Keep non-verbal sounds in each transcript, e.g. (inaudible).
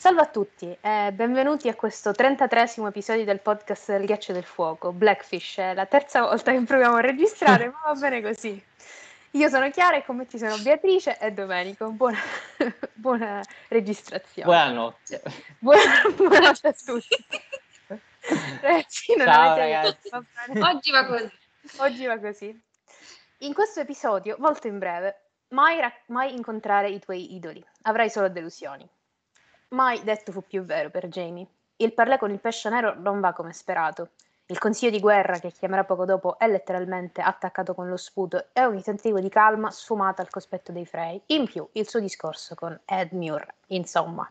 Salve a tutti e benvenuti a questo 33 episodio del podcast del ghiaccio del fuoco, Blackfish. È la terza volta che proviamo a registrare, ma va bene così. Io sono Chiara e con me ci sono Beatrice e Domenico. Buona, (laughs) buona registrazione. Buonanotte. Buona, buonanotte a tutti. Ragazzi, Ciao ragazzi. Oggi va così. Oggi va così. In questo episodio, molto in breve, mai, mai incontrare i tuoi idoli. Avrai solo delusioni. Mai detto fu più vero per Jamie. Il parlé con il pesce nero non va come sperato. Il consiglio di guerra, che chiamerà poco dopo, è letteralmente attaccato con lo sputo e ogni tentativo di calma sfumata al cospetto dei Frey. In più, il suo discorso con Ed Muir. Insomma,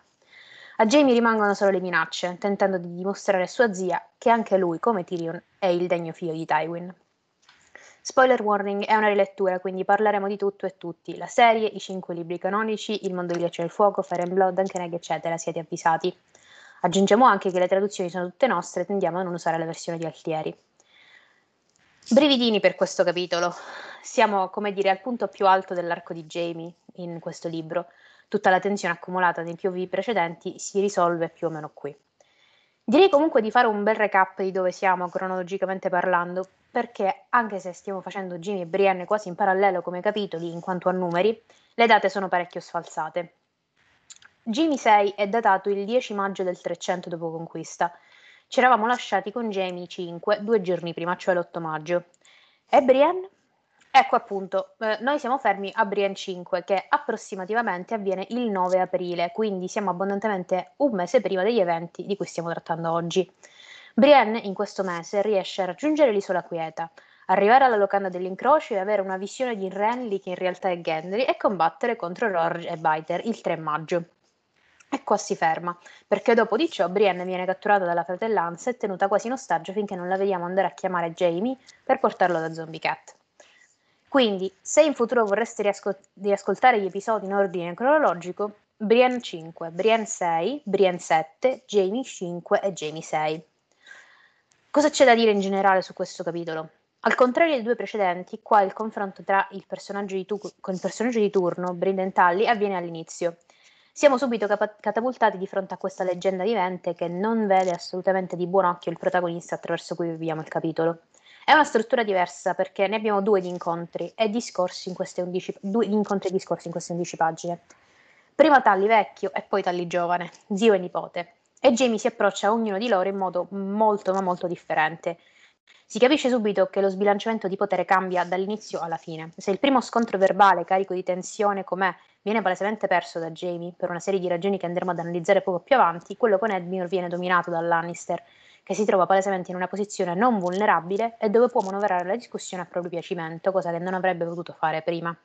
a Jamie rimangono solo le minacce, tentando di dimostrare a sua zia che anche lui, come Tyrion, è il degno figlio di Tywin. Spoiler warning è una rilettura, quindi parleremo di tutto e tutti. La serie, i cinque libri canonici, il mondo di Ghiaccio del Fuoco, Fire and Blood, anche Neg, eccetera, siete avvisati. Aggiungiamo anche che le traduzioni sono tutte nostre, tendiamo a non usare la versione di Altieri. Brividini per questo capitolo. Siamo, come dire, al punto più alto dell'arco di Jamie in questo libro. Tutta la tensione accumulata nei POV precedenti si risolve più o meno qui. Direi comunque di fare un bel recap di dove siamo cronologicamente parlando, perché anche se stiamo facendo Jimmy e Brienne quasi in parallelo come capitoli in quanto a numeri, le date sono parecchio sfalsate. Jimmy 6 è datato il 10 maggio del 300 d.C. Ci eravamo lasciati con Jamie 5 due giorni prima, cioè l'8 maggio. E Brienne? Ecco appunto, eh, noi siamo fermi a Brienne 5 che approssimativamente avviene il 9 aprile, quindi siamo abbondantemente un mese prima degli eventi di cui stiamo trattando oggi. Brienne in questo mese riesce a raggiungere l'isola quieta, arrivare alla locanda dell'incrocio e avere una visione di Renly che in realtà è Gendry e combattere contro Rorge e Biter il 3 maggio. E qua si ferma, perché dopo di ciò Brienne viene catturata dalla fratellanza e tenuta quasi in ostaggio finché non la vediamo andare a chiamare Jamie per portarlo da Zombie Cat. Quindi, se in futuro vorreste riascol- riascoltare gli episodi in ordine cronologico, Brienne 5, Brienne 6, Brienne 7, Jamie 5 e Jamie 6. Cosa c'è da dire in generale su questo capitolo? Al contrario dei due precedenti, qua il confronto tra il personaggio tu- con il personaggio di turno, Brinden Tully, avviene all'inizio. Siamo subito cap- catapultati di fronte a questa leggenda vivente che non vede assolutamente di buon occhio il protagonista attraverso cui viviamo il capitolo. È una struttura diversa perché ne abbiamo due di incontri e discorsi in queste 11, due incontri e discorsi in queste 11 pagine. Prima Tully vecchio e poi Tully giovane, zio e nipote e Jamie si approccia a ognuno di loro in modo molto ma molto differente. Si capisce subito che lo sbilanciamento di potere cambia dall'inizio alla fine. Se il primo scontro verbale carico di tensione com'è viene palesemente perso da Jamie per una serie di ragioni che andremo ad analizzare poco più avanti, quello con Edmure viene dominato da Lannister, che si trova palesemente in una posizione non vulnerabile e dove può manovrare la discussione a proprio piacimento, cosa che non avrebbe potuto fare prima.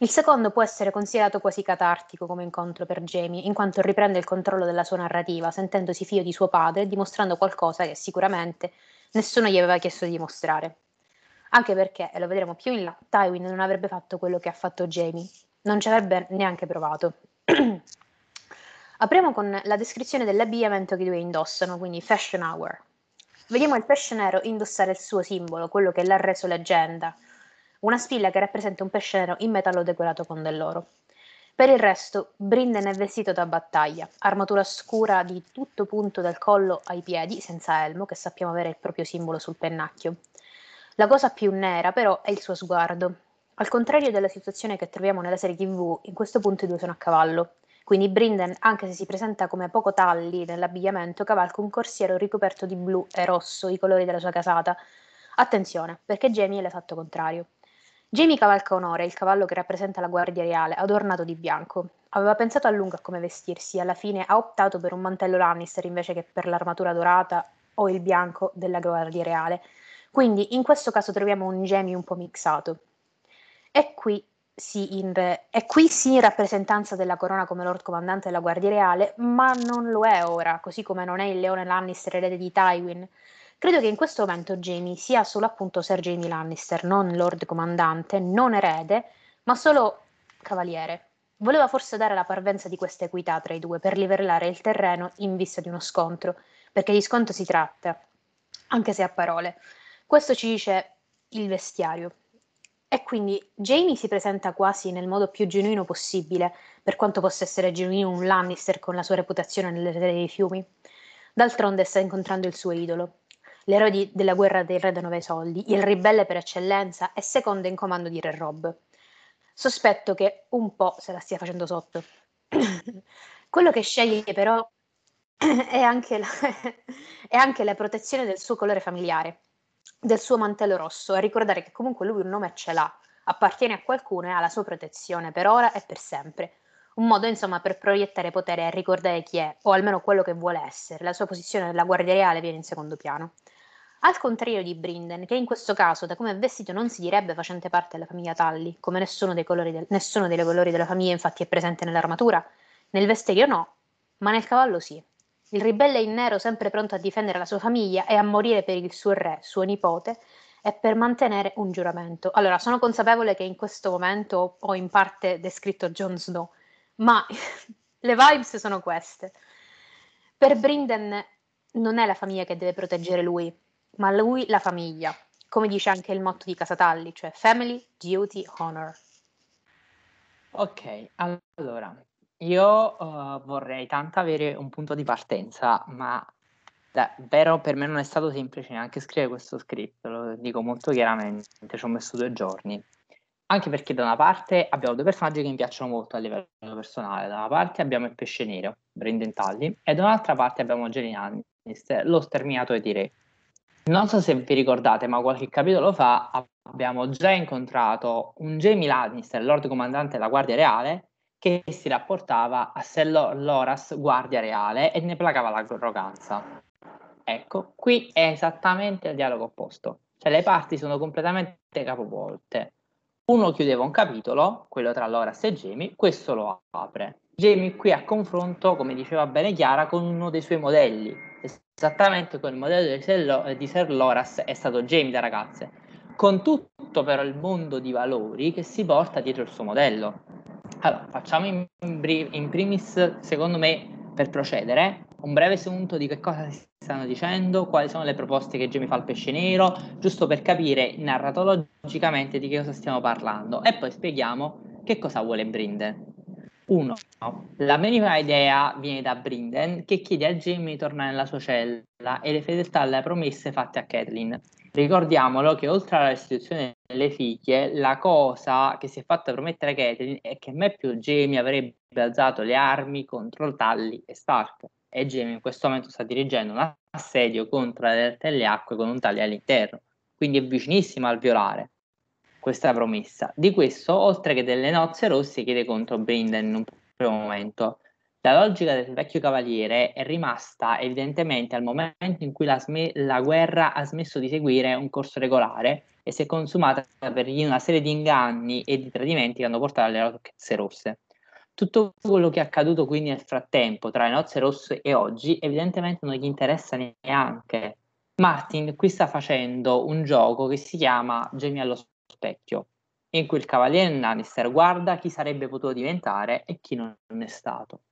Il secondo può essere considerato quasi catartico come incontro per Jamie, in quanto riprende il controllo della sua narrativa, sentendosi figlio di suo padre e dimostrando qualcosa che sicuramente nessuno gli aveva chiesto di dimostrare. Anche perché, e lo vedremo più in là, Tywin non avrebbe fatto quello che ha fatto Jamie, non ci avrebbe neanche provato. (clears throat) Apriamo con la descrizione dell'abbigliamento che i due indossano, quindi Fashion Hour. Vediamo il pesce nero indossare il suo simbolo, quello che l'ha reso leggenda, una spilla che rappresenta un pesce nero in metallo decorato con dell'oro. Per il resto, Brinden è vestito da battaglia, armatura scura di tutto punto dal collo ai piedi, senza elmo, che sappiamo avere il proprio simbolo sul pennacchio. La cosa più nera, però, è il suo sguardo. Al contrario della situazione che troviamo nella serie TV, in questo punto i due sono a cavallo. Quindi Brinden, anche se si presenta come poco talli nell'abbigliamento, cavalca un corsiero ricoperto di blu e rosso, i colori della sua casata. Attenzione, perché Jamie è l'esatto contrario. Jamie cavalca Onore, il cavallo che rappresenta la guardia reale, adornato di bianco. Aveva pensato a lungo a come vestirsi, alla fine ha optato per un mantello Lannister invece che per l'armatura dorata o il bianco della guardia reale. Quindi in questo caso troviamo un Jamie un po' mixato. E qui sì in, è qui sì in rappresentanza della corona come Lord Comandante della Guardia Reale, ma non lo è ora, così come non è il leone Lannister erede di Tywin. Credo che in questo momento Jamie sia solo appunto Sir Jamie Lannister, non Lord Comandante, non erede, ma solo cavaliere. Voleva forse dare la parvenza di questa equità tra i due per livellare il terreno in vista di uno scontro, perché di scontro si tratta, anche se a parole. Questo ci dice il vestiario. E quindi Jamie si presenta quasi nel modo più genuino possibile, per quanto possa essere genuino un Lannister con la sua reputazione nelle terre dei fiumi. D'altronde sta incontrando il suo idolo, l'eroe di, della guerra dei re da nove soldi, il ribelle per eccellenza e secondo in comando di Re Rob. Sospetto che un po' se la stia facendo sotto. (clears throat) Quello che sceglie però (clears throat) è anche, la, (laughs) è anche la protezione del suo colore familiare, del suo mantello rosso, a ricordare che comunque lui un nome ce l'ha, appartiene a qualcuno e ha la sua protezione per ora e per sempre. Un modo, insomma, per proiettare potere e ricordare chi è, o almeno quello che vuole essere. La sua posizione nella Guardia Reale viene in secondo piano. Al contrario di Brinden, che in questo caso, da come è vestito, non si direbbe facente parte della famiglia Tully, come nessuno dei, del, nessuno dei colori della famiglia infatti è presente nell'armatura, nel vesterio no, ma nel cavallo sì. Il ribelle in nero, sempre pronto a difendere la sua famiglia e a morire per il suo re, suo nipote, e per mantenere un giuramento. Allora, sono consapevole che in questo momento ho in parte descritto Jon Snow, ma (laughs) le vibes sono queste. Per Brinden non è la famiglia che deve proteggere lui, ma lui la famiglia, come dice anche il motto di Casatalli, cioè Family, Duty, Honor. Ok, allora, io uh, vorrei tanto avere un punto di partenza, ma davvero per me non è stato semplice neanche scrivere questo script, lo dico molto chiaramente, ci ho messo due giorni. Anche perché da una parte abbiamo due personaggi che mi piacciono molto a livello personale, da una parte abbiamo il pesce nero, Brendan Tully, e da un'altra parte abbiamo Jenny Lannister, lo sterminatore di re. Non so se vi ricordate, ma qualche capitolo fa abbiamo già incontrato un Jamie Lannister, Lord Comandante della Guardia Reale, che si rapportava a Sir Loras, Guardia Reale, e ne placava l'arroganza. Ecco, qui è esattamente il dialogo opposto, cioè le parti sono completamente capovolte. Uno chiudeva un capitolo, quello tra Loras e Jamie, questo lo apre. Jamie qui a confronto, come diceva bene Chiara, con uno dei suoi modelli, esattamente quel modello di Sir, Loras è stato Jamie da ragazze, con tutto però il mondo di valori che si porta dietro il suo modello. Allora, facciamo in, in primis, secondo me, per procedere, un breve sunto di che cosa si stanno dicendo, quali sono le proposte che Jamie fa al pesce nero, giusto per capire narratologicamente di che cosa stiamo parlando e poi spieghiamo che cosa vuole Brinden. 1. La minima idea viene da Brinden che chiede a Jamie di tornare nella sua cella e le fedeltà alle promesse fatte a Kathleen. Ricordiamolo che oltre alla restituzione delle figlie, la cosa che si è fatta promettere a Kathleen è che mai più Jamie avrebbe alzato le armi contro Tully e Stark. E Jamie in questo momento sta dirigendo un assedio contro le e le acque con un taglio all'interno, quindi è vicinissimo al violare questa promessa. Di questo, oltre che delle nozze rosse, chiede contro Brinden in un primo momento. La logica del vecchio cavaliere è rimasta evidentemente al momento in cui la, sm- la guerra ha smesso di seguire un corso regolare e si è consumata per una serie di inganni e di tradimenti che hanno portato alle nozze rosse. Tutto quello che è accaduto quindi nel frattempo tra le nozze rosse e oggi evidentemente non gli interessa neanche. Martin qui sta facendo un gioco che si chiama Jamie allo specchio, in cui il cavaliere Lannister guarda chi sarebbe potuto diventare e chi non è stato.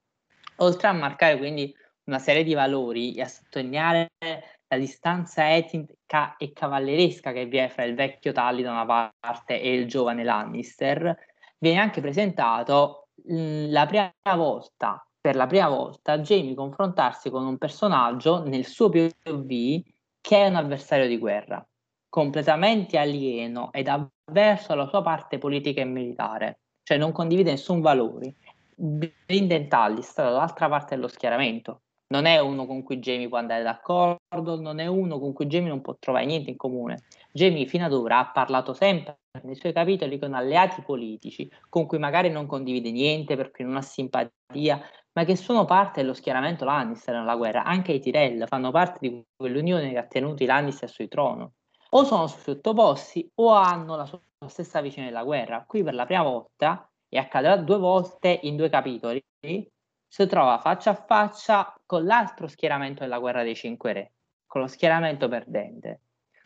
Oltre a marcare quindi una serie di valori e a sottolineare la distanza etica e cavalleresca che vi è fra il vecchio Tully da una parte e il giovane Lannister, viene anche presentato la prima volta, per la prima volta, Jamie confrontarsi con un personaggio nel suo POV che è un avversario di guerra completamente alieno ed avverso alla sua parte politica e militare, cioè non condivide nessun valore. Brinden Tully sta dall'altra parte dello schieramento, non è uno con cui Jamie può andare d'accordo, non è uno con cui Jamie non può trovare niente in comune. Jamie fino ad ora ha parlato sempre nei suoi capitoli con alleati politici con cui magari non condivide niente, per cui non ha simpatia, ma che sono parte dello schieramento Lannister nella guerra. Anche i Tyrell fanno parte di quell'unione che ha tenuto i Lannister sul trono o sono sottoposti o hanno la sua stessa visione della guerra. Qui per la prima volta, e accadrà due volte in due capitoli, si trova faccia a faccia con l'altro schieramento della guerra dei cinque re, con lo schieramento perdente.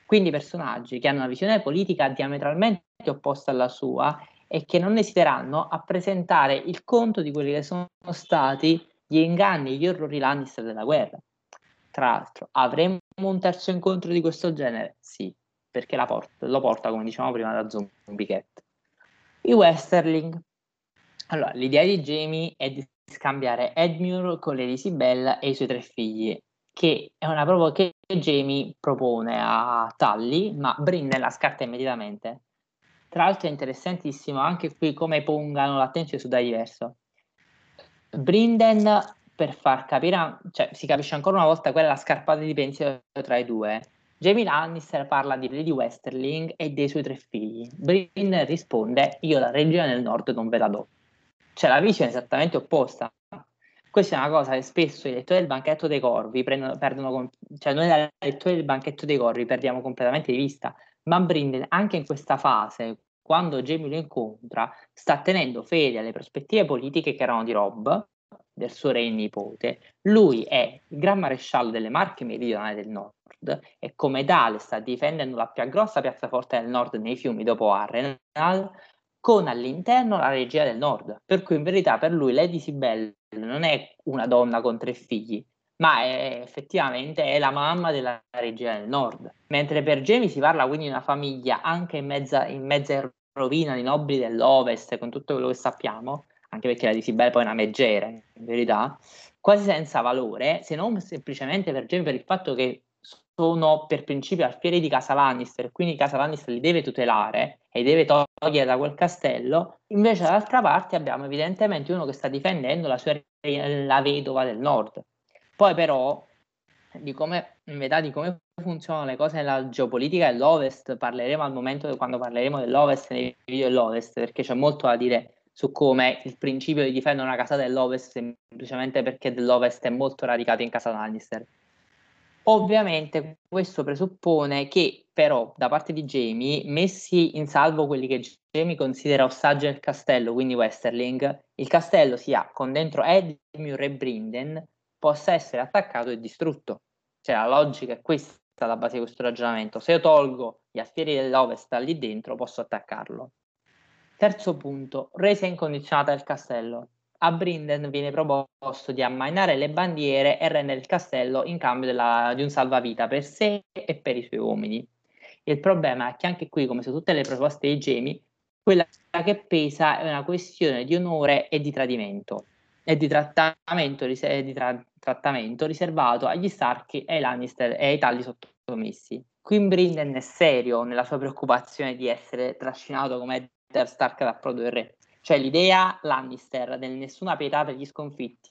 Quindi personaggi che hanno una visione politica diametralmente opposta alla sua e che non esiteranno a presentare il conto di quelli che sono stati gli inganni, gli orrori Lannister della guerra. Tra l'altro, avremo un terzo incontro di questo genere? Sì, perché port- lo porta, come dicevamo prima, da Zombie Cat. I Westerling. Allora, l'idea di Jamie è di scambiare Edmure con Lady Sibella e i suoi tre figli, che è una prova che Jamie propone a Tully, ma Brinden la scarta immediatamente. Tra l'altro è interessantissimo anche qui come pongano l'attenzione su da diverso. Brinden per far capire, cioè si capisce ancora una volta qual è la scarpata di pensiero tra i due. Jamie Lannister parla di Lady Westerling e dei suoi tre figli. Brinden risponde: Io la regina del nord non ve la do. Cioè la visione è esattamente opposta. Questa è una cosa che spesso i lettori del banchetto dei corvi prendono, perdono, cioè noi da lettori del banchetto dei corvi perdiamo completamente di vista. Ma Brinden, anche in questa fase, quando Jamie lo incontra, sta tenendo fede alle prospettive politiche che erano di Rob, del suo re nipote. Lui è il gran maresciallo delle Marche meridionali del nord e come tale sta difendendo la più grossa piazzaforte del nord nei fiumi dopo Arrenal, con all'interno la regia del nord. Per cui in verità per lui Lady Sibel non è una donna con tre figli, ma è, effettivamente è la mamma della regia del nord. Mentre per Jamie si parla quindi di una famiglia anche in mezza, in mezza rovina di nobili dell'Ovest, con tutto quello che sappiamo, anche perché la di Sibel poi è una meggera, in verità, quasi senza valore, se non semplicemente per Jamie per il fatto che sono per principio alfieri di casa Lannister, quindi casa Lannister li deve tutelare e deve togliere da quel castello, invece dall'altra parte abbiamo evidentemente uno che sta difendendo la, sua, la vedova del nord. Poi però di come, in verità, di come funzionano le cose nella geopolitica dell'Ovest parleremo al momento quando parleremo dell'Ovest nei video dell'Ovest, perché c'è molto da dire su come il principio di difendere una casa dell'Ovest semplicemente perché dell'Ovest è molto radicato in casa Lannister. Ovviamente questo presuppone che però da parte di Jamie, messi in salvo quelli che Jamie considera ostaggi del castello, quindi Westerling, il castello sia con dentro Edmure e Brinden, possa essere attaccato e distrutto. Cioè la logica è questa alla base di questo ragionamento. Se io tolgo gli alfieri dell'Ovest lì dentro, posso attaccarlo. Terzo punto, resa incondizionata del castello. A Brinden viene proposto di ammainare le bandiere e rendere il castello in cambio della, di un salvavita per sé e per i suoi uomini. Il problema è che anche qui, come su tutte le proposte di Jamie, quella che pesa è una questione di onore e di tradimento e di trattamento, di tra- trattamento riservato agli Stark e ai Lannister e ai tali sottomessi. Qui Brinden è serio nella sua preoccupazione di essere trascinato come Stark dal prodo del re. Cioè l'idea Lannister del nessuna pietà per gli sconfitti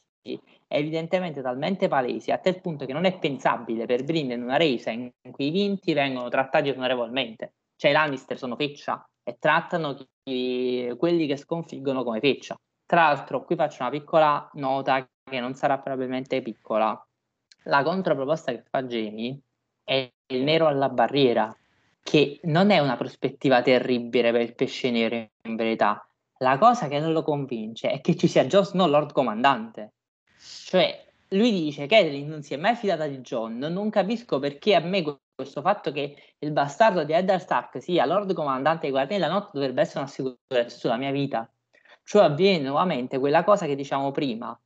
è evidentemente talmente palese a tal punto che non è pensabile per Brinden una resa in cui i vinti vengono trattati onorevolmente. Cioè i Lannister sono feccia e trattano chi, quelli che sconfiggono come feccia. Tra l'altro, qui faccio una piccola nota che non sarà probabilmente piccola. La controproposta che fa Jamie è il nero alla barriera, che non è una prospettiva terribile per il pesce nero in verità. La cosa che non lo convince è che ci sia Jon Snow Lord Comandante. Cioè, lui dice che Catelyn non si è mai fidata di John, non capisco perché a me questo fatto che il bastardo di Eddard Stark sia Lord Comandante dei Guardiani della Notte dovrebbe essere una sicurezza sulla mia vita. Cioè avviene nuovamente quella cosa che diciamo prima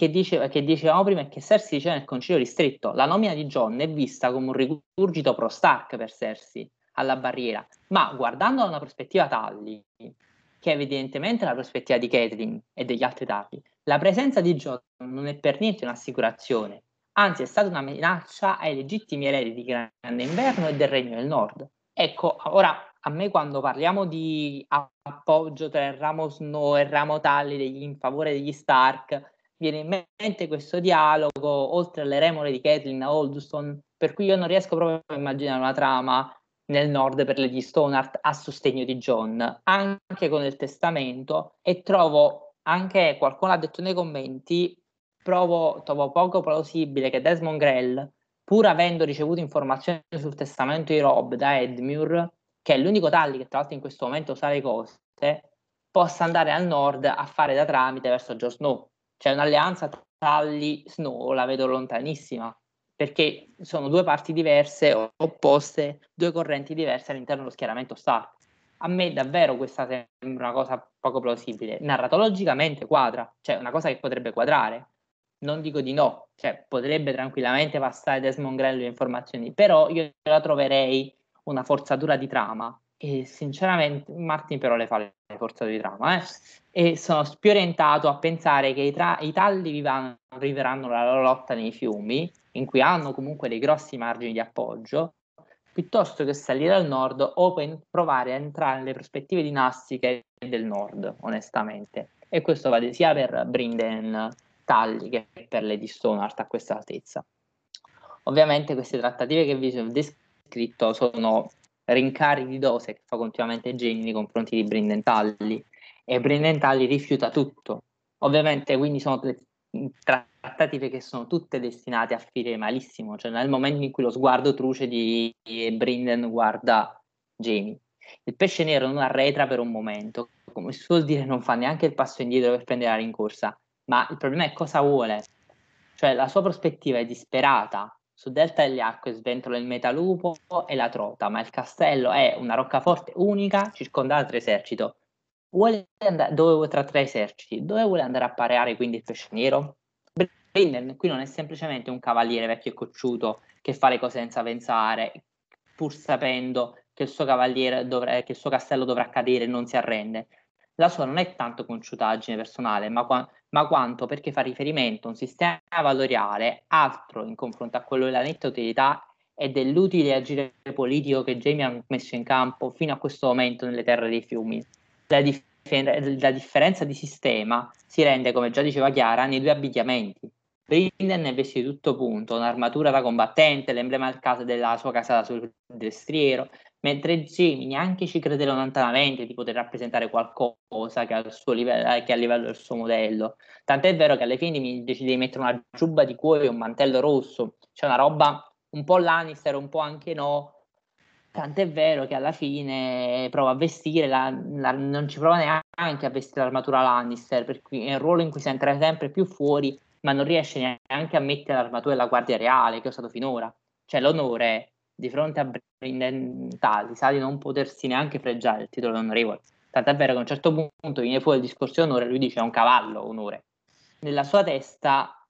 che, dice, che dicevamo prima e che Cersei diceva nel concilio ristretto. La nomina di John è vista come un rigurgito pro Stark per Cersei alla barriera, ma guardando da una prospettiva tali, che è evidentemente la prospettiva di Catelyn e degli altri tali, la presenza di John non è per niente un'assicurazione, anzi è stata una minaccia ai legittimi eredi di Grande Inverno e del Regno del Nord. Ecco, ora a me quando parliamo di appoggio tra il ramo Snow e il ramo Tully in favore degli Stark, viene in mente questo dialogo oltre alle remore di Catelyn a per cui io non riesco proprio a immaginare una trama nel nord per Lady Stoneheart a sostegno di John, anche con il testamento, e trovo anche, qualcuno ha detto nei commenti, provo, trovo poco plausibile che Desmond Grell, pur avendo ricevuto informazioni sul testamento di Rob da Edmure, che è l'unico Talli che tra l'altro in questo momento sa le cose, possa andare al nord a fare da tramite verso Jon Snow. Cioè un'alleanza Talli-Snow la vedo lontanissima, perché sono due parti diverse, opposte, due correnti diverse all'interno dello schieramento Stark. A me davvero questa sembra una cosa poco plausibile. Narratologicamente quadra, cioè una cosa che potrebbe quadrare. Non dico di no, cioè potrebbe tranquillamente passare Desmond Grell le informazioni, però io la troverei una forzatura di trama e sinceramente Martin però le fa le forzature di trama eh? E sono più orientato a pensare che i, tra- i talli vivano, viveranno la loro lotta nei fiumi in cui hanno comunque dei grossi margini di appoggio piuttosto che salire al nord o provare a entrare nelle prospettive dinastiche del nord onestamente. E questo vale sia per Brinden Talli che per Lady Stoneheart a questa altezza. Ovviamente queste trattative che vi ho descritto sono rincari di dose che fa continuamente Jamie nei confronti di Brindentalli e Brindentalli rifiuta tutto. Ovviamente quindi sono trattative che sono tutte destinate a finire malissimo, cioè nel momento in cui lo sguardo truce di Brinden guarda Jamie. Il pesce nero non arretra per un momento, come si suol dire non fa neanche il passo indietro per prendere la rincorsa, ma il problema è cosa vuole. Cioè la sua prospettiva è disperata, su Delta delle Acque sventola il Metalupo e la Trota, ma il castello è una roccaforte unica circondata da. Vuole andare, dove, tra tre eserciti, dove vuole andare a pareare quindi il pesce nero? Brinden qui non è semplicemente un cavaliere vecchio e cocciuto che fa le cose senza pensare, pur sapendo che il suo dovrà, che il suo castello dovrà cadere e non si arrende. La sua non è tanto conciutaggine personale, ma, qua, ma quanto perché fa riferimento a un sistema valoriale altro in confronto a quello della netta utilità e dell'utile agire politico che Jamie ha messo in campo fino a questo momento nelle terre dei fiumi. La, dif- la differenza di sistema si rende, come già diceva Chiara, nei due abbigliamenti. Brinden è vestito tutto punto, un'armatura da combattente, l'emblema del caso della sua casa sul destriero, mentre Jamie neanche ci crede lontanamente di poter rappresentare qualcosa che, al livello, eh, che a livello del suo modello. Tant'è vero che alle fine mi decide di mettere una giubba di cuoio e un mantello rosso, cioè una roba un po' Lannister, un po' anche no. Tant'è vero che alla fine prova a vestire, la, la, non ci prova neanche a vestire l'armatura Lannister, per cui è un ruolo in cui si entra sempre più fuori, ma non riesce neanche a mettere l'armatura della Guardia Reale che ho usato finora. Cioè l'onore di fronte a Brindentali sa di non potersi neanche freggiare il titolo onorevole. Tant'è vero che a un certo punto viene fuori il discorso di onore, lui dice è un cavallo onore. Nella sua testa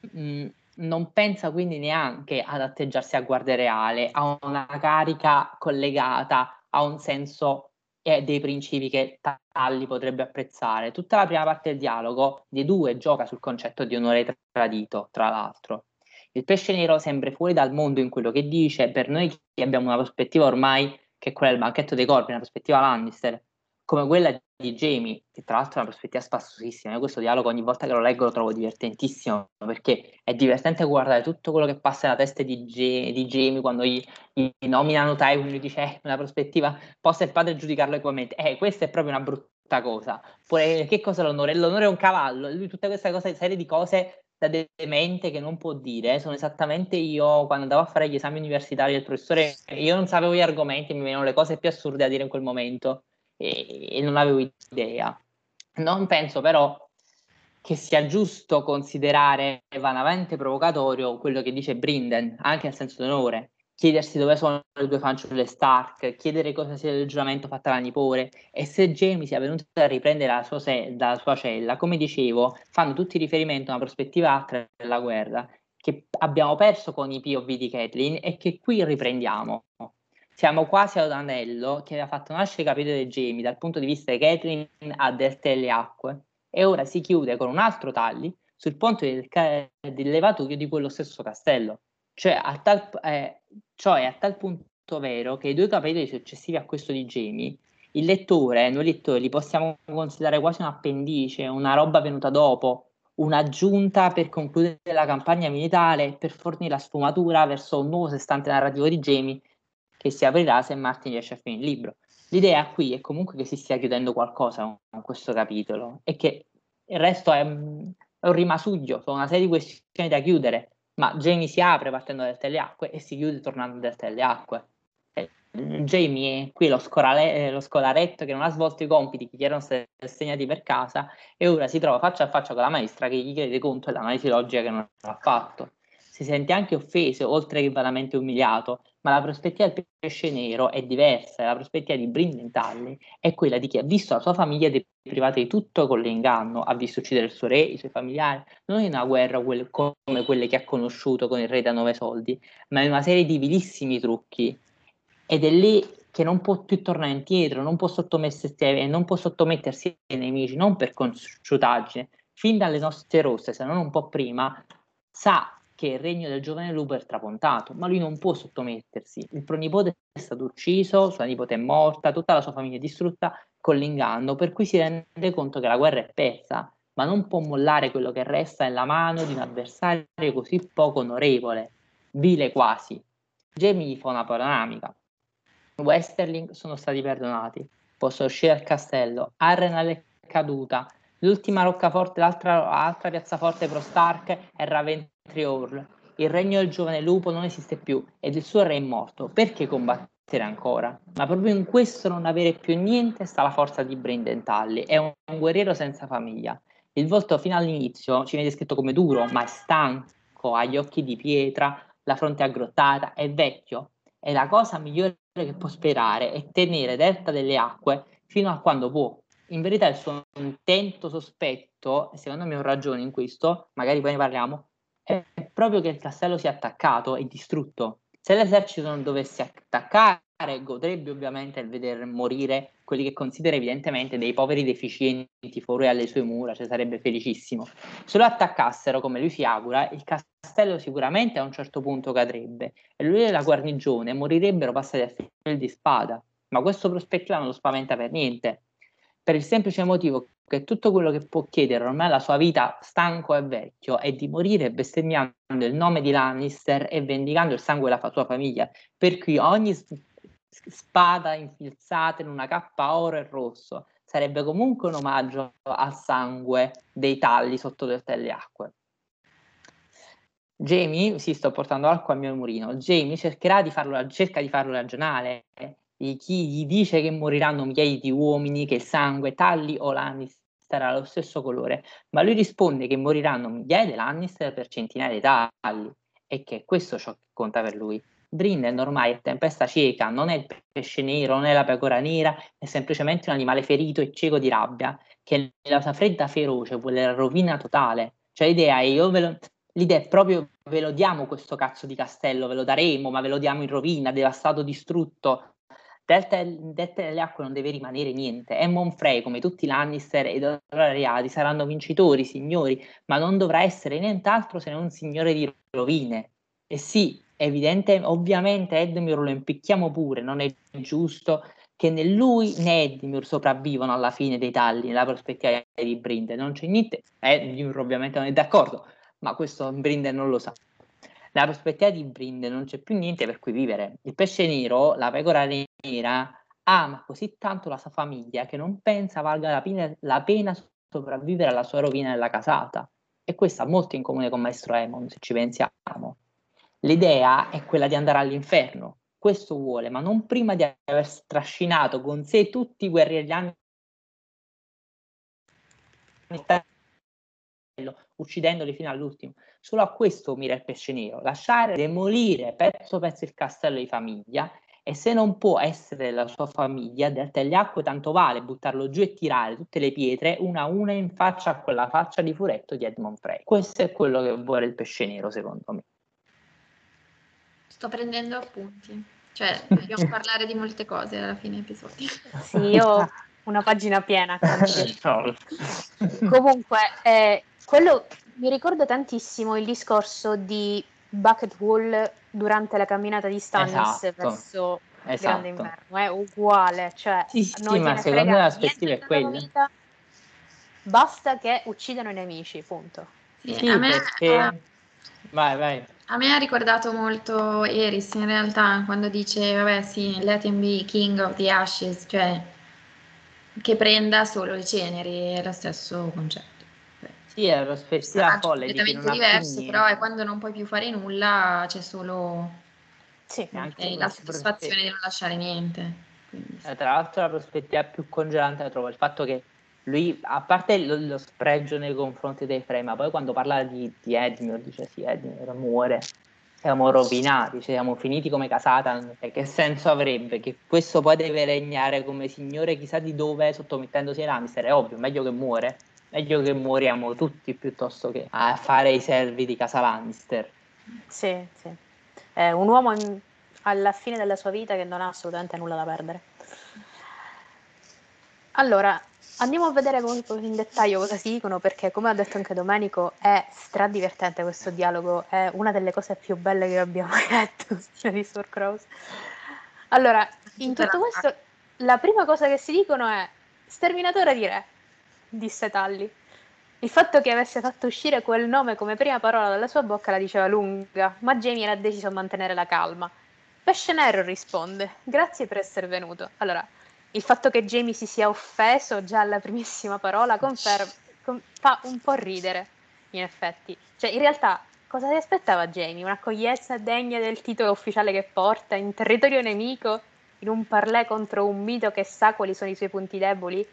mh, non pensa quindi neanche ad atteggiarsi a guardia reale, a una carica collegata a un senso e dei principi che Talli potrebbe apprezzare. Tutta la prima parte del dialogo dei due gioca sul concetto di onore tradito, tra l'altro. Il pesce nero sembra fuori dal mondo in quello che dice, per noi che abbiamo una prospettiva ormai che è quella del banchetto dei corpi, una prospettiva Lannister, come quella di Jamie, che tra l'altro è una prospettiva spassosissima. Io questo dialogo ogni volta che lo leggo lo trovo divertentissimo, perché è divertente guardare tutto quello che passa nella testa di, G- di Jamie quando gli, gli nominano Tywin, lui dice, eh, una prospettiva, possa il padre giudicarlo equamente. Eh, questa è proprio una brutta cosa. Poi, che cosa è l'onore? L'onore è un cavallo, lui tutta questa cosa, serie di cose da demente che non può dire sono esattamente io quando andavo a fare gli esami universitari del professore, io non sapevo gli argomenti, mi venivano le cose più assurde a dire in quel momento e, e non avevo idea. Non penso però che sia giusto considerare vanamente provocatorio quello che dice Brinden, anche nel senso d'onore, chiedersi dove sono le due fanciulle Stark, chiedere cosa sia il giuramento fatto alla nipote e se Jamie sia venuto a riprendere la sua, se- dalla sua cella, come dicevo, fanno tutti riferimento a una prospettiva altra della guerra che abbiamo perso con i POV di Kathleen e che qui riprendiamo. Siamo quasi ad un anello che aveva fatto nascere il capitolo di Jamie dal punto di vista di Kathleen a Delta e le acque e ora si chiude con un altro tagli sul ponte del, ca- del levatoio di quello stesso castello. Cioè, a tal, eh, ciò è a tal punto vero che i due capitoli successivi a questo di Jamie, il lettore, noi lettori, li possiamo considerare quasi un appendice, una roba venuta dopo, un'aggiunta per concludere la campagna militare, per fornire la sfumatura verso un nuovo sestante narrativo di Jamie che si aprirà se Martin riesce a finire il libro. L'idea qui è comunque che si stia chiudendo qualcosa con questo capitolo e che il resto è, è un rimasuglio, sono una serie di questioni da chiudere ma Jamie si apre partendo dalle telle acque e si chiude tornando dalle telle acque. E Jamie è qui lo, scorale- lo, scolaretto che non ha svolto i compiti che gli erano stati assegnati per casa e ora si trova faccia a faccia con la maestra che gli chiede conto dell'analisi logica che non ha fatto. Si sente anche offeso, oltre che veramente umiliato, ma la prospettiva del pesce nero è diversa, la prospettiva di Brindentali è quella di chi ha visto la sua famiglia deprivata di tutto con l'inganno, ha visto uccidere il suo re, i suoi familiari, non in una guerra come quelle che ha conosciuto con il re da nove soldi, ma in una serie di vilissimi trucchi. Ed è lì che non può più tornare indietro, non può non può sottomettersi ai nemici, non per consciutaggine, fin dalle nostre rosse, se non un po' prima, sa che il regno del giovane lupo è trapontato, ma lui non può sottomettersi. Il pronipote è stato ucciso, sua nipote è morta, tutta la sua famiglia è distrutta con l'inganno, per cui si rende conto che la guerra è persa, ma non può mollare quello che resta nella mano di un avversario così poco onorevole, vile quasi. Jamie gli fa una panoramica. Westerling sono stati perdonati, possono uscire dal castello, Arrenal è caduta, l'ultima roccaforte, l'altra, l'altra piazzaforte pro Stark è Raventriorl. Il regno del giovane lupo non esiste più ed il suo re è morto. Perché combattere ancora? Ma proprio in questo non avere più niente sta la forza di Brendan Tully. È un, un guerriero senza famiglia. Il volto fino all'inizio ci viene descritto come duro, ma è stanco, ha gli occhi di pietra, la fronte aggrottata, è vecchio. E la cosa migliore che può sperare è tenere delta delle acque fino a quando può. In verità il suo intento sospetto, e secondo me ho ragione in questo, magari poi ne parliamo, è proprio che il castello sia attaccato e distrutto. Se l'esercito non dovesse attaccare, godrebbe ovviamente il vedere morire quelli che considera evidentemente dei poveri deficienti fuori alle sue mura, cioè sarebbe felicissimo. Se lo attaccassero come lui si augura, il castello sicuramente a un certo punto cadrebbe e lui e la guarnigione morirebbero passati a filo di spada. Ma questo prospettiva non lo spaventa per niente, per il semplice motivo che tutto quello che può chiedere ormai la sua vita stanco e vecchio è di morire bestemmiando il nome di Lannister e vendicando il sangue della sua famiglia. Per cui ogni spada infilzata in una cappa oro e rosso sarebbe comunque un omaggio al sangue dei talli sotto le acque. Jamie, sì, sto portando acqua al mio mulino. Jamie cercherà di farlo, cerca di farlo ragionare. E chi gli dice che moriranno migliaia di uomini, che il sangue, Talli o Lannister sarà lo stesso colore, ma lui risponde che moriranno migliaia di Lannister per centinaia di Talli e che questo è ciò che conta per lui. Brinden ormai è tempesta cieca, non è il pesce nero, non è la pecora nera, è semplicemente un animale ferito e cieco di rabbia, che nella sua fredda feroce vuole la rovina totale. Cioè l'idea è, io ve lo, l'idea è proprio ve lo diamo questo cazzo di castello, ve lo daremo, ma ve lo diamo in rovina, devastato, distrutto. Delta, Delta delle acque non deve rimanere niente. E Monfrey, come tutti i Lannister e i loro aliati, saranno vincitori, signori, ma non dovrà essere nient'altro se non un signore di rovine. E sì, evidente, ovviamente Edmure lo impicchiamo pure, non è giusto che né lui né Edmure sopravvivono alla fine dei tagli nella prospettiva di Brinde, non c'è niente, Edmure ovviamente non è d'accordo, ma questo Brinde non lo sa. Nella prospettiva di Brinde non c'è più niente per cui vivere. Il pesce nero, la pecora nera, ama così tanto la sua famiglia che non pensa valga la pena, la pena sopravvivere alla sua rovina nella casata. E questo ha molto in comune con Maestro Emon, se ci pensiamo. L'idea è quella di andare all'inferno, questo vuole, ma non prima di aver strascinato con sé tutti i guerrieri uccidendoli fino all'ultimo. Solo a questo mira il pesce nero, lasciare demolire pezzo pezzo il castello di famiglia e se non può essere la sua famiglia, delta gli acque tanto vale buttarlo giù e tirare tutte le pietre una a una in faccia a quella faccia di furetto di Edmond Frey. Questo è quello che vuole il pesce nero, secondo me. Sto prendendo appunti. Cioè, (laughs) dobbiamo parlare di molte cose alla fine episodi. Sì, io una pagina piena. Comunque, eh, quello mi ricorda tantissimo il discorso di Bucket Wall durante la camminata di Stannis esatto. verso esatto. il Grande Inverno. È uguale, cioè, sì, sì, ma secondo me l'aspettiva è quella. Vita, basta che uccidano i nemici, punto. Sì, sì a me... Perché... Vai, vai. A me ha ricordato molto Eris in realtà quando dice, vabbè sì, let him be king of the ashes, cioè che prenda solo le ceneri, è lo stesso concetto. Sì, è lo stesso folle. completamente diverso, però è quando non puoi più fare nulla, c'è solo sì, eh, la soddisfazione di non lasciare niente. Quindi, sì. Eh, tra l'altro la prospettiva più congelante la trovo il fatto che lui, a parte lo, lo spregio nei confronti dei Frey, ma poi quando parla di, di Edmure, dice sì, Edmure muore, siamo rovinati, cioè siamo finiti come casata, e che senso avrebbe? Che questo poi deve regnare come signore chissà di dove, sottomettendosi ai Lannister, è ovvio, meglio che muore, meglio che moriamo tutti piuttosto che a fare i servi di casa Lannister. Sì, sì. È un uomo in alla fine della sua vita che non ha assolutamente nulla da perdere. Allora, andiamo a vedere in dettaglio cosa si dicono perché come ha detto anche Domenico è stradivertente questo dialogo, è una delle cose più belle che abbiamo mai letto (laughs) di Sword Crows. Allora, in tutto questo la prima cosa che si dicono è sterminatore di re, disse Talli. Il fatto che avesse fatto uscire quel nome come prima parola dalla sua bocca la diceva lunga, ma Jamie era deciso a mantenere la calma. Pesce nero risponde, grazie per essere venuto. Allora, il fatto che Jamie si sia offeso già alla primissima parola conferma, con, fa un po' ridere, in effetti. Cioè, in realtà, cosa si aspettava Jamie? Un'accoglienza degna del titolo ufficiale che porta in territorio nemico, in un parlè contro un mito che sa quali sono i suoi punti deboli?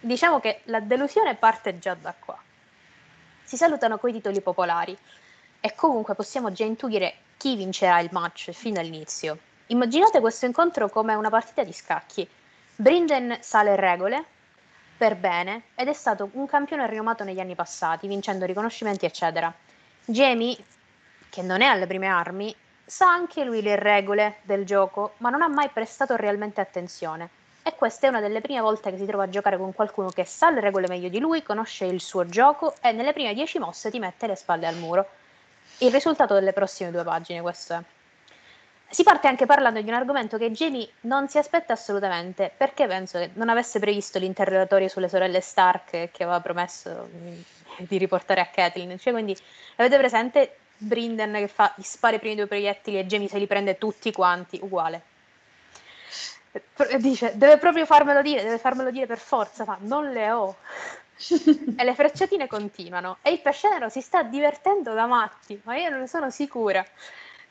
Diciamo che la delusione parte già da qua. Si salutano coi titoli popolari e comunque possiamo già intuire chi vincerà il match fin dall'inizio. Immaginate questo incontro come una partita di scacchi. Brinden sale regole per bene ed è stato un campione rinomato negli anni passati, vincendo riconoscimenti eccetera. Jamie, che non è alle prime armi, sa anche lui le regole del gioco, ma non ha mai prestato realmente attenzione. E questa è una delle prime volte che si trova a giocare con qualcuno che sa le regole meglio di lui, conosce il suo gioco e nelle prime dieci mosse ti mette le spalle al muro. Il risultato delle prossime due pagine, questo è. Si parte anche parlando di un argomento che Jamie non si aspetta assolutamente, perché penso che non avesse previsto l'interrogatorio sulle sorelle Stark che aveva promesso di riportare a Catelyn. Cioè, quindi avete presente Brinden che fa gli spara i primi due proiettili e Jamie se li prende tutti quanti, uguale. Dice, deve proprio farmelo dire, deve farmelo dire per forza, fa, non le ho. (laughs) e le frecciatine continuano e il pesce nero si sta divertendo da matti, ma io non ne sono sicura.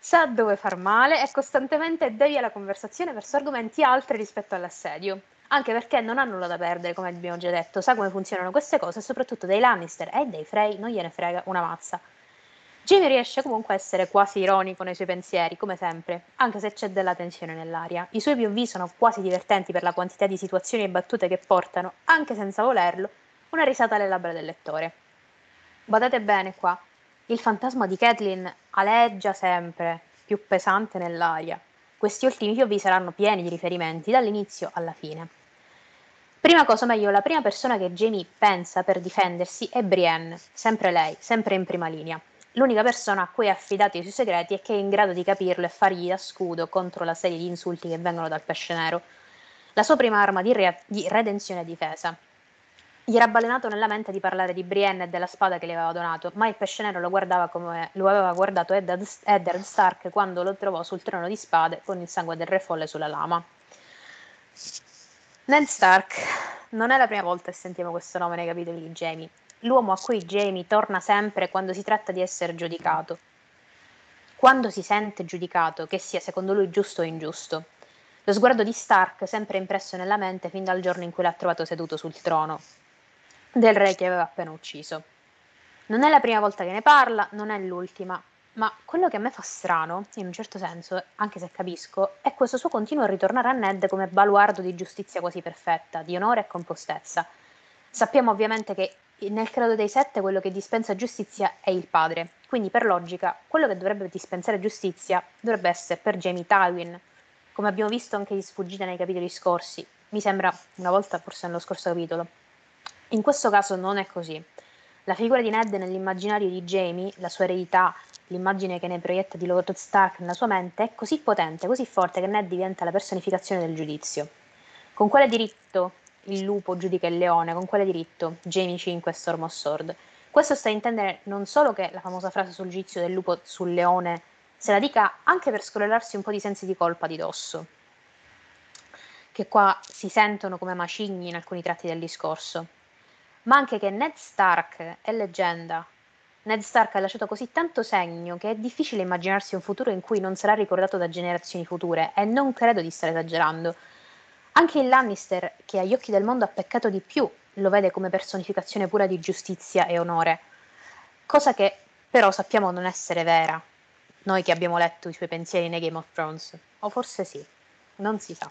Sa dove far male e costantemente devia la conversazione verso argomenti altri rispetto all'assedio. Anche perché non ha nulla da perdere, come abbiamo già detto, sa come funzionano queste cose e soprattutto dei Lannister e dei Frey non gliene frega una mazza. Jamie riesce comunque a essere quasi ironico nei suoi pensieri, come sempre, anche se c'è della tensione nell'aria. I suoi POV sono quasi divertenti per la quantità di situazioni e battute che portano, anche senza volerlo, una risata alle labbra del lettore. Badate bene qua, il fantasma di Kathleen aleggia sempre, più pesante nell'aria. Questi ultimi POV saranno pieni di riferimenti dall'inizio alla fine. Prima cosa, meglio, la prima persona che Jamie pensa per difendersi è Brienne, sempre lei, sempre in prima linea l'unica persona a cui ha affidato i suoi segreti e che è in grado di capirlo e fargli da scudo contro la serie di insulti che vengono dal pesce nero. La sua prima arma di, re- di redenzione e difesa. Gli era balenato nella mente di parlare di Brienne e della spada che gli aveva donato, ma il pesce nero lo guardava come lo aveva guardato Eddard Stark quando lo trovò sul trono di spade con il sangue del re folle sulla lama. Ned Stark non è la prima volta che sentiamo questo nome nei capitoli di Jamie l'uomo a cui Jamie torna sempre quando si tratta di essere giudicato. Quando si sente giudicato, che sia secondo lui giusto o ingiusto. Lo sguardo di Stark sempre impresso nella mente fin dal giorno in cui l'ha trovato seduto sul trono del re che aveva appena ucciso. Non è la prima volta che ne parla, non è l'ultima, ma quello che a me fa strano, in un certo senso, anche se capisco, è questo suo continuo ritornare a Ned come baluardo di giustizia quasi perfetta, di onore e compostezza. Sappiamo ovviamente che nel credo dei sette quello che dispensa giustizia è il padre, quindi per logica quello che dovrebbe dispensare giustizia dovrebbe essere per Jamie Tywin, come abbiamo visto anche di sfuggita nei capitoli scorsi, mi sembra una volta forse nello scorso capitolo. In questo caso non è così. La figura di Ned nell'immaginario di Jamie, la sua eredità, l'immagine che ne proietta di Lord Stark nella sua mente è così potente, così forte che Ned diventa la personificazione del giudizio. Con quale diritto il lupo giudica il leone, con quale diritto? Jamie 5 Storm of Sword. Questo sta a intendere non solo che la famosa frase sul giudizio del lupo sul leone se la dica anche per scollarsi un po' di sensi di colpa di dosso, che qua si sentono come macigni in alcuni tratti del discorso, ma anche che Ned Stark è leggenda. Ned Stark ha lasciato così tanto segno che è difficile immaginarsi un futuro in cui non sarà ricordato da generazioni future e non credo di stare esagerando. Anche il Lannister, che agli occhi del mondo ha peccato di più, lo vede come personificazione pura di giustizia e onore, cosa che però sappiamo non essere vera, noi che abbiamo letto i suoi pensieri nei Game of Thrones, o forse sì, non si sa.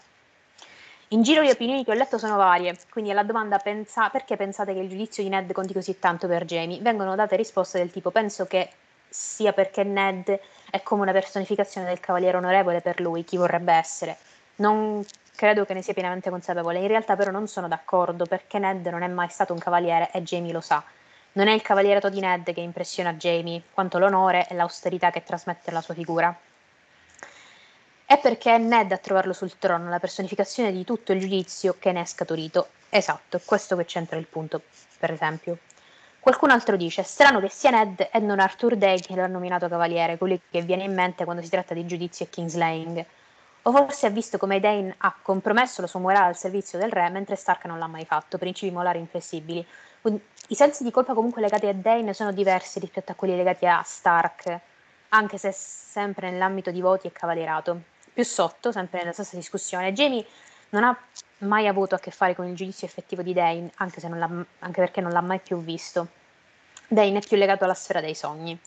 In giro le opinioni che ho letto sono varie, quindi alla domanda pensa, perché pensate che il giudizio di Ned conti così tanto per Jamie, vengono date risposte del tipo penso che sia perché Ned è come una personificazione del cavaliere onorevole per lui, chi vorrebbe essere. Non credo che ne sia pienamente consapevole. In realtà però non sono d'accordo perché Ned non è mai stato un cavaliere e Jamie lo sa. Non è il cavalierato di Ned che impressiona Jamie, quanto l'onore e l'austerità che trasmette la sua figura. È perché è Ned a trovarlo sul trono, la personificazione di tutto il giudizio che ne è scaturito. Esatto, questo che c'entra il punto, per esempio. Qualcun altro dice: strano che sia Ned e non Arthur Day che lo ha nominato cavaliere, quello che viene in mente quando si tratta di giudizio e kingslaying. O forse ha visto come Dane ha compromesso la sua morale al servizio del re, mentre Stark non l'ha mai fatto, principi molari inflessibili. I sensi di colpa comunque legati a Dane sono diversi rispetto a quelli legati a Stark, anche se sempre nell'ambito di voti e cavalierato. Più sotto, sempre nella stessa discussione, Jamie non ha mai avuto a che fare con il giudizio effettivo di Dane, anche, anche perché non l'ha mai più visto. Dane è più legato alla sfera dei sogni.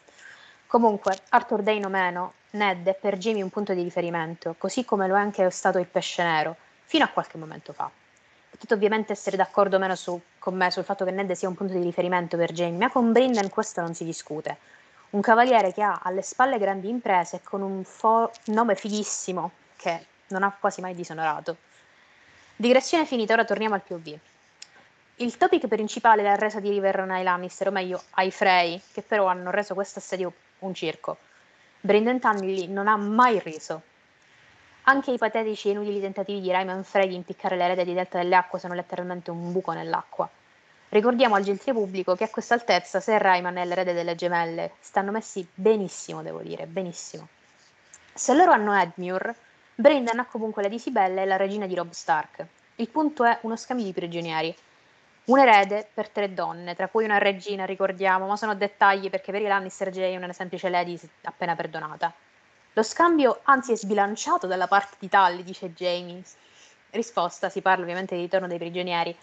Comunque, Arthur Dane o meno, Ned è per Jamie un punto di riferimento, così come lo è anche stato il pesce nero, fino a qualche momento fa. Potete ovviamente essere d'accordo o meno su, con me sul fatto che Ned sia un punto di riferimento per Jamie, ma con Brinden questo non si discute. Un cavaliere che ha alle spalle grandi imprese con un fo- nome fighissimo che non ha quasi mai disonorato. Digressione finita, ora torniamo al POV. Il topic principale l'ha resa di River ai Lannister, o meglio ai Frey, che però hanno reso questo assedio un circo. Brendan Tunley non ha mai riso. Anche i patetici e inutili tentativi di Ryman Frey di impiccare le rete di Delta delle Acque sono letteralmente un buco nell'acqua. Ricordiamo al gentile pubblico che a questa altezza se Ryman e le rete delle gemelle stanno messi benissimo, devo dire, benissimo. Se loro hanno Edmure, Brendan ha comunque la di Sibella e la regina di Rob Stark. Il punto è uno scambio di prigionieri. Un erede per tre donne, tra cui una regina, ricordiamo, ma sono dettagli perché per i Lannister Jay è una semplice lady appena perdonata. Lo scambio anzi è sbilanciato dalla parte di Tully, dice Jamie. Risposta, si parla ovviamente di ritorno dei prigionieri.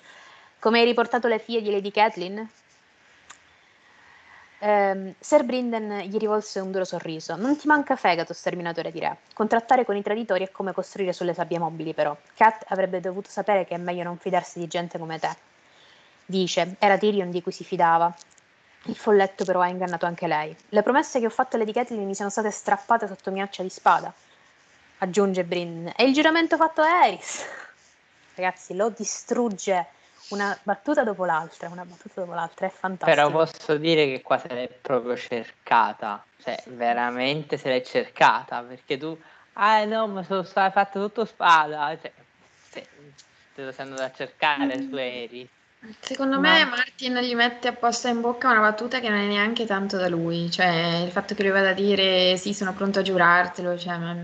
Come hai riportato le figlie di Lady Kathleen? Eh, Sir Brinden gli rivolse un duro sorriso. Non ti manca fegato, sterminatore di re. Contrattare con i traditori è come costruire sulle sabbie mobili, però. Kat avrebbe dovuto sapere che è meglio non fidarsi di gente come te. Dice, era Tyrion di cui si fidava. Il folletto però ha ingannato anche lei. Le promesse che ho fatto alle di Catelyn mi sono state strappate sotto minaccia di spada. Aggiunge Brinden. E il giuramento fatto a Eris? (laughs) Ragazzi, lo distrugge una battuta dopo l'altra, una battuta dopo l'altra, è fantastico. Però posso dire che qua se l'è proprio cercata, cioè veramente se l'è cercata, perché tu, ah no, ma sono state fatte tutto spada, cioè, te, te lo sei andato a cercare mm. su Eri. Secondo ma... me Martin gli mette apposta in bocca una battuta che non è neanche tanto da lui, cioè il fatto che lui vada a dire sì, sono pronto a giurartelo, cioè, ma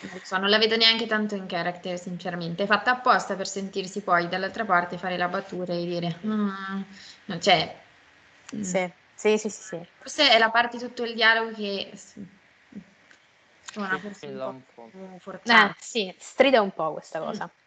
non so, non la vedo neanche tanto in character, sinceramente. È fatta apposta per sentirsi poi dall'altra parte fare la battuta e dire, mm, cioè, mm. sì. Sì, sì, sì, sì. Forse è la parte di tutto il dialogo che suona forse un po' forzata. Eh, sì, strida un po' questa cosa. Mm.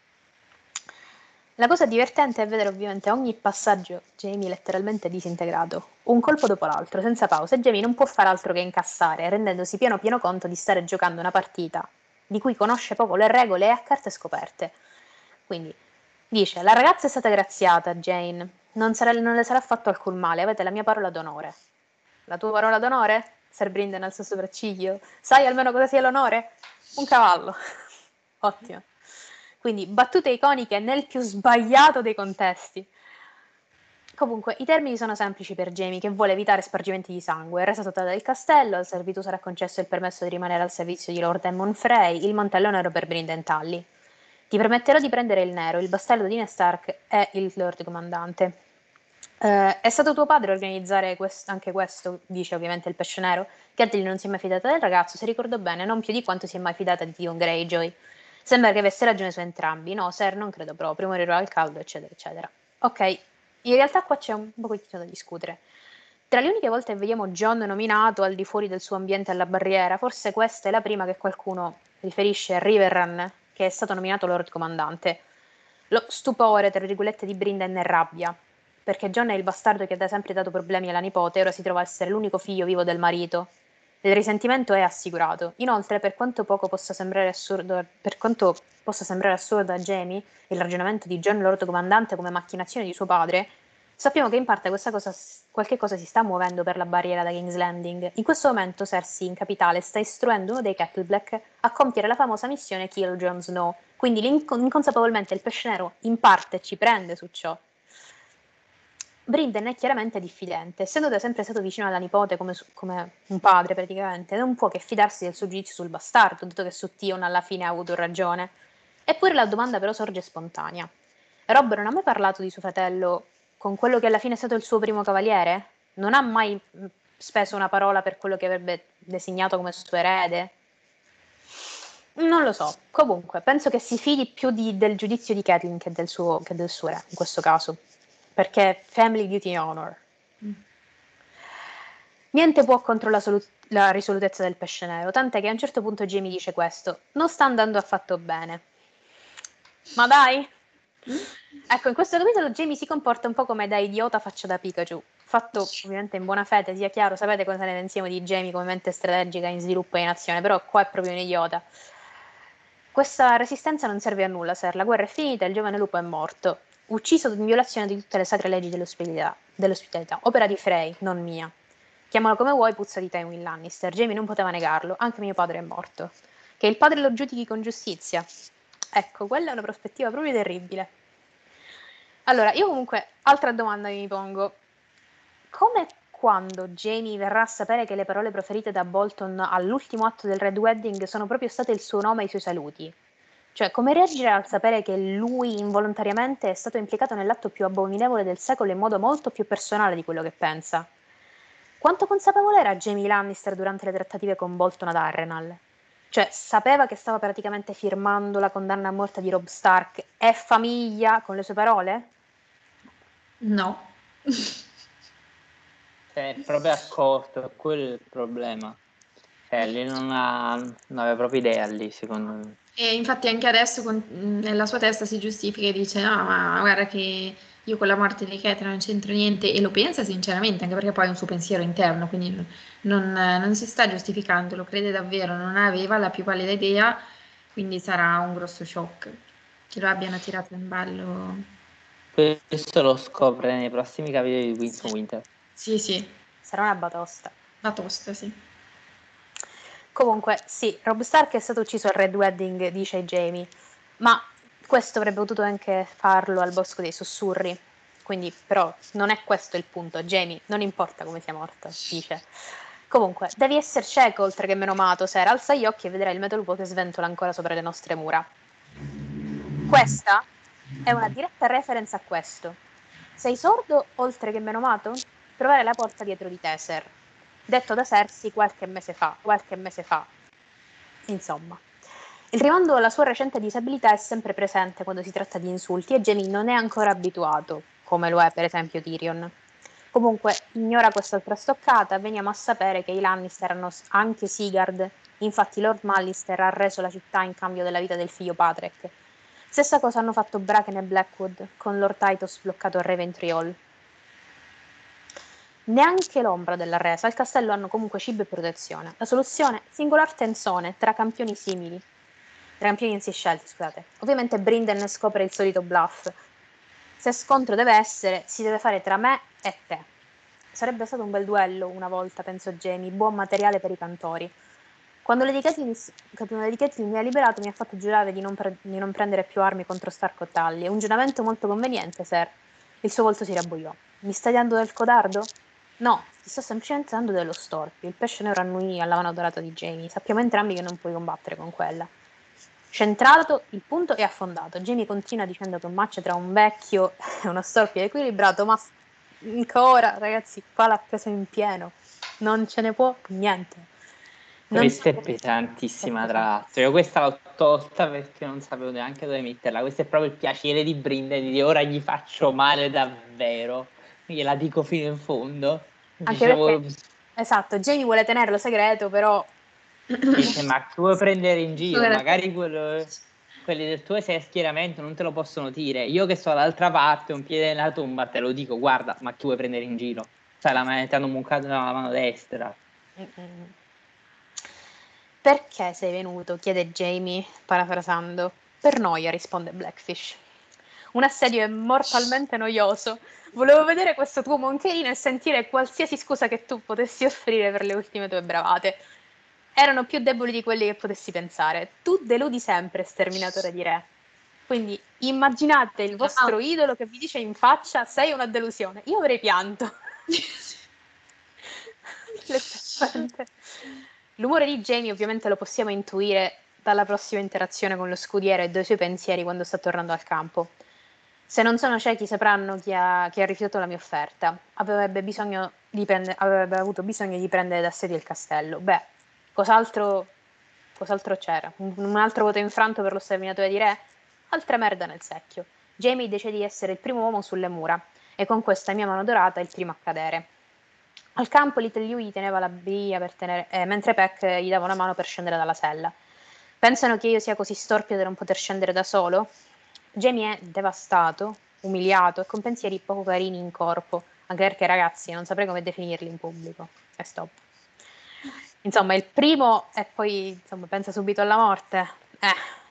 La cosa divertente è vedere ovviamente ogni passaggio Jamie letteralmente disintegrato, un colpo dopo l'altro, senza pause. Jamie non può fare altro che incassare, rendendosi pieno pieno conto di stare giocando una partita di cui conosce poco le regole e a carte scoperte. Quindi dice: La ragazza è stata graziata, Jane. Non, sarà, non le sarà fatto alcun male, avete la mia parola d'onore. La tua parola d'onore? Sir Brinden al suo sopracciglio. Sai almeno cosa sia l'onore? Un cavallo. (laughs) Ottimo. Quindi battute iconiche nel più sbagliato dei contesti. Comunque, i termini sono semplici per Jamie, che vuole evitare spargimenti di sangue. Resa totale del castello, al servitù sarà concesso il permesso di rimanere al servizio di Lord Emmon Frey, il mantello nero per Brinden Tully. Ti permetterò di prendere il nero, il bastardo di Ned Stark e il Lord Comandante. Eh, è stato tuo padre a organizzare quest- anche questo, dice ovviamente il pesce nero. Catelyn non si è mai fidata del ragazzo, se ricordo bene, non più di quanto si è mai fidata di Tion Greyjoy. Sembra che avesse ragione su entrambi. No, Sir, non credo proprio, morirò al caldo, eccetera, eccetera. Ok, in realtà qua c'è un pochettino da discutere. Tra le uniche volte che vediamo John nominato al di fuori del suo ambiente alla barriera, forse questa è la prima che qualcuno riferisce a Riverrun, che è stato nominato Lord Comandante. Lo stupore, tra virgolette, di Brinden e rabbia, perché John è il bastardo che da sempre dato problemi alla nipote e ora si trova a essere l'unico figlio vivo del marito. Il risentimento è assicurato. Inoltre, per quanto possa sembrare assurdo, per quanto possa sembrare assurdo a Jamie il ragionamento di John Lord Comandante come macchinazione di suo padre, Sappiamo che in parte questa cosa, qualche cosa si sta muovendo per la barriera da King's Landing. In questo momento Cersei in capitale sta istruendo uno dei Kettleblack a compiere la famosa missione Kill Jon Snow, quindi inconsapevolmente il pesce nero in parte ci prende su ciò. Brinden è chiaramente diffidente, essendo da sempre stato vicino alla nipote come, come, un padre praticamente, non può che fidarsi del suo giudizio sul bastardo, dato che su Tion alla fine ha avuto ragione. Eppure la domanda però sorge spontanea. Rob non ha mai parlato di suo fratello con quello che alla fine è stato il suo primo cavaliere? Non ha mai mm, speso una parola per quello che avrebbe designato come suo erede? Non lo so. Comunque, penso che si fidi più di, del giudizio di Catelyn che che del suo re, in questo caso. Perché family duty honor. Mm. Niente può contro la, solu- la risolutezza del pesce nero, tant'è che a un certo punto Jamie dice questo. Non sta andando affatto bene. Ma dai, Ecco, in questo capitolo Jamie si comporta un po' come da idiota faccia da Pikachu, fatto ovviamente in buona fede, sia chiaro, sapete cosa ne pensiamo di Jamie come mente strategica in sviluppo e in azione, però qua è proprio un idiota. Questa resistenza non serve a nulla, Sir, la guerra è finita il giovane lupo è morto, ucciso in violazione di tutte le sacre leggi dell'ospitalità, dell'ospitalità opera di Frey, non mia. Chiamalo come vuoi, puzza di Tywin Lannister, Jamie non poteva negarlo, anche mio padre è morto. Che il padre lo giudichi con giustizia, Ecco, quella è una prospettiva proprio terribile. Allora, io comunque, altra domanda che mi pongo. Come quando Jamie verrà a sapere che le parole proferite da Bolton all'ultimo atto del Red Wedding sono proprio state il suo nome e i suoi saluti? Cioè, come reagire al sapere che lui involontariamente è stato implicato nell'atto più abominevole del secolo in modo molto più personale di quello che pensa? Quanto consapevole era Jamie Lannister durante le trattative con Bolton ad Arrenal? Cioè, sapeva che stava praticamente firmando la condanna a morte di Rob Stark. È famiglia con le sue parole? No. (laughs) È proprio accorto, quello è il problema. Cioè, lei non, ha, non aveva proprio idea lì, secondo me. E infatti anche adesso con, nella sua testa si giustifica e dice no, ma guarda che io con la morte di Kate non c'entro niente e lo pensa sinceramente, anche perché poi è un suo pensiero interno, quindi non, non si sta giustificando, lo crede davvero, non aveva la più pallida idea, quindi sarà un grosso shock che lo abbiano tirato in ballo. Questo lo scopre nei prossimi capitoli di Winston sì. Winter. Sì, sì. Sarà una batosta. Batosta, sì. Comunque, sì, Rob Stark è stato ucciso al Red Wedding, dice Jamie, ma questo avrebbe potuto anche farlo al Bosco dei Sussurri. Quindi, però, non è questo il punto. Jamie, non importa come sia morto, dice. Comunque, devi essere cieco oltre che menomato, Sera. Alza gli occhi e vedrai il metalupo che sventola ancora sopra le nostre mura. Questa è una diretta reference a questo. Sei sordo oltre che menomato? Trovare la porta dietro di te, Ser. Detto da Cersei qualche mese fa, qualche mese fa. Insomma. Il rimando alla sua recente disabilità è sempre presente quando si tratta di insulti e Jamie non è ancora abituato, come lo è per esempio Tyrion. Comunque, ignora quest'altra stoccata, veniamo a sapere che i Lannister hanno anche Sigard, infatti Lord Mallister ha reso la città in cambio della vita del figlio Patrick. Stessa cosa hanno fatto Bracken e Blackwood, con Lord Titus bloccato a Reventry Neanche l'ombra della resa, al castello hanno comunque cibo e protezione. La soluzione? Singolar tensone tra campioni simili, campioni si scelti, scusate. Ovviamente Brinden scopre il solito bluff. Se scontro deve essere, si deve fare tra me e te. Sarebbe stato un bel duello una volta, penso Jamie, buon materiale per i cantori. Quando Lady Catelyn, mi ha liberato, mi ha fatto giurare di non, pre- di non prendere più armi contro Stark o Tully. È un giuramento molto conveniente, Sir. Il suo volto si rabbuiò. Mi stai dando del codardo? No, ti sto semplicemente dando dello storpio. Il pesce nero annui alla mano dorata di Jamie. Sappiamo entrambi che non puoi combattere con quella. Centrato, il punto è affondato. Jamie continua dicendo che un match tra un vecchio e uno storpio equilibrato, ma ancora, ragazzi, qua l'ha preso in pieno. Non ce ne può niente. Non questa è pesantissima, tra l'altro. Io questa l'ho tolta perché non sapevo neanche dove metterla. Questo è proprio il piacere di Brinded, di ora gli faccio male davvero. Gliela dico fino in fondo. Anche Dicevo... perché, esatto, Jamie vuole tenerlo segreto, però Dice, ma tu vuoi prendere in giro? Magari quello, quelli del tuo schieramento non te lo possono dire. Io che sto dall'altra parte, un piede nella tomba, te lo dico, guarda, ma chi vuoi prendere in giro? Sai, la mano, ti hanno muncato la mano destra. Perché sei venuto? chiede Jamie, parafrasando. Per noia, risponde Blackfish. Un assedio è mortalmente noioso. Volevo vedere questo tuo moncherino e sentire qualsiasi scusa che tu potessi offrire per le ultime tue bravate. Erano più deboli di quelli che potessi pensare. Tu deludi sempre, sterminatore di re. Quindi immaginate il vostro idolo che vi dice in faccia sei una delusione. Io avrei pianto. L'umore di Jamie ovviamente lo possiamo intuire dalla prossima interazione con lo scudiero e dai suoi pensieri quando sta tornando al campo. Se non sono ciechi sapranno chi ha, chi ha rifiutato la mia offerta. Avrebbe, prendere, avrebbe, avuto bisogno di prendere d'assedio il castello. Beh, cos'altro, cos'altro c'era? Un, un, altro voto infranto per lo sterminatore di re? Altra merda nel secchio. Jamie decide di essere il primo uomo sulle mura e con questa mia mano dorata il primo a cadere. Al campo Little Louis teneva la briglia eh, mentre Peck gli dava una mano per scendere dalla sella. Pensano che io sia così storpio da non poter scendere da solo? Jamie è devastato, umiliato e con pensieri poco carini in corpo, anche perché ragazzi non saprei come definirli in pubblico. E stop. Insomma, il primo e poi insomma, pensa subito alla morte. Eh.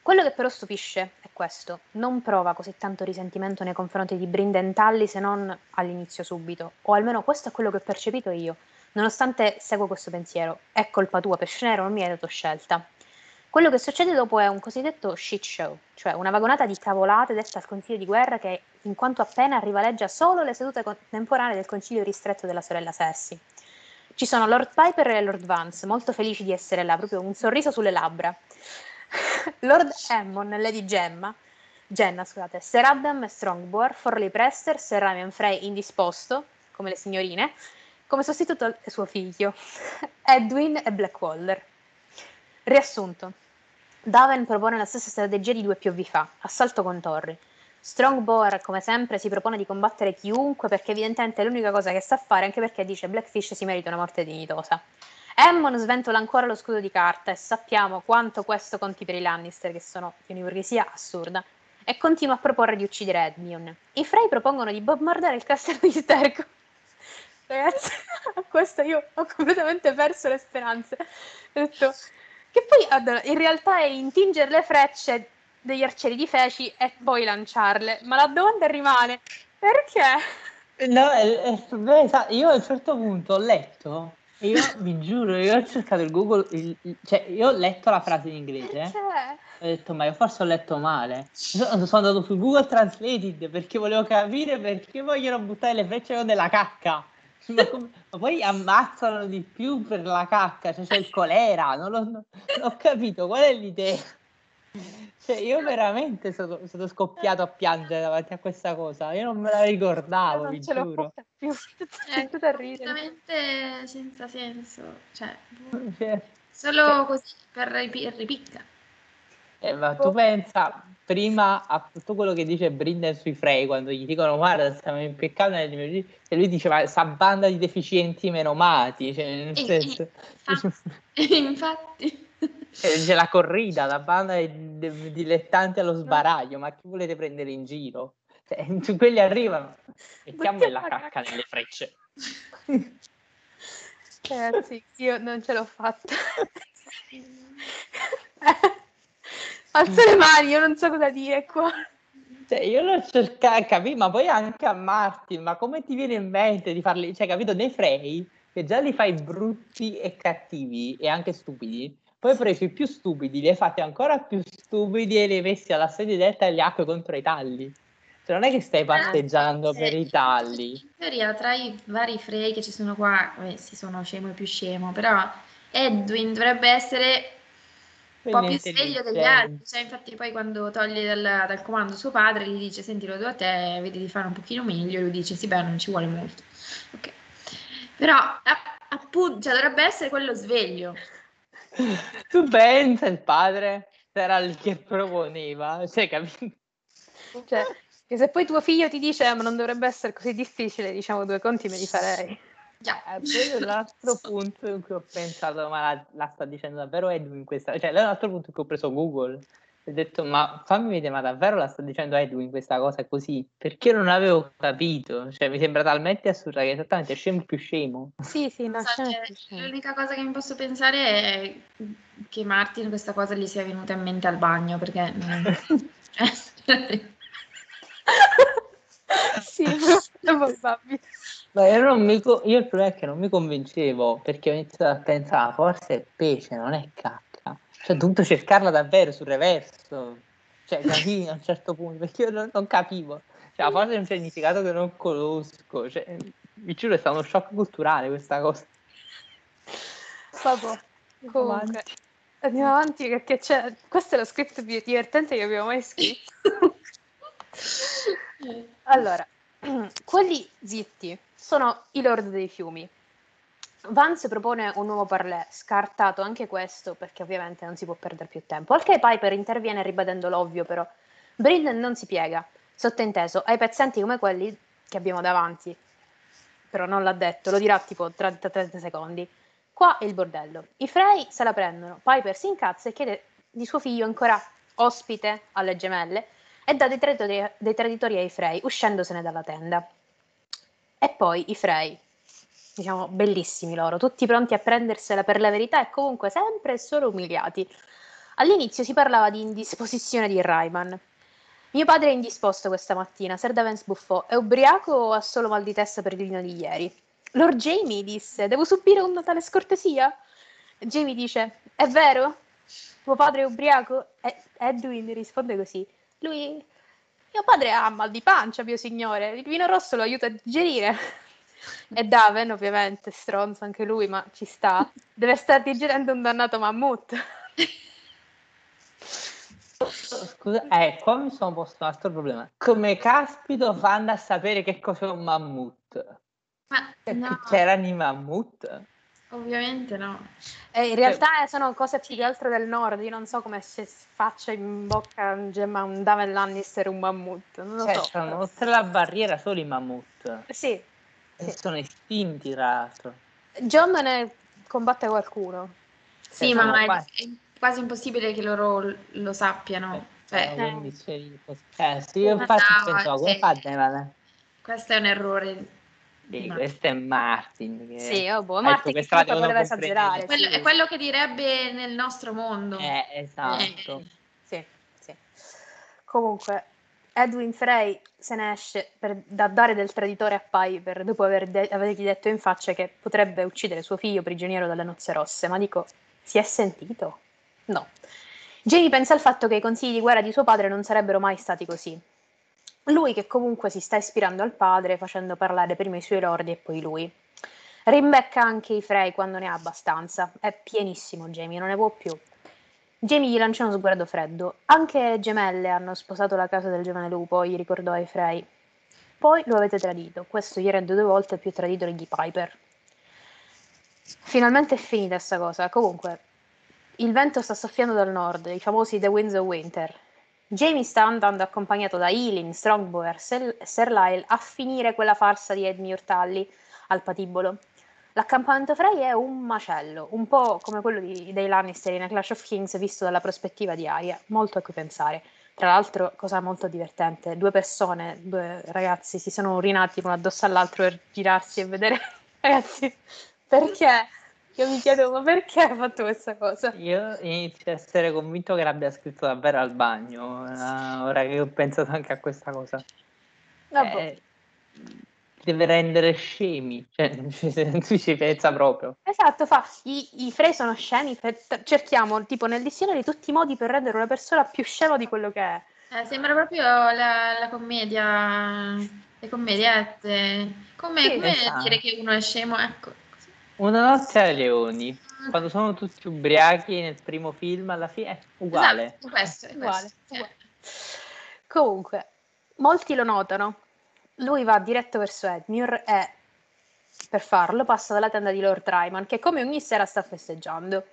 Quello che però stupisce è questo, non prova così tanto risentimento nei confronti di Brindentalli se non all'inizio subito, o almeno questo è quello che ho percepito io, nonostante seguo questo pensiero, è colpa tua, pesce nero non mi hai dato scelta. Quello che succede dopo è un cosiddetto shit show, cioè una vagonata di cavolate detta al Consiglio di guerra che, in quanto appena rivaleggia solo le sedute contemporanee del Consiglio ristretto della sorella Cersei. Ci sono Lord Piper e Lord Vance, molto felici di essere là, proprio un sorriso sulle labbra. (laughs) Lord Hammond Lady Gemma, Jenna, scusate, Sir Adam e Strongbow, Forley Prester, Sir Ramian Frey indisposto, come le signorine, come sostituto al suo figlio, (laughs) Edwin e Blackwater. Riassunto. Daven propone la stessa strategia di due POV fa, assalto con torri. Strongbower, come sempre, si propone di combattere chiunque perché evidentemente è l'unica cosa che sa fare, anche perché dice Blackfish si merita una morte dignitosa. Emmon sventola ancora lo scudo di carta e sappiamo quanto questo conti per i Lannister, che sono di un'ipocrisia assurda, e continua a proporre di uccidere Edmion. I Frey propongono di bombardare il castello di Sterco. (laughs) Ragazzi, a (laughs) questo io ho completamente perso le speranze. Ho detto, che poi in realtà è intingere le frecce degli arcieri di feci e poi lanciarle. Ma la domanda rimane: perché? No, eh, io a un certo punto ho letto, io vi giuro, io ho cercato il Google, il, cioè io ho letto la frase in inglese. Ho detto, ma io forse ho letto male. Sono, sono andato su Google Translated perché volevo capire perché vogliono buttare le frecce nella cacca. (laughs) Ma, come, ma, poi ammazzano di più per la cacca, cioè c'è il colera, non, lo, non ho capito qual è l'idea. Cioè, io veramente sono, sono, scoppiato a piangere davanti a questa cosa, io non me la ricordavo, non vi ce giuro. Più. (laughs) È completamente senza senso, cioè, (laughs) cioè solo cioè, così per ripicca. Eh, ma tu pensa prima a tutto quello che dice Brinden sui Frey quando gli dicono guarda stiamo impiccando nelle mie e lui dice ma sta banda di deficienti menomati cioè nel (laughs) e, senso e, infatti. c'è la corrida la banda di dilettanti allo sbaraglio ma chi volete prendere in giro? Cioè, (laughs) quelli arrivano mettiamo la cacca nelle frecce. Ragazzi io non ce l'ho fatta (laughs) Alzo le mani, io non so cosa dire qua. Cioè, io l'ho cercato, capito, ma poi anche a Martin, ma come ti viene in mente di farli, cioè, capito, nei Frey, che già li fai brutti e cattivi e anche stupidi, poi hai preso i più stupidi, li hai fatti ancora più stupidi e li hai messi alla sedia del tagliacque contro i talli. Cioè, non è che stai patteggiando per i talli. In teoria, tra i vari Frey che ci sono qua, eh, si sono scemo e più scemo, però Edwin dovrebbe essere un po' più sveglio degli altri. Cioè, infatti, poi quando toglie dal, dal, comando suo padre, gli dice: Senti, lo do a te, vedi di fare un pochino meglio. E lui dice: Sì, beh, non ci vuole molto. Ok, però appunto, cioè, dovrebbe essere quello sveglio. (laughs) tu pensa il padre era lì che proponeva, cioè, capito? Cioè, se poi tuo figlio ti dice: Ma non dovrebbe essere così difficile, diciamo due conti, me li farei. Yeah. Eh, poi un altro (laughs) punto in cui ho pensato, ma la, la sta dicendo davvero Edwin questa, cioè un altro punto in cui ho preso Google ho detto, ma fammi vedere, ma davvero la sta dicendo Edwin questa cosa così? Perché non avevo capito, cioè mi sembra talmente assurda che è esattamente scemo più scemo. Sì, sì, no, so, cioè, l'unica cosa che mi posso pensare è che Martin questa cosa gli sia venuta in mente al bagno, perché... (laughs) (laughs) sì, è probabile. Ma io, non mi, io il problema è che non mi convincevo perché ho iniziato a pensare forse è pesce, non è cacca. Cioè, ho dovuto cercarla davvero sul reverso. Cioè, capì a un certo punto perché io non, non capivo. Cioè, forse è un significato che non conosco. Cioè, mi giuro, è stato uno shock culturale questa cosa. Vabbè, comunque, andiamo avanti perché c'è... questo è lo script più divertente che abbiamo mai scritto. (laughs) allora, (clears throat) quelli zitti sono i Lord dei fiumi. Vance propone un nuovo parlé, scartato anche questo perché ovviamente non si può perdere più tempo. Al che Piper interviene ribadendo l'ovvio però. Brinden non si piega, sottinteso, ai pezzenti come quelli che abbiamo davanti. Però non l'ha detto, lo dirà tipo tra 30 secondi. Qua è il bordello. I Frey se la prendono, Piper si incazza e chiede di suo figlio ancora ospite alle gemelle e dà dei traditori, dei traditori ai Frey, uscendosene dalla tenda. E poi i Frey, diciamo, bellissimi loro, tutti pronti a prendersela per la verità e comunque sempre e solo umiliati. All'inizio si parlava di indisposizione di Rayman. Mio padre è indisposto questa mattina, Sir Daven sbuffò. È ubriaco o ha solo mal di testa per il vino di ieri? Lord Jamie disse, devo subire una tale scortesia? Jamie dice, è vero? Tuo padre è ubriaco? E Edwin risponde così, lui, mio padre ha mal di pancia, mio signore, il vino rosso lo aiuta a digerire. E Daven, ovviamente, stronzo anche lui, ma ci sta, deve stare digerendo un dannato mammut. Scusa, eh, qua mi sono posto un altro problema. Come caspito fanno a sapere che cos'è un mammut? Ma no. C'erano i mammut? Ovviamente no. Eh, in realtà eh, sono cose più che altro del nord. Io non so come si faccia in bocca un gemma un Daven Lannister un mammut. Non lo cioè, so. Sono oltre la barriera solo i mammut. Sì. sì. sono estinti, tra l'altro. John ne combatte qualcuno. Sì, cioè, ma quasi... è quasi impossibile che loro lo sappiano. Cioè, eh, eh, sì, io infatti pensavo, come fa Daven? Questo è un errore sì, questo è Martin. Che sì, oh, boh, Martin che voleva esagerare. Quello, sì. È quello che direbbe nel nostro mondo. Eh, esatto. Eh. Sì, sì. Comunque, Edwin Frey se ne esce per, da dare del traditore a Piper dopo aver de- avergli detto in faccia che potrebbe uccidere suo figlio prigioniero dalle nozze rosse. Ma dico, si è sentito? No. Jamie pensa al fatto che i consigli di guerra di suo padre non sarebbero mai stati così. Lui che comunque si sta ispirando al padre, facendo parlare prima i suoi lordi e poi lui. Rimbecca anche i Frey quando ne ha abbastanza. È pienissimo Jamie, non ne può più. Jamie gli lancia uno sguardo freddo. Anche le gemelle hanno sposato la casa del giovane lupo, gli ricordò ai Frey. Poi lo avete tradito. Questo gli rende due volte più tradito di Piper. Finalmente è finita questa cosa. Comunque, il vento sta soffiando dal nord, i famosi The Winds of Winter. Jamie sta andando accompagnato da Eileen, Strongbow e Sir Lyle a finire quella farsa di Edmure Tully al patibolo. L'accampamento Frey è un macello, un po' come quello di, dei Lannister in A Clash of Kings visto dalla prospettiva di Arya, molto a cui pensare. Tra l'altro, cosa molto divertente, due persone, due ragazzi si sono urinati uno addosso all'altro per girarsi e vedere... (laughs) ragazzi, perché? Io mi chiedo, ma perché ha fatto questa cosa? Io inizio a essere convinto che l'abbia scritto davvero al bagno, ora che ho pensato anche a questa cosa. Eh, deve rendere scemi, cioè, (laughs) tu ci pensa proprio. Esatto, fa, i, i Frey sono scemi, cerchiamo tipo nel dizionario tutti i modi per rendere una persona più scema di quello che è. Eh, sembra proprio la, la commedia, le commediette, come, sì, come esatto. dire che uno è scemo, ecco. Una notte ai leoni, quando sono tutti ubriachi nel primo film, alla fine è uguale. Esatto, questo, è uguale. uguale. Comunque, molti lo notano. Lui va diretto verso Edmure e per farlo passa dalla tenda di Lord Ryman, che come ogni sera sta festeggiando.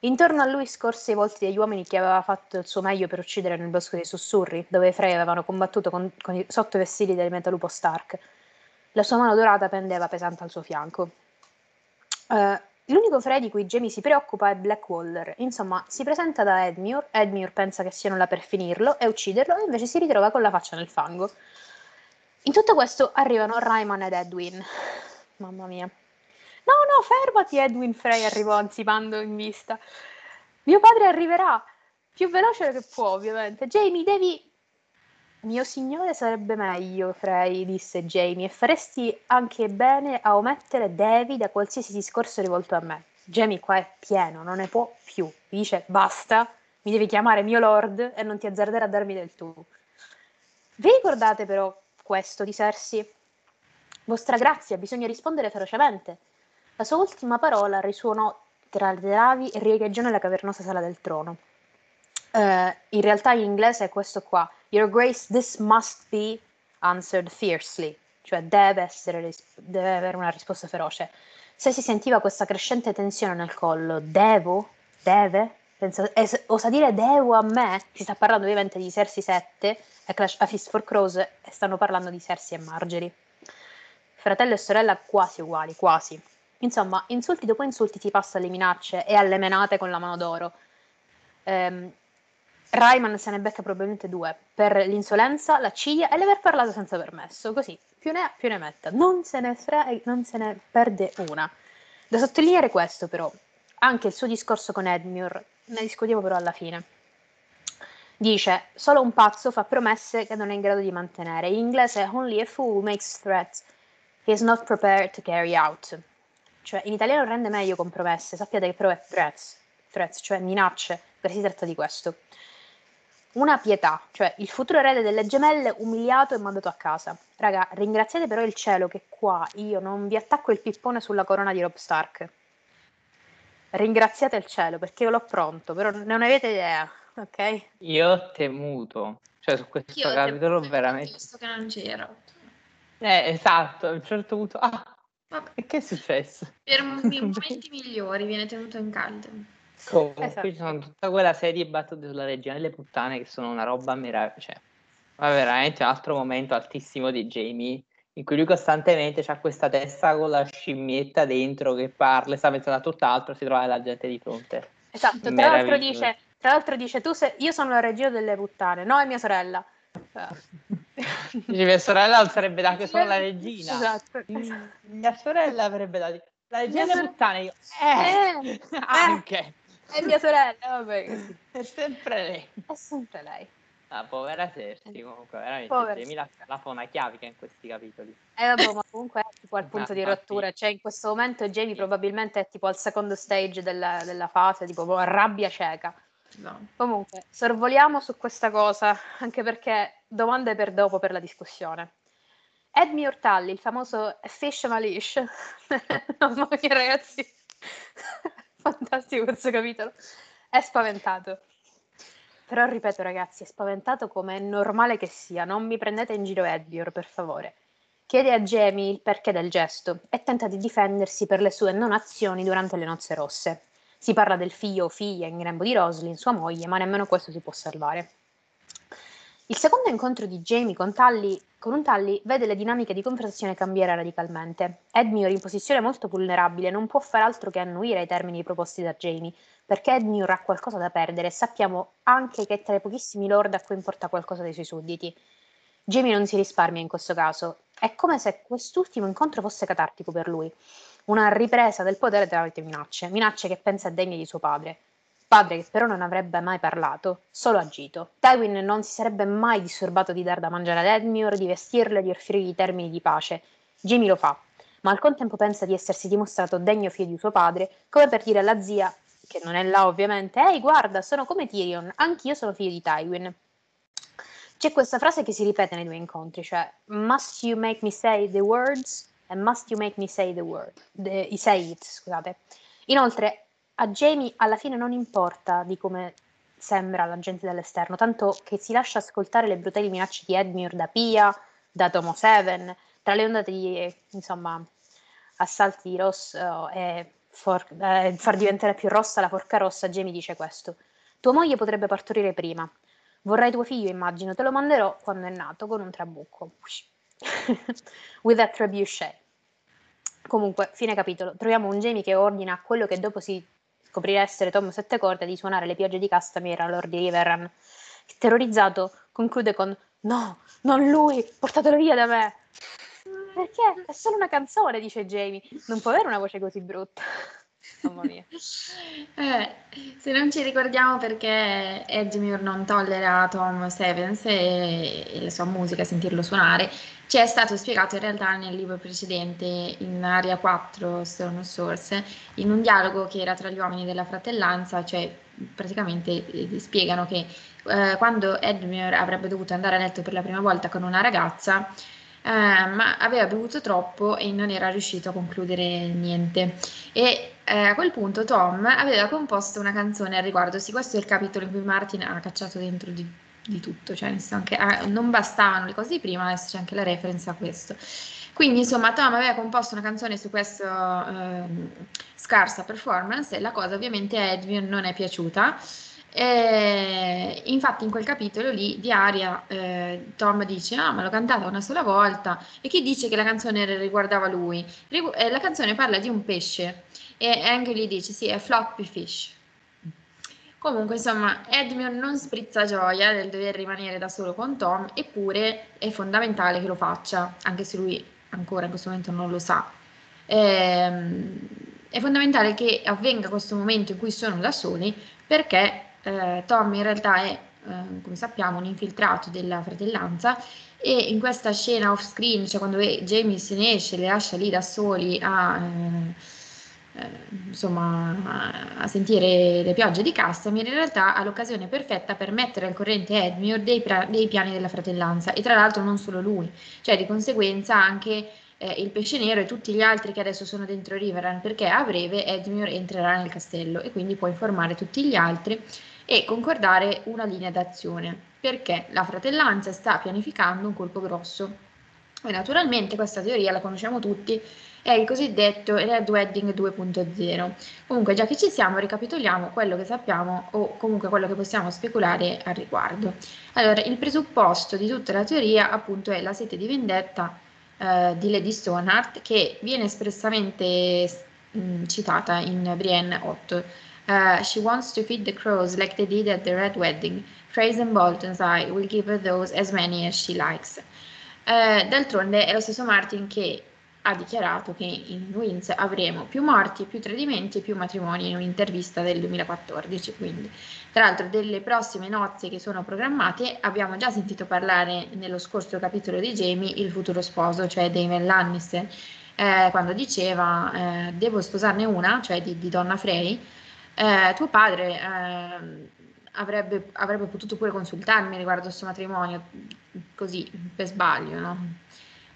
Intorno a lui scorse i volti degli uomini che aveva fatto il suo meglio per uccidere nel bosco dei sussurri, dove i Frey avevano combattuto con, con i, sotto i vestiti del metalupo Stark. La sua mano dorata pendeva pesante al suo fianco. Uh, l'unico Frey di cui Jamie si preoccupa è Blackwaller. Insomma, si presenta da Edmure, Edmure pensa che siano là per finirlo e ucciderlo, e invece si ritrova con la faccia nel fango. In tutto questo arrivano Ryman ed Edwin. Mamma mia. No, no, fermati, Edwin Frey arrivò anzipando in vista. Mio padre arriverà più veloce che può, ovviamente. Jamie, devi. Mio signore sarebbe meglio, Frey, disse Jamie, e faresti anche bene a omettere Devi da qualsiasi discorso rivolto a me. Jamie qua è pieno, non ne può più. Mi dice basta, mi devi chiamare mio lord e non ti azzardare a darmi del tu. Vi ricordate però questo di Cersei? Vostra grazia, bisogna rispondere ferocemente. La sua ultima parola risuonò tra le travi e riecheggiò nella cavernosa sala del trono. Uh, in realtà in inglese è questo qua. Your Grace, this must be answered fiercely. Cioè deve, essere, deve avere una risposta feroce. Se si sentiva questa crescente tensione nel collo, devo? Deve? Pensa, es, osa dire devo a me? Si sta parlando ovviamente di Cersei 7 e Clash a Fist for Crows e stanno parlando di Cersei e Marjorie. Fratello e sorella quasi uguali, quasi. Insomma, insulti dopo insulti si passa alle minacce e alle menate con la mano d'oro. Um, Rayman se ne becca probabilmente due, per l'insolenza, la ciglia e l'aver parlato senza permesso, così, più ne ha più ne metta, non se ne, fre- non se ne perde una. Da sottolineare questo però, anche il suo discorso con Edmure, ne discutiamo però alla fine. Dice, solo un pazzo fa promesse che non è in grado di mantenere. In inglese, only a fool makes threats he is not prepared to carry out. Cioè, in italiano rende meglio con promesse, sappiate che però è threats, threats cioè minacce, perché si tratta di questo. Una pietà, cioè il futuro erede delle gemelle umiliato e mandato a casa. Raga, ringraziate però il cielo che qua io non vi attacco il pippone sulla corona di Rob Stark. Ringraziate il cielo perché io l'ho pronto, però non avete idea, ok? Io ho temuto, cioè su questo io capitolo veramente... Visto che non c'ero. Eh, esatto, a un certo punto... Ah, Vabbè. che è successo? Per momenti (laughs) migliori viene tenuto in caldo. Comunque esatto. ci sono tutta quella serie di battute sulla regina delle puttane che sono una roba meravigliosa. Cioè, ma veramente un altro momento altissimo di Jamie in cui lui costantemente ha questa testa con la scimmietta dentro che parla e sta pensando a tutt'altro, si trova la gente di fronte. Esatto, tra l'altro dice, tra l'altro dice tu sei, io sono la regina delle puttane, no è mia sorella. (laughs) Dice, mia sorella sarebbe da che sono la regina. Esatto. Mia sorella avrebbe dato la regina delle puttane. Io, eh, eh, (laughs) anche. È mia sorella, vabbè. È sempre lei. È sempre lei. La povera Cersei, comunque, veramente. Jamie la, la fa una chiavica in questi capitoli. Eh, vabbè, ma comunque è tipo al punto di rottura. Cioè, in questo momento Jamie probabilmente è tipo al secondo stage della, della fase, tipo rabbia cieca. No. Comunque, sorvoliamo su questa cosa, anche perché domande per dopo per la discussione. Edmi Ortalli, il famoso Fish Malish. (laughs) Mia, ragazzi. Fantastico questo capitolo. È spaventato. Però ripeto ragazzi, è spaventato come è normale che sia. Non mi prendete in giro Edbior, per favore. Chiede a Jamie il perché del gesto e tenta di difendersi per le sue non azioni durante le nozze rosse. Si parla del figlio o figlia in grembo di Roslyn, sua moglie, ma nemmeno questo si può salvare. Il secondo incontro di Jamie con, Tully, con un Tully vede le dinamiche di conversazione cambiare radicalmente. Edmure, in posizione molto vulnerabile, non può fare altro che annuire ai termini proposti da Jamie, perché Edmure ha qualcosa da perdere e sappiamo anche che è tra i pochissimi lord a cui importa qualcosa dei suoi sudditi. Jamie non si risparmia in questo caso. È come se quest'ultimo incontro fosse catartico per lui una ripresa del potere tramite minacce, minacce che pensa degne di suo padre. Padre che però non avrebbe mai parlato, solo agito. Tywin non si sarebbe mai disturbato di dar da mangiare ad Edmure, di vestirlo e di offrirgli termini di pace. Jamie lo fa, ma al contempo pensa di essersi dimostrato degno figlio di suo padre, come per dire alla zia, che non è là ovviamente, ehi guarda, sono come Tyrion, anch'io sono figlio di Tywin. C'è questa frase che si ripete nei due incontri, cioè Must you make me say the words? And must you make me say the word? The, say it, scusate. Inoltre, a Jamie alla fine non importa di come sembra la gente dall'esterno, tanto che si lascia ascoltare le brutali minacce di Edmure da Pia, da Tomo Seven, tra le ondate di, insomma, assalti di rosso e for, eh, far diventare più rossa la forca rossa, Jamie dice questo. Tua moglie potrebbe partorire prima. Vorrai tuo figlio, immagino, te lo manderò quando è nato con un trabucco. (laughs) With a trebuchet. Comunque, fine capitolo. Troviamo un Jamie che ordina quello che dopo si scoprirà essere Tom Sette Corde di suonare le piogge di Castamere a Lord di Riverrun. Terrorizzato, conclude con No, non lui, portatelo via da me. Perché? È solo una canzone, dice Jamie. Non può avere una voce così brutta. Mamma mia. (laughs) Eh, se non ci ricordiamo perché Edgemure non tollera Tom Stevens e, e la sua musica, sentirlo suonare, ci è stato spiegato in realtà nel libro precedente, in Aria 4, Stone Source, in un dialogo che era tra gli uomini della fratellanza, cioè praticamente eh, spiegano che eh, quando Edmure avrebbe dovuto andare a letto per la prima volta con una ragazza, eh, ma aveva bevuto troppo e non era riuscito a concludere niente. E eh, a quel punto Tom aveva composto una canzone al riguardo. Sì, questo è il capitolo in cui Martin ha cacciato dentro di, di tutto, cioè anche, ah, non bastavano le cose di prima, adesso c'è anche la reference a questo. Quindi, insomma, Tom aveva composto una canzone su questa eh, scarsa performance e la cosa ovviamente a Edwin non è piaciuta e infatti in quel capitolo lì di Aria eh, Tom dice ah ma l'ho cantata una sola volta. E chi dice che la canzone riguardava lui? Rigu- eh, la canzone parla di un pesce e anche lì dice sì è floppy fish. Comunque insomma Edmund non sprizza gioia del dover rimanere da solo con Tom eppure è fondamentale che lo faccia anche se lui ancora in questo momento non lo sa. Ehm, è fondamentale che avvenga questo momento in cui sono da soli perché eh, Tom in realtà è, eh, come sappiamo, un infiltrato della fratellanza e in questa scena off screen, cioè quando Jamie se ne esce, le lascia lì da soli a, eh, eh insomma, a, sentire le piogge di Castamere, in realtà ha l'occasione perfetta per mettere al corrente Edmure dei, dei piani della fratellanza e tra l'altro non solo lui, cioè di conseguenza anche eh, il pesce nero e tutti gli altri che adesso sono dentro Riverrun perché a breve Edmure entrerà nel castello e quindi può informare tutti gli altri e concordare una linea d'azione, perché la fratellanza sta pianificando un colpo grosso. E naturalmente questa teoria la conosciamo tutti, è il cosiddetto Red Wedding 2.0. Comunque, già che ci siamo, ricapitoliamo quello che sappiamo o comunque quello che possiamo speculare al riguardo. Allora, il presupposto di tutta la teoria, appunto, è la sete di vendetta eh, di Lady Stoneheart, che viene espressamente mh, citata in Brienne 8 Uh, she wants to feed the crows like they did at the Red Wedding. Fraser and Bolton's eye will give her those as many as she likes. Uh, d'altronde è lo stesso Martin che ha dichiarato che in Wins avremo più morti, più tradimenti e più matrimoni in un'intervista del 2014. Quindi, tra l'altro, delle prossime nozze che sono programmate abbiamo già sentito parlare nello scorso capitolo di Jamie il futuro sposo, cioè Damon Lannister, eh, quando diceva eh, devo sposarne una, cioè di, di Donna Frey eh, tuo padre eh, avrebbe, avrebbe, potuto pure consultarmi riguardo questo matrimonio, così per sbaglio, no?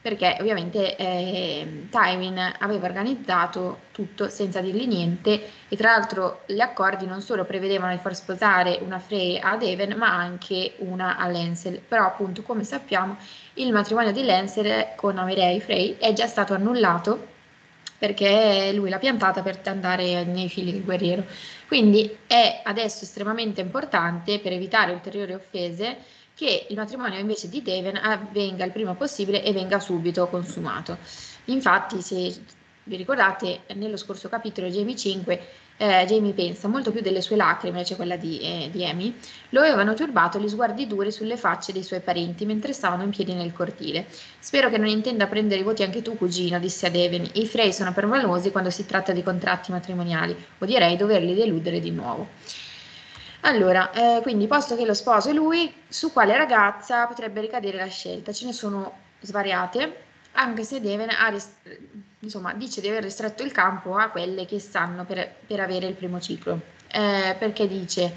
Perché ovviamente eh, Tywin aveva organizzato tutto senza dirgli niente e tra l'altro gli accordi non solo prevedevano di far sposare una Frey a Deven ma anche una a Lancel, però appunto come sappiamo il matrimonio di Lancel con Amerei Frey è già stato annullato perché lui l'ha piantata per andare nei figli del guerriero. Quindi è adesso estremamente importante per evitare ulteriori offese che il matrimonio invece di Deven avvenga il prima possibile e venga subito consumato. Infatti, se vi ricordate, nello scorso capitolo Jamie 5 eh, Jamie pensa, molto più delle sue lacrime, cioè quella di, eh, di Amy, lo avevano turbato gli sguardi duri sulle facce dei suoi parenti mentre stavano in piedi nel cortile. Spero che non intenda prendere i voti anche tu, cugino, disse ad Evan. I Frey sono permalosi quando si tratta di contratti matrimoniali, o direi doverli deludere di nuovo. Allora, eh, quindi, posto che lo sposo è lui, su quale ragazza potrebbe ricadere la scelta? Ce ne sono svariate, anche se Deven ha, insomma, dice di aver ristretto il campo a quelle che stanno per, per avere il primo ciclo, eh, perché dice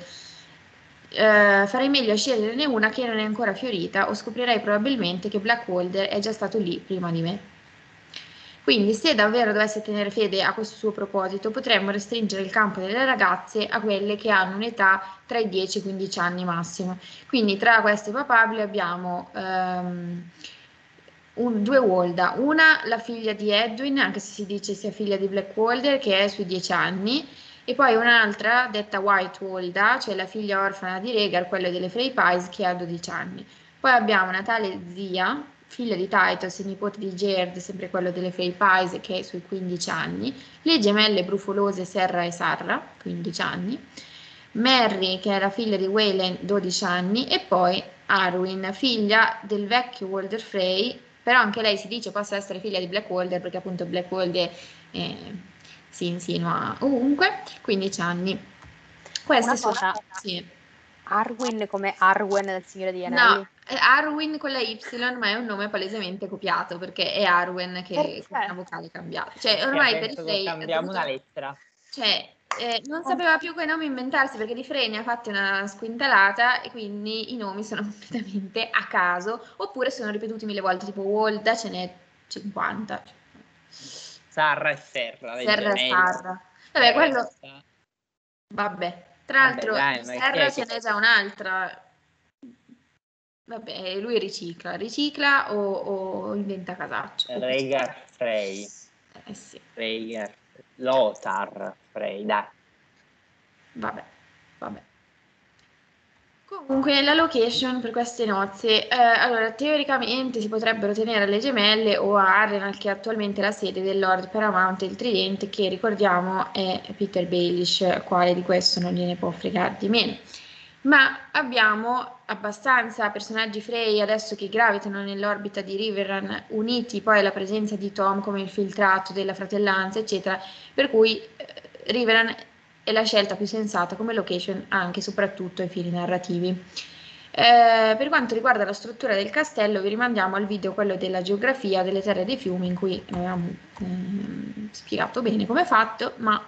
eh, farei meglio a sceglierne una che non è ancora fiorita o scoprirei probabilmente che Blackwalder è già stato lì prima di me. Quindi se davvero dovesse tenere fede a questo suo proposito, potremmo restringere il campo delle ragazze a quelle che hanno un'età tra i 10 e i 15 anni massimo. Quindi tra queste papabili abbiamo... Ehm, un, due Walda, una la figlia di Edwin, anche se si dice sia figlia di Black Walder, che è sui dieci anni, e poi un'altra detta White Walda, cioè la figlia orfana di Rhaegar, quella delle Frey Pies, che ha 12 anni. Poi abbiamo una tale zia, figlia di Titus e nipote di Gerd, sempre quello delle Frey Pies, che è sui 15 anni, le gemelle brufolose Serra e Sarra, 15 anni, Mary, che è la figlia di Wayland, 12 anni, e poi Arwen, figlia del vecchio Walder Frey, però anche lei si dice possa essere figlia di Blackwalder perché appunto Blackwalder eh, si insinua ovunque, 15 anni. Queste sono... Sì. Arwin come Arwen del Signore di Anelli? No, è Arwin con la Y, ma è un nome palesemente copiato perché è Arwen che è una vocale cambiata. Cioè, ormai per i Frey... Cambiamo una lettera. Cioè, eh, non sapeva più quei nomi inventarsi perché di Frey ne ha fatte una squintalata e quindi i nomi sono (laughs) completamente a caso oppure sono ripetuti mille volte, tipo Wolda ce n'è 50. Sarra e Serra. Serra e Sarra. Vabbè, quello... Vabbè, tra l'altro Vabbè, dai, Serra ce n'è già un'altra. Vabbè, lui ricicla, ricicla o, o inventa casaccio. Rhaegar Frey. Eh sì. Rhaegar Lothar Frey, dai. Vabbè, vabbè. Comunque la location per queste nozze, eh, allora teoricamente si potrebbero tenere alle gemelle o a Arrenal che è attualmente la sede del Lord Paramount del Tridente che ricordiamo è Peter Baelish, quale di questo non gliene può fregare di meno. Ma abbiamo abbastanza personaggi Frey adesso che gravitano nell'orbita di Riverrun, uniti poi alla presenza di Tom come il filtrato della fratellanza, eccetera, per cui eh, Riverrun è la scelta più sensata come location anche e soprattutto ai fini narrativi. Eh, per quanto riguarda la struttura del castello, vi rimandiamo al video quello della geografia delle terre dei fiumi, in cui avevamo eh, spiegato bene come è fatto, ma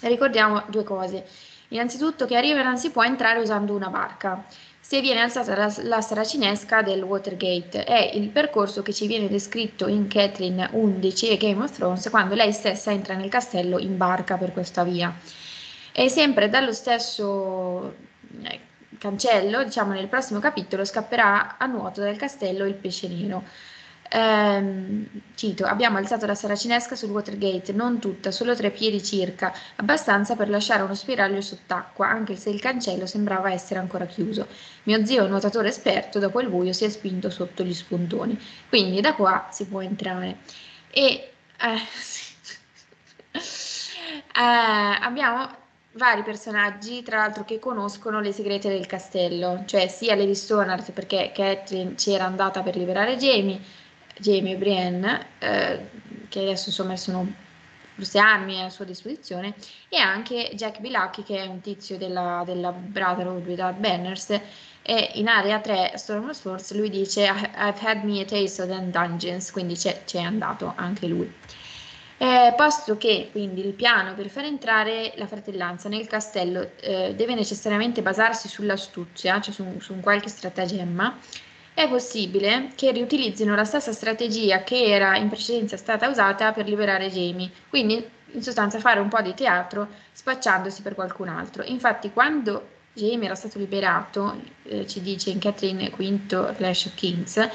ricordiamo due cose. Innanzitutto che a Riverrun si può entrare usando una barca. Se viene alzata la, la saracinesca del Watergate è il percorso che ci viene descritto in Catherine 11 e Game of Thrones quando lei stessa entra nel castello in barca per questa via. E sempre dallo stesso eh, cancello, diciamo nel prossimo capitolo, scapperà a nuoto dal castello il pesce nero. Ehm, cito, abbiamo alzato la saracinesca sul Watergate, non tutta, solo tre piedi circa, abbastanza per lasciare uno spiraglio sott'acqua, anche se il cancello sembrava essere ancora chiuso. Mio zio, nuotatore esperto, dopo il buio si è spinto sotto gli spuntoni, quindi da qua si può entrare. E eh, (laughs) eh, abbiamo vari personaggi, tra l'altro, che conoscono le segrete del castello, cioè sia Lady Stonard perché Catherine c'era andata per liberare Jamie, Jamie e Brienne, eh, che adesso insomma sono forse armi a sua disposizione, e anche Jack Bilacchi, che è un tizio della, della Brotherhood Without Banners, e in area 3 Storm Swords lui dice I've had me a taste of the dungeons, quindi c'è, c'è andato anche lui. Eh, posto che quindi il piano per far entrare la fratellanza nel castello eh, deve necessariamente basarsi sull'astuzia, cioè su, su qualche stratagemma, è possibile che riutilizzino la stessa strategia che era in precedenza stata usata per liberare Jamie, quindi in sostanza fare un po' di teatro spacciandosi per qualcun altro. Infatti quando Jamie era stato liberato, eh, ci dice in Catherine V Clash Kings,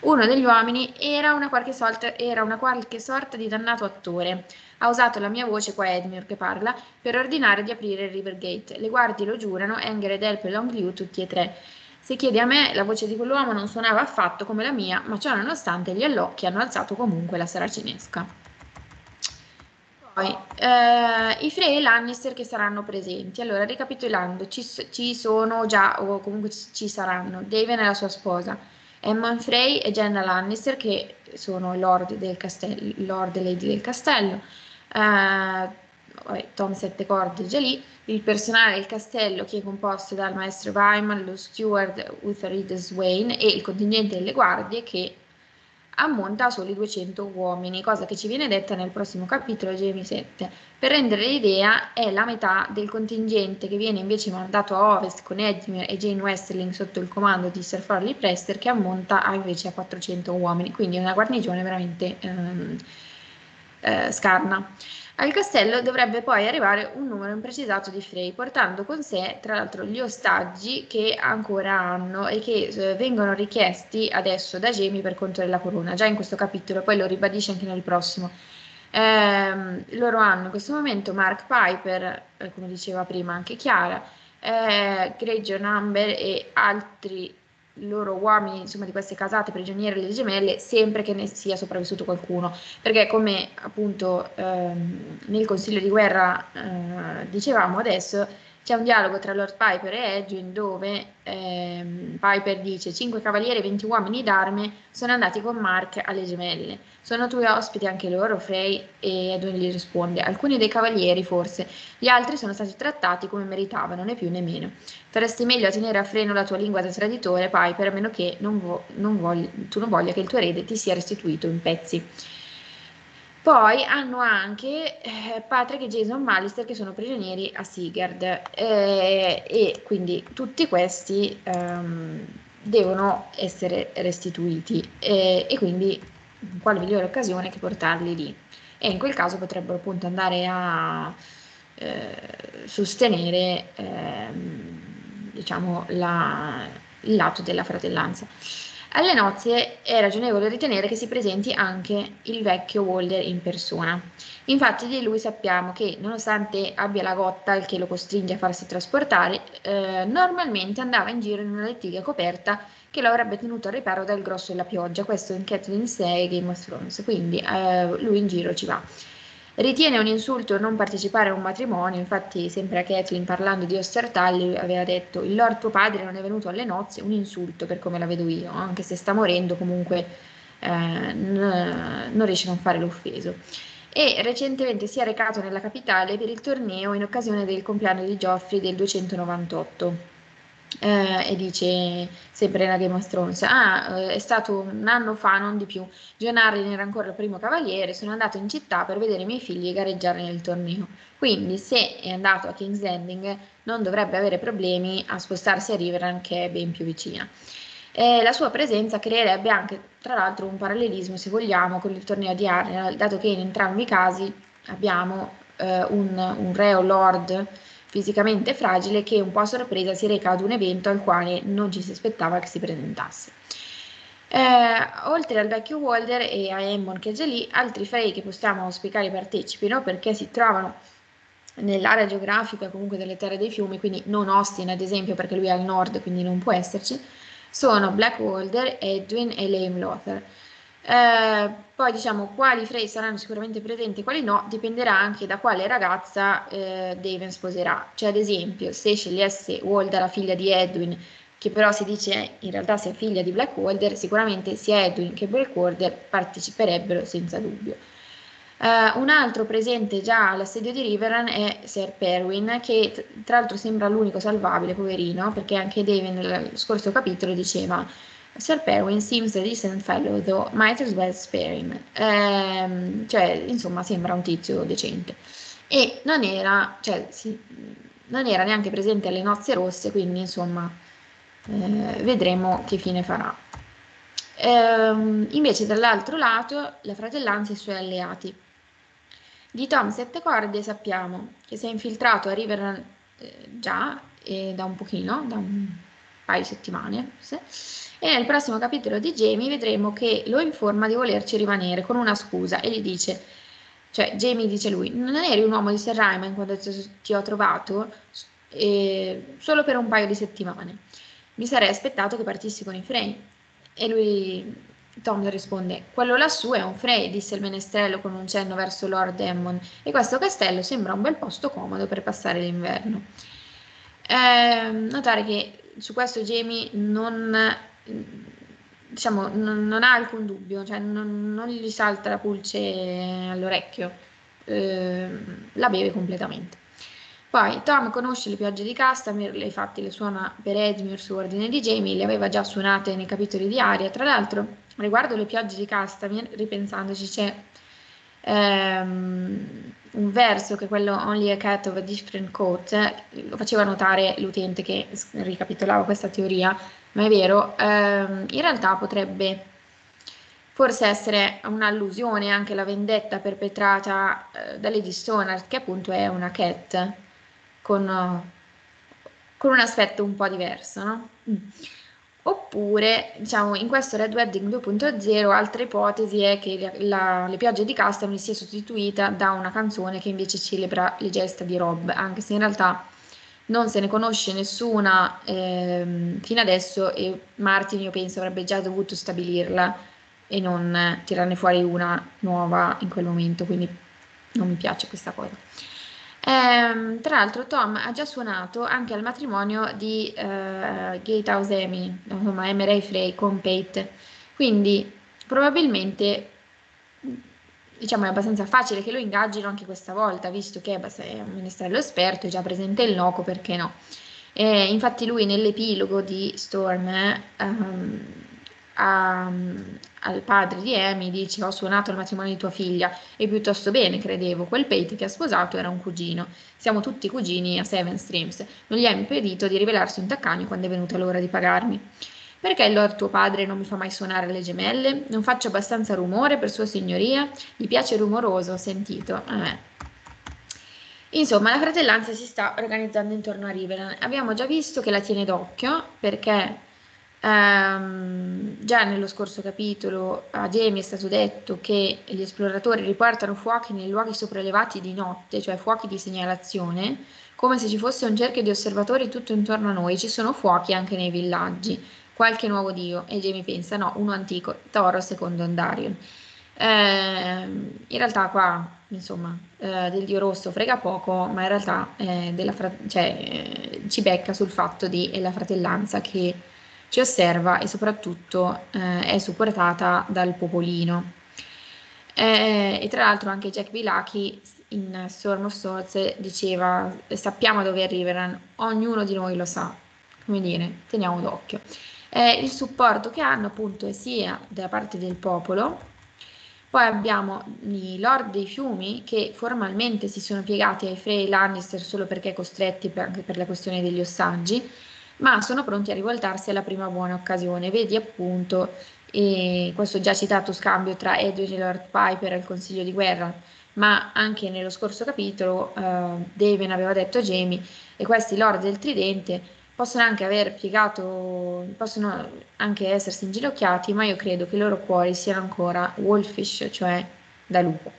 uno degli uomini era una, sorta, era una qualche sorta di dannato attore. Ha usato la mia voce, qua Edmure che parla, per ordinare di aprire il Rivergate. Le guardie lo giurano, Enger ed Elp e Longliu tutti e tre. Se chiedi a me, la voce di quell'uomo non suonava affatto come la mia, ma ciò nonostante gli allocchi hanno alzato comunque la saracinesca. Poi, eh, i Frey e Lannister che saranno presenti. Allora, ricapitolando, ci, ci sono già, o comunque ci saranno, Daven e la sua sposa, Emma Frey e Jenna Lannister, che sono Lord, del castello, Lord e Lady del castello, eh, Tom Sette Corde già lì, il personale del castello che è composto dal maestro Wyman, lo steward Uthered Swain e il contingente delle guardie che ammonta a soli 200 uomini, cosa che ci viene detta nel prossimo capitolo, Jamie 7. Per rendere l'idea, è la metà del contingente che viene invece mandato a ovest con Edmure e Jane Westerling sotto il comando di Sir Farley Prester, che ammonta a invece a 400 uomini, quindi una guarnigione veramente ehm, eh, scarna. Al castello dovrebbe poi arrivare un numero imprecisato di Frey, portando con sé tra l'altro gli ostaggi che ancora hanno e che eh, vengono richiesti adesso da Jamie per conto della corona, già in questo capitolo, poi lo ribadisce anche nel prossimo. Eh, loro hanno in questo momento Mark Piper, eh, come diceva prima anche Chiara, eh, Grey Amber e altri loro uomini insomma, di queste casate prigioniere delle gemelle sempre che ne sia sopravvissuto qualcuno. Perché come appunto ehm, nel consiglio di guerra eh, dicevamo adesso c'è un dialogo tra Lord Piper e Edwin dove ehm, Piper dice: Cinque cavalieri e venti uomini d'arme sono andati con Mark alle gemelle. Sono tuoi ospiti anche loro, Frey? E Edwin gli risponde: Alcuni dei cavalieri, forse. Gli altri sono stati trattati come meritavano, né più né meno. Faresti meglio a tenere a freno la tua lingua da traditore, Piper, a meno che non vo- non voglia, tu non voglia che il tuo erede ti sia restituito in pezzi. Poi hanno anche eh, Patrick e Jason Mallister che sono prigionieri a Sigurd eh, e quindi tutti questi ehm, devono essere restituiti eh, e quindi quale migliore occasione che portarli lì e in quel caso potrebbero appunto andare a eh, sostenere ehm, diciamo la, il lato della fratellanza. Alle nozze è ragionevole ritenere che si presenti anche il vecchio Walder in persona. Infatti di lui sappiamo che, nonostante abbia la gotta, che lo costringe a farsi trasportare, eh, normalmente andava in giro in una lettiga coperta che lo avrebbe tenuto al riparo dal grosso della pioggia. Questo in Kathleen 6 Game of Thrones, quindi eh, lui in giro ci va. Ritiene un insulto non partecipare a un matrimonio, infatti sempre a Kathleen parlando di Ostertagli aveva detto il lord tuo padre non è venuto alle nozze, un insulto per come la vedo io, anche se sta morendo comunque eh, n- non riesce a non fare l'offeso. E recentemente si è recato nella capitale per il torneo in occasione del compleanno di Geoffrey del 298 eh, e dice sempre nella Game of Thrones ah eh, è stato un anno fa non di più. John Arryn era ancora il primo cavaliere sono andato in città per vedere i miei figli gareggiare nel torneo. Quindi se è andato a King's Landing non dovrebbe avere problemi a spostarsi a Riverrun che è ben più vicina. Eh, la sua presenza creerebbe anche tra l'altro un parallelismo se vogliamo con il torneo di Arryn dato che in entrambi i casi abbiamo eh, un, un re o lord fisicamente fragile che un po' a sorpresa si reca ad un evento al quale non ci si aspettava che si presentasse. Eh, oltre al vecchio Walder e a Emmon che è già lì, altri Frey che possiamo auspicare partecipino perché si trovano nell'area geografica comunque delle terre dei fiumi, quindi non Austin ad esempio perché lui è al nord quindi non può esserci, sono Black Walder, Edwin e Lame Lothar. Eh, poi diciamo quali Frey saranno sicuramente presenti e quali no, dipenderà anche da quale ragazza eh, Daven sposerà. Cioè, ad esempio, se scegliesse Walder, la figlia di Edwin, che però si dice in realtà sia figlia di Black Walder, sicuramente sia Edwin che Black Walder parteciperebbero senza dubbio. Uh, un altro presente già all'assedio di Riverrun è Sir Perwin, che tra l'altro sembra l'unico salvabile, poverino, perché anche David nel scorso capitolo diceva Sir Perwin seems a decent fellow, though might as well spare him. Ehm, cioè, insomma, sembra un tizio decente. E non era, cioè, sì, non era neanche presente alle nozze rosse, quindi, insomma, eh, vedremo che fine farà. Ehm, invece, dall'altro lato, la fratellanza e i suoi alleati. Di Tom Sette Corde sappiamo che si è infiltrato a River eh, già eh, da un pochino, da un paio di settimane, forse, e nel prossimo capitolo di Jamie vedremo che lo informa di volerci rimanere con una scusa e gli dice, cioè Jamie dice lui, non eri un uomo di Sir Ryman quando ti ho trovato eh, solo per un paio di settimane. Mi sarei aspettato che partissi con i Frey. E lui, Tom risponde, quello lassù è un Frey, disse il menestrello con un cenno verso Lord Demon, e questo castello sembra un bel posto comodo per passare l'inverno. Eh, notare che su questo Jamie non diciamo, non, non, ha alcun dubbio, cioè non, non, gli salta la pulce all'orecchio, eh, la beve completamente. Poi Tom conosce le piogge di Castamir, le infatti le suona per Edmure su ordine di Jamie, le aveva già suonate nei capitoli di Aria. Tra l'altro, riguardo le piogge di Castamir, ripensandoci, c'è ehm, un verso che è quello Only a cat of a different coat, lo faceva notare l'utente che ricapitolava questa teoria, ma è vero, ehm, in realtà potrebbe forse essere un'allusione anche alla vendetta perpetrata eh, da Lady Stonard, che appunto è una cat con, con un aspetto un po' diverso, no? Mm. Oppure, diciamo, in questo Red Wedding 2.0, altra ipotesi è che la, le piogge di Castamere sia sostituita da una canzone che invece celebra le gesta di Rob, anche se in realtà non se ne conosce nessuna ehm, fino adesso e Martin io penso avrebbe già dovuto stabilirla e non tirarne fuori una nuova in quel momento, quindi non mi piace questa cosa. Ehm, tra l'altro Tom ha già suonato anche al matrimonio di eh, Gatehouse Amy, insomma Emery Frey con Pate, quindi probabilmente diciamo è abbastanza facile che lo ingaggino anche questa volta, visto che è un ministero esperto, è già presente il loco, perché no? Eh, infatti lui nell'epilogo di Storm um, a, al padre di Amy dice ho suonato il matrimonio di tua figlia e piuttosto bene credevo. Quel Pate che ha sposato era un cugino. Siamo tutti cugini a Seven Streams. Non gli ha impedito di rivelarsi un taccagno quando è venuta l'ora di pagarmi perché il Lord tuo padre non mi fa mai suonare le gemelle? Non faccio abbastanza rumore per sua signoria? Gli piace rumoroso, ho sentito. Eh. Insomma, la fratellanza si sta organizzando intorno a Riveran. Abbiamo già visto che la tiene d'occhio perché ehm, già nello scorso capitolo a Jamie è stato detto che gli esploratori riportano fuochi nei luoghi sopraelevati di notte, cioè fuochi di segnalazione, come se ci fosse un cerchio di osservatori tutto intorno a noi. Ci sono fuochi anche nei villaggi, qualche nuovo dio. E Jamie pensa, no, uno antico, Toro secondo Andarion. Eh, in realtà qua, insomma, eh, del dio rosso frega poco, ma in realtà eh, fra- cioè, eh, ci becca sul fatto di la fratellanza che ci osserva e soprattutto eh, è supportata dal popolino. Eh, e tra l'altro anche Jack Bilaki in Storm of Swords diceva sappiamo dove arriveranno, ognuno di noi lo sa, come dire, teniamo d'occhio. Il supporto che hanno appunto sia da parte del popolo, poi abbiamo i Lord dei Fiumi che formalmente si sono piegati ai Frey Lannister solo perché costretti per, anche per la questione degli ostaggi, ma sono pronti a rivoltarsi alla prima buona occasione. Vedi appunto eh, questo già citato scambio tra Edwin e Lord Piper al Consiglio di Guerra, ma anche nello scorso capitolo eh, Daven aveva detto a Jamie e questi Lord del Tridente possono anche aver piegato, possono anche essersi inginocchiati, ma io credo che i loro cuori siano ancora wolfish, cioè da lupo.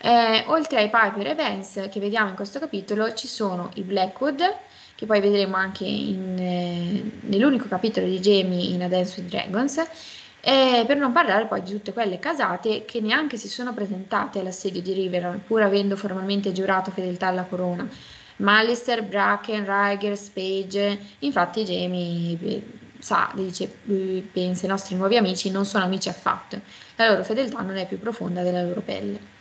Eh, oltre ai Piper e Vance che vediamo in questo capitolo, ci sono i Blackwood, che poi vedremo anche in, eh, nell'unico capitolo di Jamie in A Dance with Dragons, eh, per non parlare poi di tutte quelle casate che neanche si sono presentate all'assedio di Riveron, pur avendo formalmente giurato fedeltà alla corona, Malister, Bracken, Riger, Spage, infatti Jamie eh, sa, dice, eh, pensa i nostri nuovi amici non sono amici affatto, la loro fedeltà non è più profonda della loro pelle.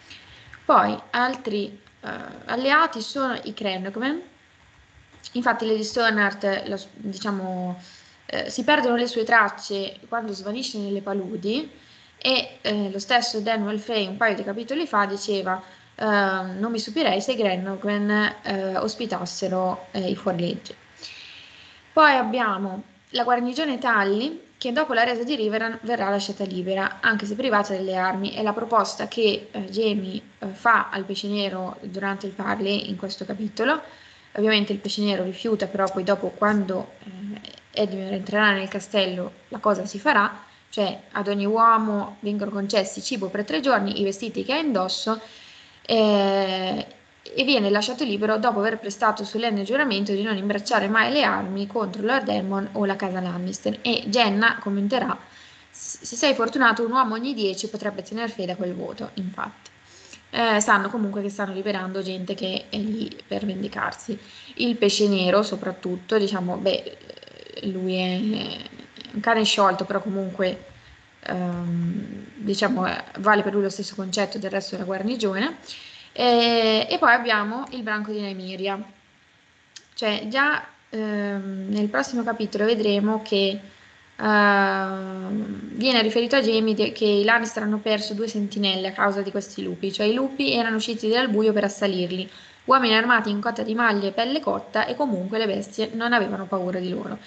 Poi altri uh, alleati sono i Krenogmen, infatti Lady Stonehart, lo, diciamo, eh, si perdono le sue tracce quando svanisce nelle paludi e eh, lo stesso Daniel Frey un paio di capitoli fa diceva Ehm, non mi stupirei se i Grenogren uh, ospitassero uh, i fuorilegge. Poi abbiamo la guarnigione Talli, che dopo la resa di Riveran verrà lasciata libera, anche se privata delle armi, è la proposta che uh, Jamie fa al pesce nero durante il parley in questo capitolo. Ovviamente il pesce nero rifiuta, però poi dopo quando Edmund entrerà nel castello la cosa si farà, cioè ad ogni uomo vengono concessi cibo per tre giorni, i vestiti che ha indosso eh, e viene lasciato libero dopo aver prestato solenne giuramento di non imbracciare mai le armi contro Lord Elmon o la casa Lannister. E Jenna commenterà se sei fortunato un uomo ogni dieci potrebbe tenere fede a quel voto infatti. Eh, sanno comunque che stanno liberando gente che è lì per vendicarsi. Il pesce nero soprattutto diciamo beh lui è un cane sciolto però comunque ehm, diciamo, vale per lui lo stesso concetto del resto della guarnigione. E, e poi abbiamo il branco di Nymeria. Cioè, già ehm, nel prossimo capitolo vedremo che Uh, viene riferito a Jamie che i Lannister hanno perso due sentinelle a causa di questi lupi, cioè i lupi erano usciti dal buio per assalirli, uomini armati in cotta di maglia e pelle cotta e comunque le bestie non avevano paura di loro.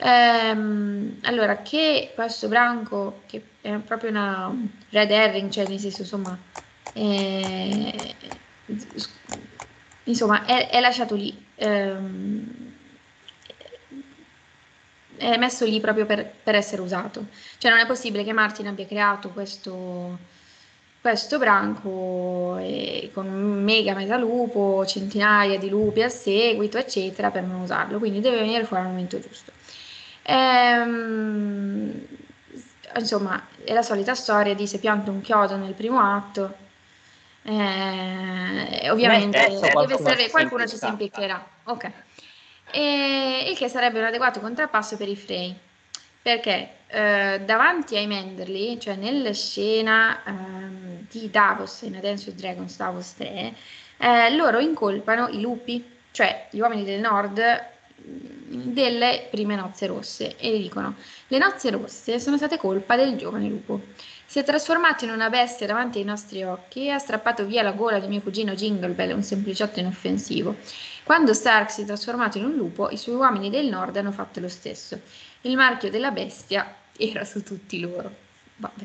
Ehm, allora, che questo branco, che è proprio una red herring, cioè nel senso, insomma, eh, insomma, è, è, lasciato lì. Ehm, è messo lì proprio per, per, essere usato. Cioè non è possibile che Martin abbia creato questo, questo branco eh, con mega metalupo, centinaia di lupi a seguito, eccetera, per non usarlo. Quindi deve venire fuori al momento giusto. Ehm, insomma, è la solita storia di se pianto un chiodo nel primo atto, Eh, ovviamente deve essere qualcuno ci si impiccherà. Ok. E, il che sarebbe un adeguato contrappasso per i Frey. Perché eh, davanti ai Menderly, cioè nella scena eh, di Davos in A Dance with Dragons Davos 3, eh, loro incolpano i lupi, cioè gli uomini del nord delle prime nozze rosse e gli dicono le nozze rosse sono state colpa del giovane lupo si è trasformato in una bestia davanti ai nostri occhi e ha strappato via la gola di mio cugino Jinglebell, un sempliciotto inoffensivo. Quando Stark si è trasformato in un lupo, i suoi uomini del nord hanno fatto lo stesso. Il marchio della bestia era su tutti loro. Vabbè.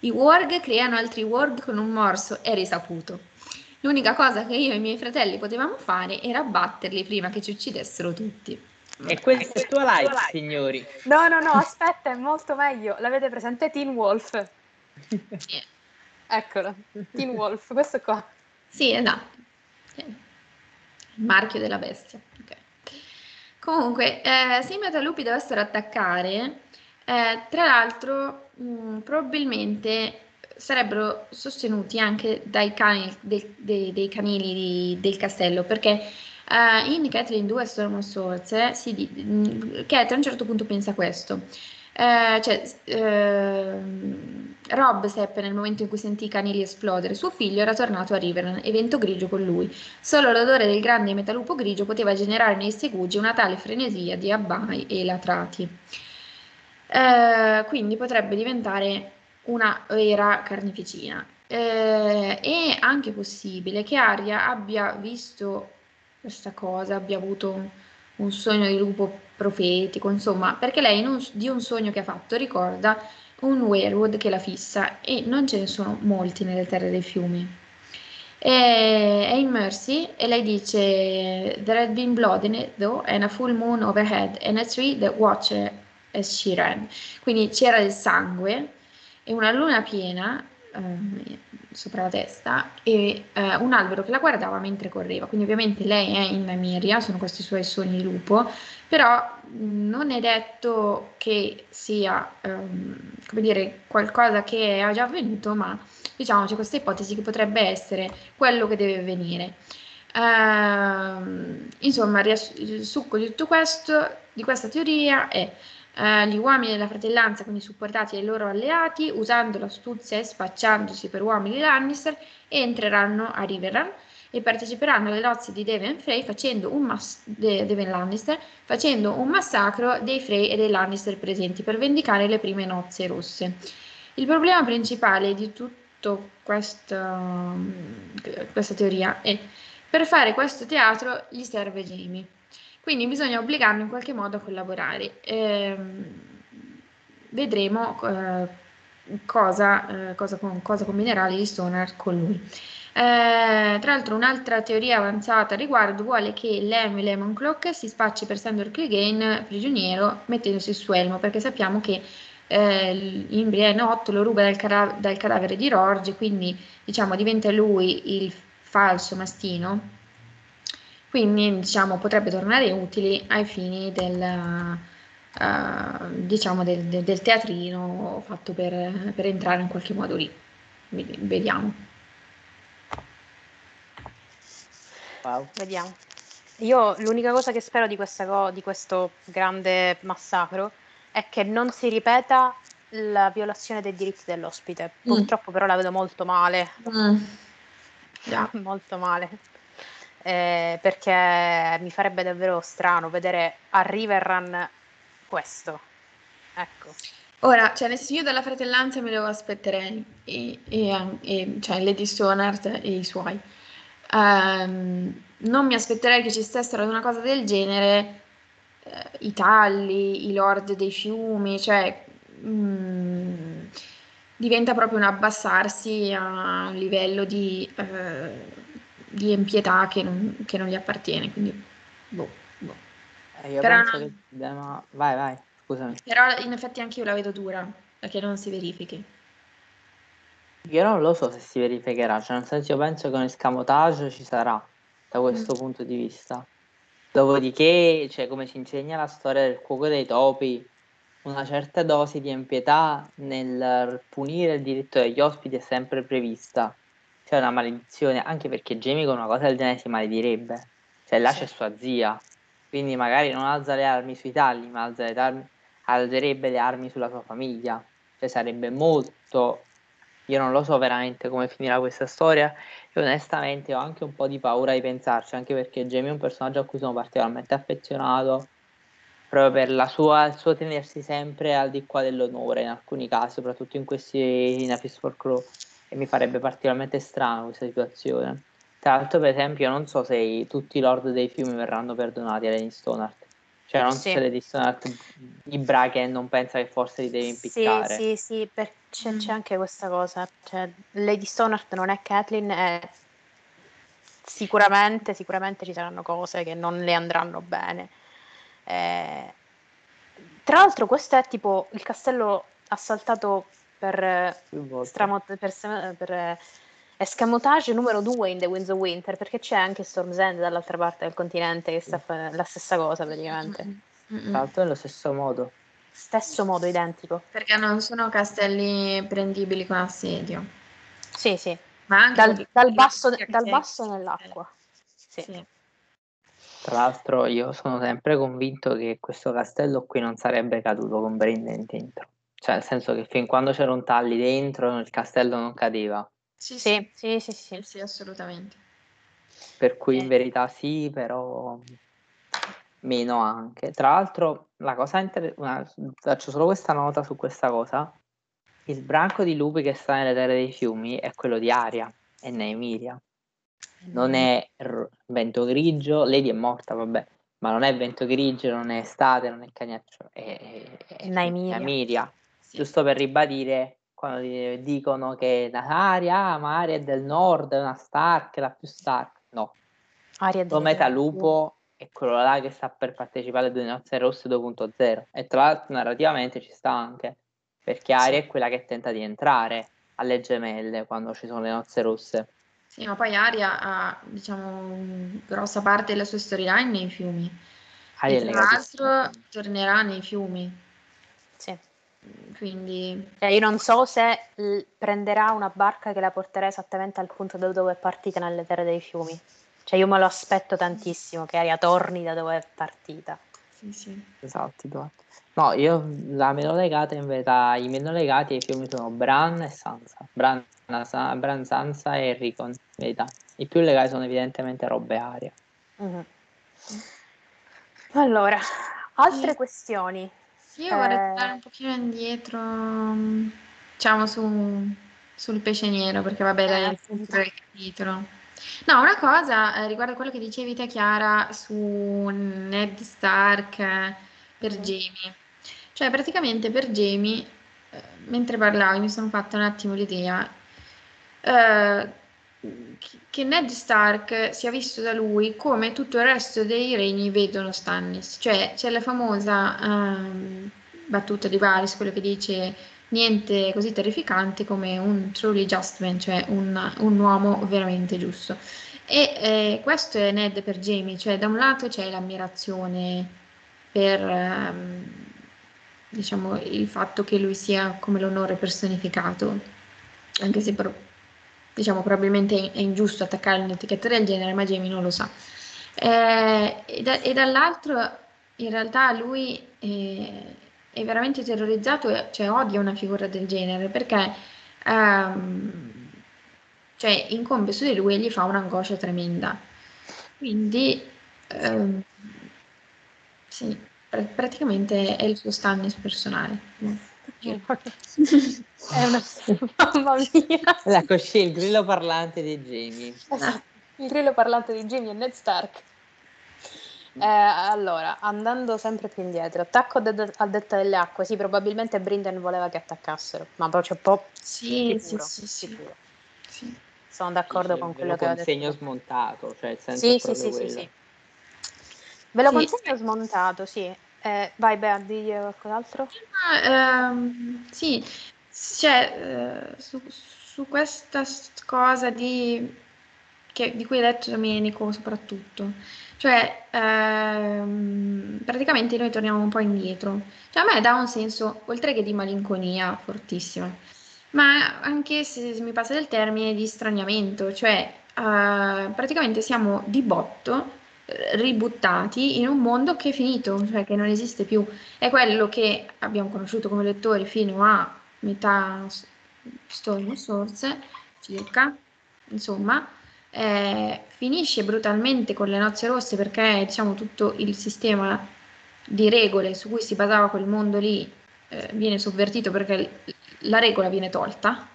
I warg creano altri warg con un morso, è risaputo. L'unica cosa che io e i miei fratelli potevamo fare era batterli prima che ci uccidessero tutti. E questo è il tuo like, signori. No, no, no, aspetta, è molto meglio. L'avete presente Teen Wolf? Sì. Eccolo, Teen Wolf, questo qua. Sì, esatto. Il marchio della bestia. Okay. Comunque, eh, se i metalupi dovessero attaccare, eh, tra l'altro, mh, mm, probabilmente sarebbero sostenuti anche dai cani, dei, dei, dei canili di, del castello, perché uh, in Kathleen 2 Storm of Swords, eh, si mh, Cat a un certo punto pensa questo. Uh, cioè, uh, Rob seppe nel momento in cui sentì i canili esplodere, suo figlio era tornato a Riveren, evento grigio con lui. Solo l'odore del grande metalupo grigio poteva generare nei segugi una tale frenesia di abbai e latrati. Uh, quindi potrebbe diventare una vera carneficina. Eh, è anche possibile che Aria abbia visto questa cosa, abbia avuto un, un sogno di lupo profetico, insomma, perché lei un, di un sogno che ha fatto ricorda un werewood che la fissa e non ce ne sono molti nelle terre dei fiumi. E, è in Mercy e lei dice There had been blood in it though and a full moon overhead and a tree that watched as she ran. Quindi c'era del sangue e una luna piena eh, sopra la testa e eh, un albero che la guardava mentre correva. Quindi ovviamente lei è in Namiria, sono questi suoi sogni di lupo, però non è detto che sia ehm, come dire, qualcosa che è già avvenuto, ma diciamo c'è questa ipotesi che potrebbe essere quello che deve avvenire. Uh, insomma, il succo di tutto questo, di questa teoria è eh, gli uomini della fratellanza, quindi supportati dai loro alleati, usando l'astuzia e spacciandosi per uomini Lannister, entreranno a Riverrun e parteciperanno alle nozze di Deven Frey facendo un mas- de- Lannister facendo un massacro dei Frey e dei Lannister presenti per vendicare le prime nozze rosse. Il problema principale di tutta questa, questa teoria è per fare questo teatro gli serve Jamie. Quindi bisogna obbligarlo in qualche modo a collaborare. Eh, vedremo eh, cosa, eh, cosa, cosa, combinerà gli Stoner con lui. Eh, tra l'altro un'altra teoria avanzata a riguardo vuole che Lemmy Lemon Clock si spacci per Sandor Clegane prigioniero mettendosi il suo elmo perché sappiamo che eh, in Brienne 8 lo ruba dal, cara- dal cadavere di Rorge quindi diciamo diventa lui il falso mastino quindi diciamo potrebbe tornare utile ai fini del, uh, diciamo del, del, del, teatrino fatto per, per, entrare in qualche modo lì. Vediamo. Wow. Vediamo. Io l'unica cosa che spero di, co- di questo grande massacro è che non si ripeta la violazione dei diritti dell'ospite. Mm. Purtroppo mm. però la vedo molto male. Mm. (laughs) Yeah. molto male eh, perché mi farebbe davvero strano vedere a Riverrun questo. Ecco. Ora, cioè, nel io dalla fratellanza me lo aspetterei, e, e, e, cioè Lady Stonart e i suoi. Um, non mi aspetterei che ci stessero una cosa del genere uh, i talli, i lord dei fiumi, cioè mm, diventa proprio un abbassarsi a un livello di uh, di impietà che non, che non gli appartiene, quindi boh, boh. Eh, io però penso che... Ma... Vai, vai, scusami. Però in effetti anche io la vedo dura, perché non si verifichi. Io non lo so se si verificherà, cioè nel senso io penso che un escamotage ci sarà da questo mm. punto di vista. Dopodiché, cioè, come ci insegna la storia del cuoco dei topi, una certa dose di impietà nel punire il diritto degli ospiti è sempre prevista sia una maledizione, anche perché Jamie con una cosa del genere si maledirebbe. Cioè là sì. c'è sua zia, quindi magari non alza le armi sui tagli, ma alza le armi, alzerebbe le armi sulla sua famiglia. Cioè sarebbe molto... Io non lo so veramente come finirà questa storia e onestamente ho anche un po' di paura di pensarci, anche perché Jamie è un personaggio a cui sono particolarmente affezionato, proprio per sua, il suo tenersi sempre al di qua dell'onore in alcuni casi, soprattutto in questi in A Peace for Crow, e mi farebbe particolarmente strano questa situazione. Tra l'altro, per esempio, non so se tutti i lord dei fiumi verranno perdonati a Lenny Stonart. Cioè, non sì. se Lady Stonart i Bracken non pensa che forse li deve impiccare. Sì, sì, sì, per, c'è, c'è, anche questa cosa. Cioè, Lady Stonart non è Kathleen e sicuramente, sicuramente ci saranno cose che non le andranno bene. Eh, tra l'altro, questo è tipo il castello assaltato per, stramot- per, per Escamotage numero 2 in The Winds of Winter, perché c'è anche Storm's End dall'altra parte del continente che sta fa- la stessa cosa praticamente. Mm-hmm. Tra l'altro nello stesso modo. Stesso modo, identico. Perché non sono castelli prendibili con assedio. Sì, sì. Ma anche dal, dal basso, dal basso nell'acqua. Sì. sì. Tra l'altro io sono sempre convinto che questo castello qui non sarebbe caduto con Brinden dentro. Cioè, nel senso che fin quando c'era un Talli dentro, il castello non cadeva. Sì, sì, sì, sì, sì, sì assolutamente. Per cui in verità sì, però meno anche. Tra l'altro, la cosa interessante, faccio solo questa nota su questa cosa. Il branco di lupi che sta nelle terre dei fiumi è quello di Aria e Neemiria. Non è r- vento grigio, Lady è morta, vabbè, ma non è vento grigio, non è estate, non è cagnaccio, è, è, è Neemiria. Sì. Giusto per ribadire quando dicono che Aria, ah, ma Aria è del nord, è una Stark, è la più Stark. No. Aria del Metalupo è quello là che sta per partecipare alle due nozze rosse 2.0 e tra l'altro narrativamente ci sta anche perché Aria sì. è quella che tenta di entrare alle gemelle quando ci sono le nozze rosse. Sì, ma poi Aria ha, diciamo, grossa parte della sua storyline nei fiumi. Aria e tra l'altro tornerà nei fiumi. Quindi... Cioè, io non so se l- prenderà una barca che la porterà esattamente al punto da dove è partita nelle terre dei fiumi. Cioè io me lo aspetto tantissimo che Aria torni da dove è partita. Sì, sì. Esatto, esatto. No, io la meno legata in verità, i meno legati ai fiumi sono Bran e Sansa. Bran, Bran Sansa e Ricon, in verità. I più legati sono evidentemente Rob e Aria. Mm-hmm. Allora, altre sì. questioni io vorrei eh. tornare un pochino indietro, diciamo su, sul pesce nero, perché vabbè, dai, eh, il punto del capitolo. No, una cosa eh, riguardo quello che dicevi te, Chiara, su Ned Stark per mm. Jamie. Cioè, praticamente per Jamie, eh, mentre parlavi, mi sono fatta un attimo l'idea eh, che Ned Stark sia visto da lui come tutto il resto dei regni vedono Stannis, cioè c'è la famosa um, battuta di Varys, quello che dice niente così terrificante come un truly just man, cioè un, un uomo veramente giusto. E eh, questo è Ned per Jamie, cioè da un lato c'è l'ammirazione per um, diciamo il fatto che lui sia come l'onore personificato, anche se però diciamo probabilmente è ingiusto attaccare un'etichetta del genere, ma Jamie non lo sa. Eh, e, e, dall'altro in realtà lui è, è veramente terrorizzato, cioè odia una figura del genere perché ehm, cioè, incombe su di lui e gli fa un'angoscia tremenda. Quindi ehm, sì, pr- praticamente è il suo Stannis personale. (laughs) È una mamma mia. Ecco, c'è il grillo parlante di Jamie. Esatto. Il grillo parlante di Jamie e Ned Stark. Eh, allora, andando sempre più indietro, attacco de- al detto delle acque. Sì, probabilmente Brinden voleva che attaccassero, ma proprio un po' sì, sicuro, sì, sì, sicuro. Sì. Sono d'accordo sì, con quello che ho detto. consegno smontato, cioè il senso sì, sì, sì, sì, sì, Ve lo consegno smontato, sì. Eh, vai Bea, digli qualcos'altro? Ehm, sì, cioè, eh, su, su questa cosa di, che, di cui hai detto Domenico soprattutto, cioè ehm, praticamente noi torniamo un po' indietro. Cioè, a me dà un senso, oltre che di malinconia fortissima, ma anche se, se mi passa del termine di straniamento, cioè uh, praticamente siamo di botto eh, ributtati in un mondo che è finito, cioè che non esiste più. È quello che abbiamo conosciuto come lettori fino a metà Storm Source, circa, insomma, eh, finisce brutalmente con le nozze rosse perché diciamo tutto il sistema di regole su cui si basava quel mondo lì eh, viene sovvertito perché la regola viene tolta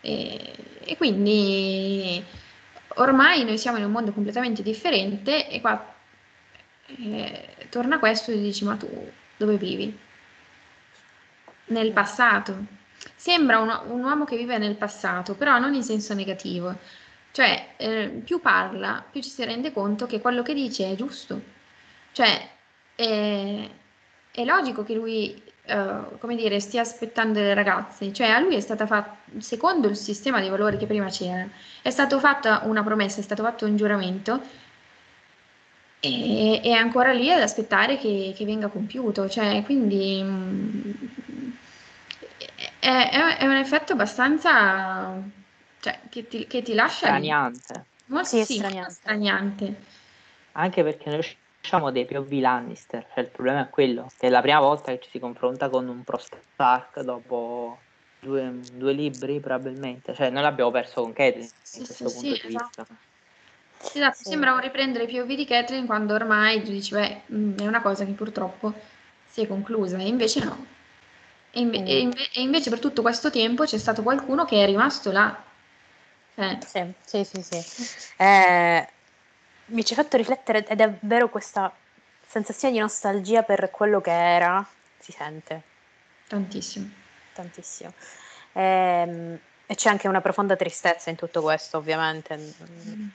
e, e, quindi ormai noi siamo in un mondo completamente differente e qua eh, torna questo e dici ma tu dove vivi? Nel passato. Sembra un, un, uomo che vive nel passato, però non in senso negativo. Cioè, eh, più parla, più ci si rende conto che quello che dice è giusto. Cioè, è, è logico che lui uh, come dire, stia aspettando le ragazze, cioè a lui è stata fatta, secondo il sistema dei valori che prima c'era, è stata fatta una promessa, è stato fatto un giuramento e è ancora lì ad aspettare che, che venga compiuto, cioè quindi mh, mm, è, è, un effetto abbastanza, cioè, che, ti, che ti lascia... Straniante. Molto, sì, sì straniante. straniante. Anche perché noi diciamo dei POV Lannister, cioè il problema è quello, che è la prima volta che ci si confronta con un pro Stark dopo due, due libri probabilmente, cioè noi l'abbiamo perso con Catelyn sì, in questo sì, punto sì, di esatto. vista. Esatto, sì. sembra un riprendere i POV di Catelyn quando ormai tu dici, beh, mm, è una cosa che purtroppo si è conclusa, e invece no. E, inve- mm. e, inve- e invece per tutto questo tempo c'è stato qualcuno che è rimasto là. Eh. Sì, sì, sì. sì. (laughs) Eh, mi ci ha fatto riflettere ed è vero questa sensazione di nostalgia per quello che era, si sente. Tantissimo. Tantissimo. E, ehm, e c'è anche una profonda tristezza in tutto questo, ovviamente. Mm.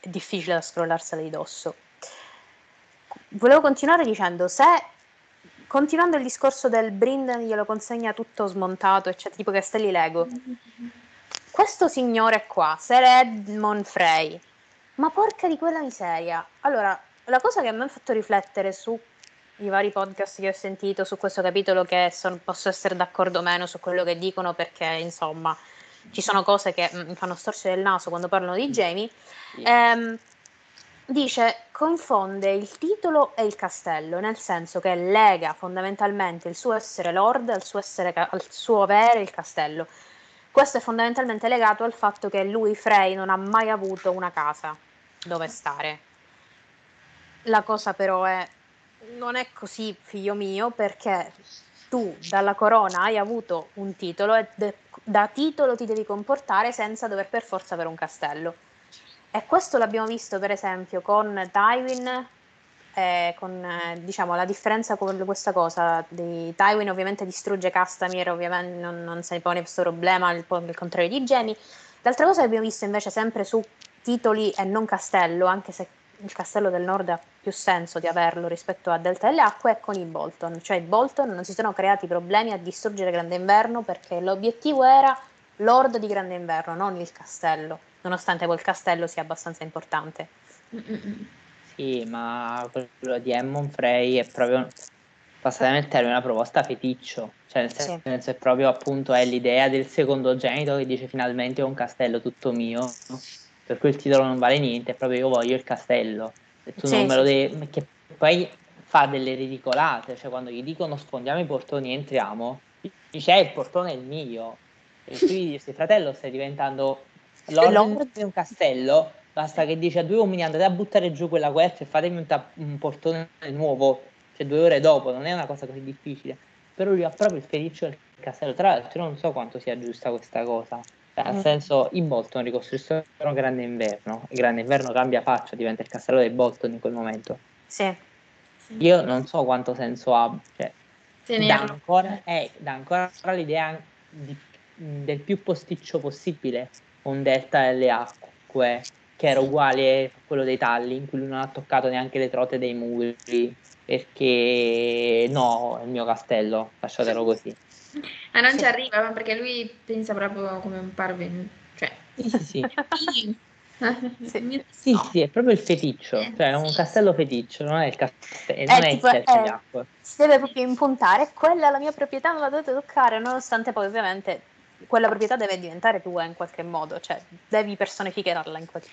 È difficile da scrollarsela di dosso. Volevo continuare dicendo, se continuando il discorso del Brinden glielo consegna tutto smontato, eccetera, tipo castelli Lego, mm-hmm. questo signore qua, Sir Edmond Frey, ma porca di quella miseria. Allora, la cosa che mi ha fatto riflettere su i vari podcast che ho sentito su questo capitolo, che son, posso essere d'accordo o meno su quello che dicono, perché insomma ci sono cose che mm, mi fanno storcere il naso quando parlano di Jamie. Ehm, dice confonde il titolo e il castello, nel senso che lega fondamentalmente il suo essere lord al suo, essere, al suo avere il castello. Questo è fondamentalmente legato al fatto che lui, Frey, non ha mai avuto una casa dove stare. La cosa però è, non è così, figlio mio, perché tu dalla corona hai avuto un titolo e de- da titolo ti devi comportare senza dover per forza avere un castello. E questo l'abbiamo visto per esempio con Tywin eh, con eh, diciamo, la differenza con questa cosa di Tywin ovviamente distrugge Castamir, ovviamente non, non ne pone questo problema, il, il contrario di Jamie. L'altra cosa che abbiamo visto invece sempre su titoli e non castello, anche se il castello del nord ha più senso di averlo rispetto a Delta delle Acque, è con i Bolton. Cioè i Bolton non si sono creati problemi a distruggere Grande Inverno perché l'obiettivo era Lord di Grande Inverno, non il castello, nonostante quel castello sia abbastanza importante. Mm-mm. Sì, ma quello di Emmon Frey è proprio, passatemi il termine, una proposta feticcio. Cioè, nel senso, sì. è proprio appunto è l'idea del secondogenito che dice finalmente ho un castello tutto mio, per cui il titolo non vale niente, è proprio io voglio il castello. E tu sì, non me lo devi... Che poi fa delle ridicolate, cioè quando gli dicono sfondiamo i portoni e entriamo, dice eh, il portone è il mio. E quindi dice fratello stai diventando lord di un castello Basta che dice a due uomini andate a buttare giù quella quest e fatemi un, ta- un portone nuovo, cioè due ore dopo, non è una cosa così difficile. Però lui ha proprio il feticcio del castello. Tra l'altro, non so quanto sia giusta questa cosa. Cioè, nel mm. senso, i Bolton ricostruiscono Grande Inverno. Il Grande Inverno cambia faccia, diventa il castello dei Bolton in quel momento. Sì. Io non so quanto senso ha. Cioè, dà ancora, eh, ancora l'idea di, del più posticcio possibile un delta delle acque che era uguale a quello dei talli, in cui lui non ha toccato neanche le trote dei muri, perché no, è il mio castello, lasciatelo così. Ah, non sì. ci arriva, perché lui pensa proprio come un parve, cioè... Sì, sì, sì. (laughs) sì, sì, sì, è proprio il feticcio, cioè è un castello feticcio, non è il castello, non è, tipo, il acqua. Si deve proprio impuntare, quella è la mia proprietà, non la dovete toccare, nonostante poi ovviamente quella proprietà deve diventare tua in qualche modo, cioè devi personificarla in qualche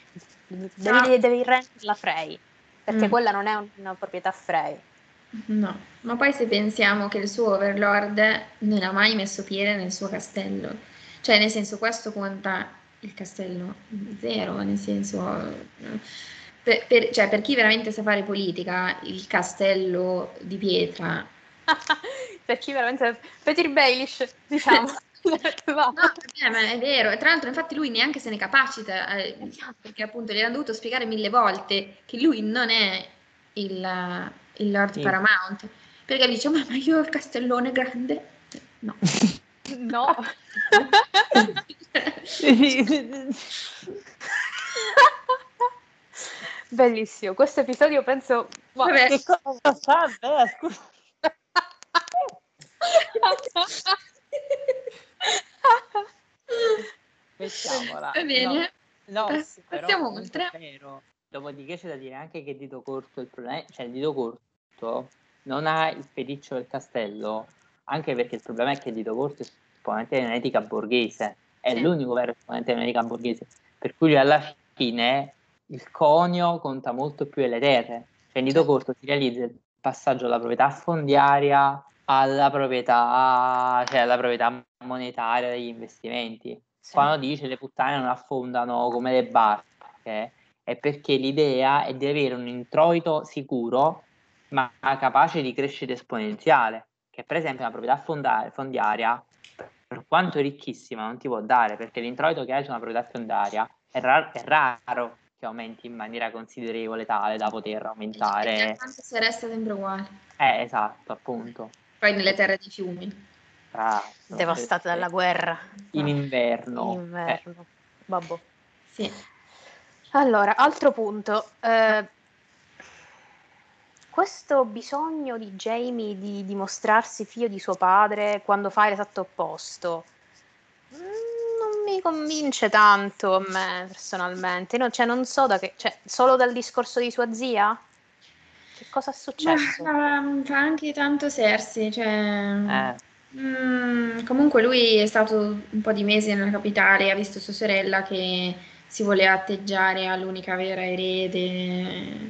devi, devi renderla Frey, perché mm. quella non è una proprietà Frey. No, ma poi se pensiamo che il suo overlord non ha mai messo piede nel suo castello, cioè nel senso questo conta il castello zero, nel senso per, per, cioè, per chi veramente sa fare politica, il castello di pietra (laughs) per chi veramente Peter Baelish, diciamo. (laughs) no, eh, ma è vero, tra l'altro infatti lui neanche se ne capacita, eh, perché appunto gli hanno dovuto spiegare mille volte che lui non è il, il Lord sì. Paramount, perché dice ma, ma io ho il castellone grande, no. no. (laughs) Bellissimo, questo episodio penso... Vabbè, che cosa fa? Beh, scusa. (laughs) Mettiamola. Va bene. No, no sì, Passiamo oltre. Vero. Dopodiché c'è da dire anche che Dito Corto, il problema, cioè il Dito Corto non ha il feticcio del castello, anche perché il problema è che Dito Corto è esponente di un'etica borghese, è sì. l'unico vero esponente di un'etica borghese, per cui alla fine il conio conta molto più delle terre. Cioè in Dito Corto si realizza il passaggio dalla proprietà fondiaria alla proprietà, cioè alla proprietà monetaria degli investimenti. Sì. Quando dice le puttane non affondano come le barche, è perché l'idea è di avere un introito sicuro, ma capace di crescere esponenziale. Che per esempio una proprietà fonda- fondiaria, per quanto ricchissima, non ti può dare, perché l'introito che hai su una proprietà fondiaria è, ra- è raro che aumenti in maniera considerevole tale da poter aumentare. Anche se resta sempre uguale. Eh, esatto, appunto. Poi nelle terre di fiumi. Ah, Devastate dalla guerra. In inverno. In inverno. Eh. Babbo. Sì. Allora, altro punto. Eh, questo bisogno di Jamie di dimostrarsi figlio di suo padre quando fa l'esatto opposto mm, non mi convince tanto a me personalmente. No, cioè, non so da che. Cioè, solo dal discorso di sua zia? Che cosa è successo? Ma, fa anche tanto Sersi, cioè... Eh. Mm, comunque lui è stato un po' di mesi nella capitale, ha visto sua sorella che si voleva atteggiare all'unica vera erede.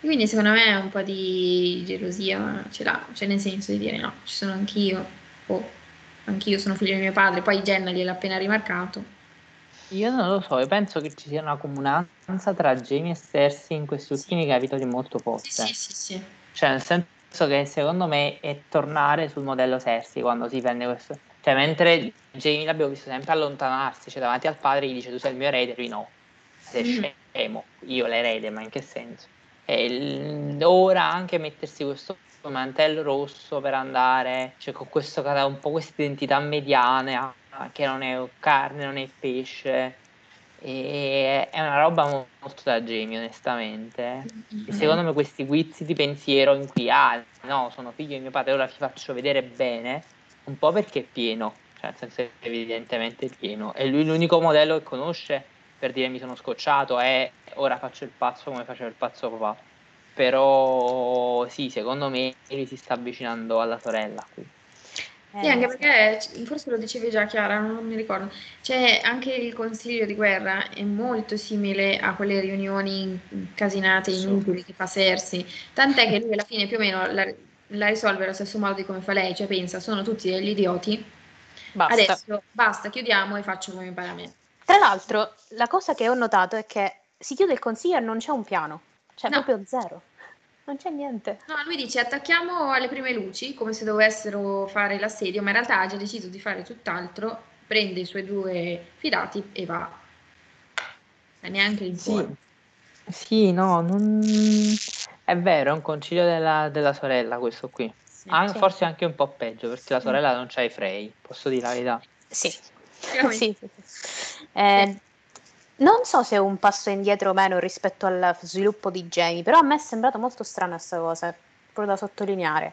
Quindi secondo me un po' di gelosia ce l'ha, cioè nel senso di dire no, ci sono anch'io, oh, anch'io sono figlio di mio padre, poi Jenna gliel'ha appena rimarcato. Io non lo so, io penso che ci sia una comunanza tra Jamie e Cersei in questi ultimi capitoli molto forte. Sì, sì, sì, Cioè, nel senso che secondo me è tornare sul modello Cersei quando si prende questo. Cioè, mentre Jamie l'abbiamo visto sempre allontanarsi, cioè davanti al padre gli dice tu sei il mio erede, lui no, sei mm. scemo, io l'erede, ma in che senso? E ora anche mettersi questo mantello rosso per andare, cioè con questo un po' questa identità mediana che non è carne, non è pesce. E è una roba molto da Jamie, onestamente. E secondo me questi guizzi di pensiero in cui, ah, no, sono figlio di mio padre, ora ti faccio vedere bene, un po' perché è pieno, cioè nel senso che evidentemente è pieno. E lui l'unico modello che conosce per dire mi sono scocciato è ora faccio il pazzo come faceva il pazzo papà. Però sì, secondo me lui si sta avvicinando alla sorella qui. Sì, anche eh, perché forse lo dicevi già Chiara, non mi ricordo. C'è anche il consiglio di guerra è molto simile a quelle riunioni incasinate, inutili che fa Sersi. Tant'è che lui alla fine più o meno la, la risolve allo stesso modo di come fa lei, cioè pensa sono tutti degli idioti. Basta. Adesso basta, chiudiamo e faccio come mi pare a me. Tra l'altro, la cosa che ho notato è che si chiude il consiglio e non c'è un piano, cioè no. proprio zero non c'è niente. No, lui dice attacchiamo alle prime luci come se dovessero fare l'assedio, ma in realtà ha già deciso di fare tutt'altro, prende i suoi due fidati e va. E neanche in sì. Sì, no, non... è vero, è un concilio della, della sorella questo qui. Sì, An- sì. Forse anche un po' peggio perché la sorella non c'ha i frei, posso dire la verità. Sì, sì. Eh, non so se è un passo indietro o meno rispetto al sviluppo di Jamie, però a me è sembrata molto strana questa cosa, proprio da sottolineare.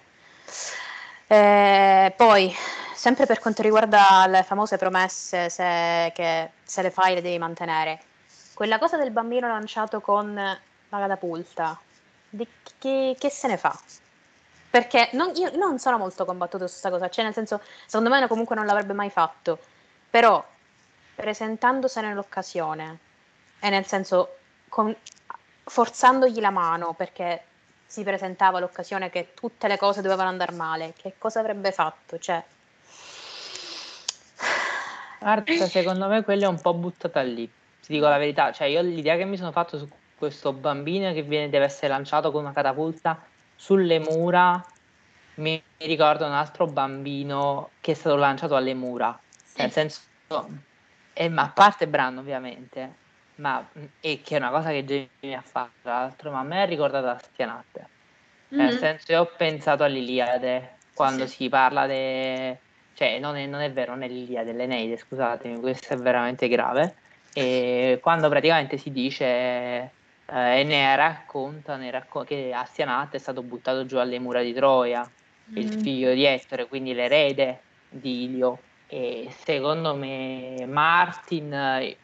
Eh, poi, sempre per quanto riguarda le famose promesse, se, che se le fai le devi mantenere, quella cosa del bambino lanciato con la catapulta, di, che, che se ne fa? Perché non, io non sono molto combattuto su questa cosa, cioè nel senso, secondo me comunque non l'avrebbe mai fatto però presentandosene l'occasione, e nel senso con, forzandogli la mano perché si presentava l'occasione che tutte le cose dovevano andare male, che cosa avrebbe fatto? Cioè... Guarda, secondo me quello è un po' buttata lì, ti dico la verità, cioè io l'idea che mi sono fatto su questo bambino che viene, deve essere lanciato con una catapulta sulle mura, mi ricordo un altro bambino che è stato lanciato alle mura, nel senso, eh, ma a parte Bran ovviamente, ma e che è una cosa che Jamie ha fatto tra l'altro, ma a me ha ricordato Astianate. Mm-hmm. Nel senso, io ho pensato all'Iliade quando sì. si parla di. Cioè, non è, non è, vero, non è l'Iliade, l'Eneide, scusatemi, questo è veramente grave. E quando praticamente si dice eh, e ne racconta, ne racco- che Astianate è stato buttato giù alle mura di Troia, mm. il figlio di Ettore, quindi l'erede di Ilio. E secondo me Martin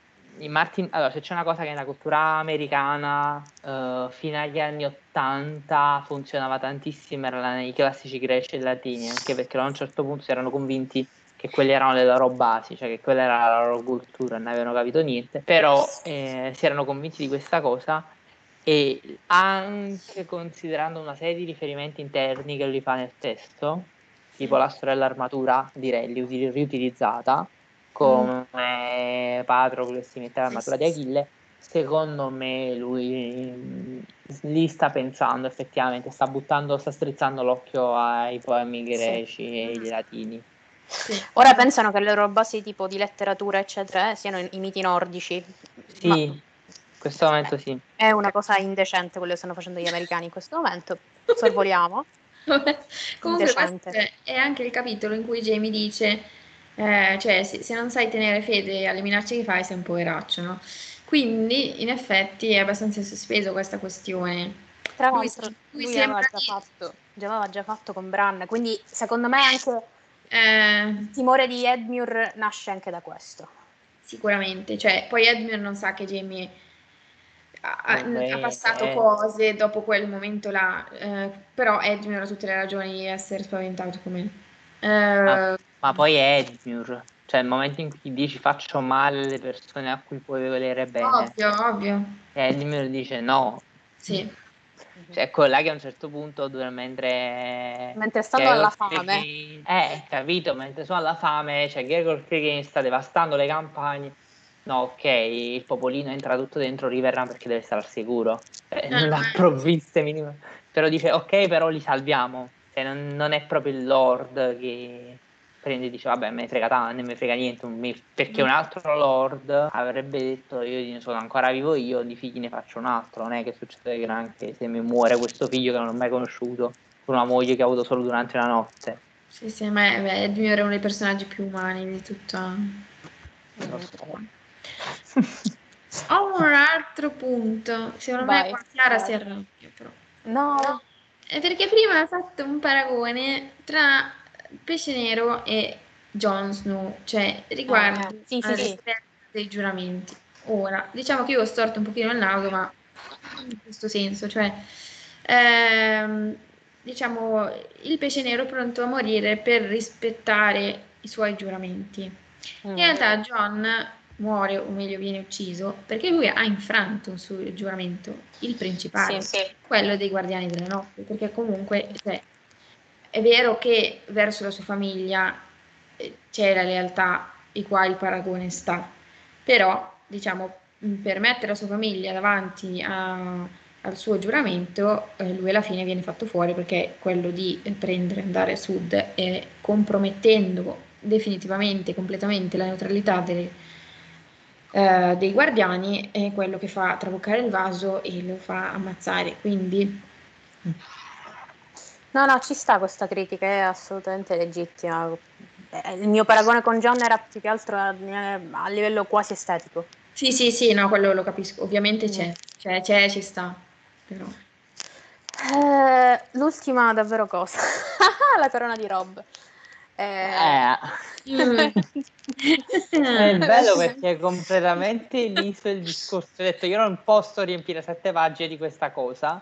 Martin, allora, se c'è una cosa che nella cultura americana uh, fino agli anni 80 funzionava tantissimo era nei classici greci e latini, anche perché a un certo punto si erano convinti che quelle erano le loro basi, cioè che quella era la loro cultura, non avevano capito niente, però eh, si erano convinti di questa cosa e anche considerando una serie di riferimenti interni che lui fa nel testo, tipo la storia dell'armatura, direi riutilizzata, come Patroclo che si mette l'armatura di Achille, secondo me lui lì sta pensando effettivamente, sta buttando, sta strizzando l'occhio ai poemi greci sì. e ai latini. Sì. Ora pensano che le loro basi tipo di letteratura eccetera eh, siano i miti nordici. Sì, Ma... in questo momento sì. È una cosa indecente quello che stanno facendo gli americani in questo momento. Sorvoliamo. Comunque è anche il capitolo in cui Jamie dice eh, cioè se, se, non sai tenere fede alle minacce che fai sei un poveraccio, no? Quindi in effetti è abbastanza sospeso questa questione. Tra l'altro lui, lui, lui aveva già fatto, già aveva già fatto con Bran, quindi secondo me anche eh, il timore di Edmure nasce anche da questo. Sicuramente, cioè poi Edmure non sa che Jamie ha, ha passato eh. cose dopo quel momento là, eh, però Edmure ha tutte le ragioni di essere spaventato come... Eh, ah ma poi è Edmure, cioè il momento in cui dici faccio male alle persone a cui puoi volere bene. Ovvio, ovvio. E Edmure dice no. Sì. Cioè, quella che a un certo punto, mentre... Mentre stanno alla fame. Eh, capito, mentre sono alla fame, cioè Gregor Clegane sta devastando le campagne. No, ok, il popolino entra tutto dentro Riverrun perché deve stare al sicuro. Eh, non l'ha provviste minimo. Però dice, ok, però li salviamo. Cioè, non, non è proprio il Lord che prende e dice vabbè me ne frega tanto, non mi frega niente, perché un altro lord avrebbe detto io sono ancora vivo io, di figli ne faccio un altro, non è che succede granché se mi muore questo figlio che non ho mai conosciuto, con una moglie che ho avuto solo durante la notte. Sì, sì, ma è, Edmure è uno dei personaggi più umani di tutta... Ho un altro punto, secondo Vai, me qua Chiara si arrabbia però. No. no. Perché prima ha fatto un paragone tra Pesce Nero e Jon Snow, cioè riguardo ah, sì, sì, sì. dei giuramenti. Ora, diciamo che io ho storto un pochino il naso, ma in questo senso, cioè ehm, diciamo il pesce nero è pronto a morire per rispettare i suoi giuramenti. In mm. realtà John muore, o meglio viene ucciso, perché lui ha infranto un suo giuramento, il principale, sì, sì. quello dei guardiani della notte, perché comunque cioè, è vero che verso la sua famiglia eh, c'è la lealtà e qua il paragone sta, però diciamo per mettere la sua famiglia davanti a, al suo giuramento, eh, lui alla fine viene fatto fuori perché quello di prendere, andare a sud e compromettendo definitivamente, completamente la neutralità delle, eh, dei guardiani è quello che fa traboccare il vaso e lo fa ammazzare. Quindi No, no, ci sta questa critica, è assolutamente legittima. Eh, il mio paragone con John era più che altro a, a livello quasi estetico. Sì, sì, sì, no, quello lo capisco. Ovviamente c'è, mm. c'è, c'è, ci sta. Però. Eh, l'ultima davvero cosa. (laughs) la corona di Rob. Eh... eh. è bello perché è completamente liso il discorso. Ho detto io non posso riempire sette pagine di questa cosa.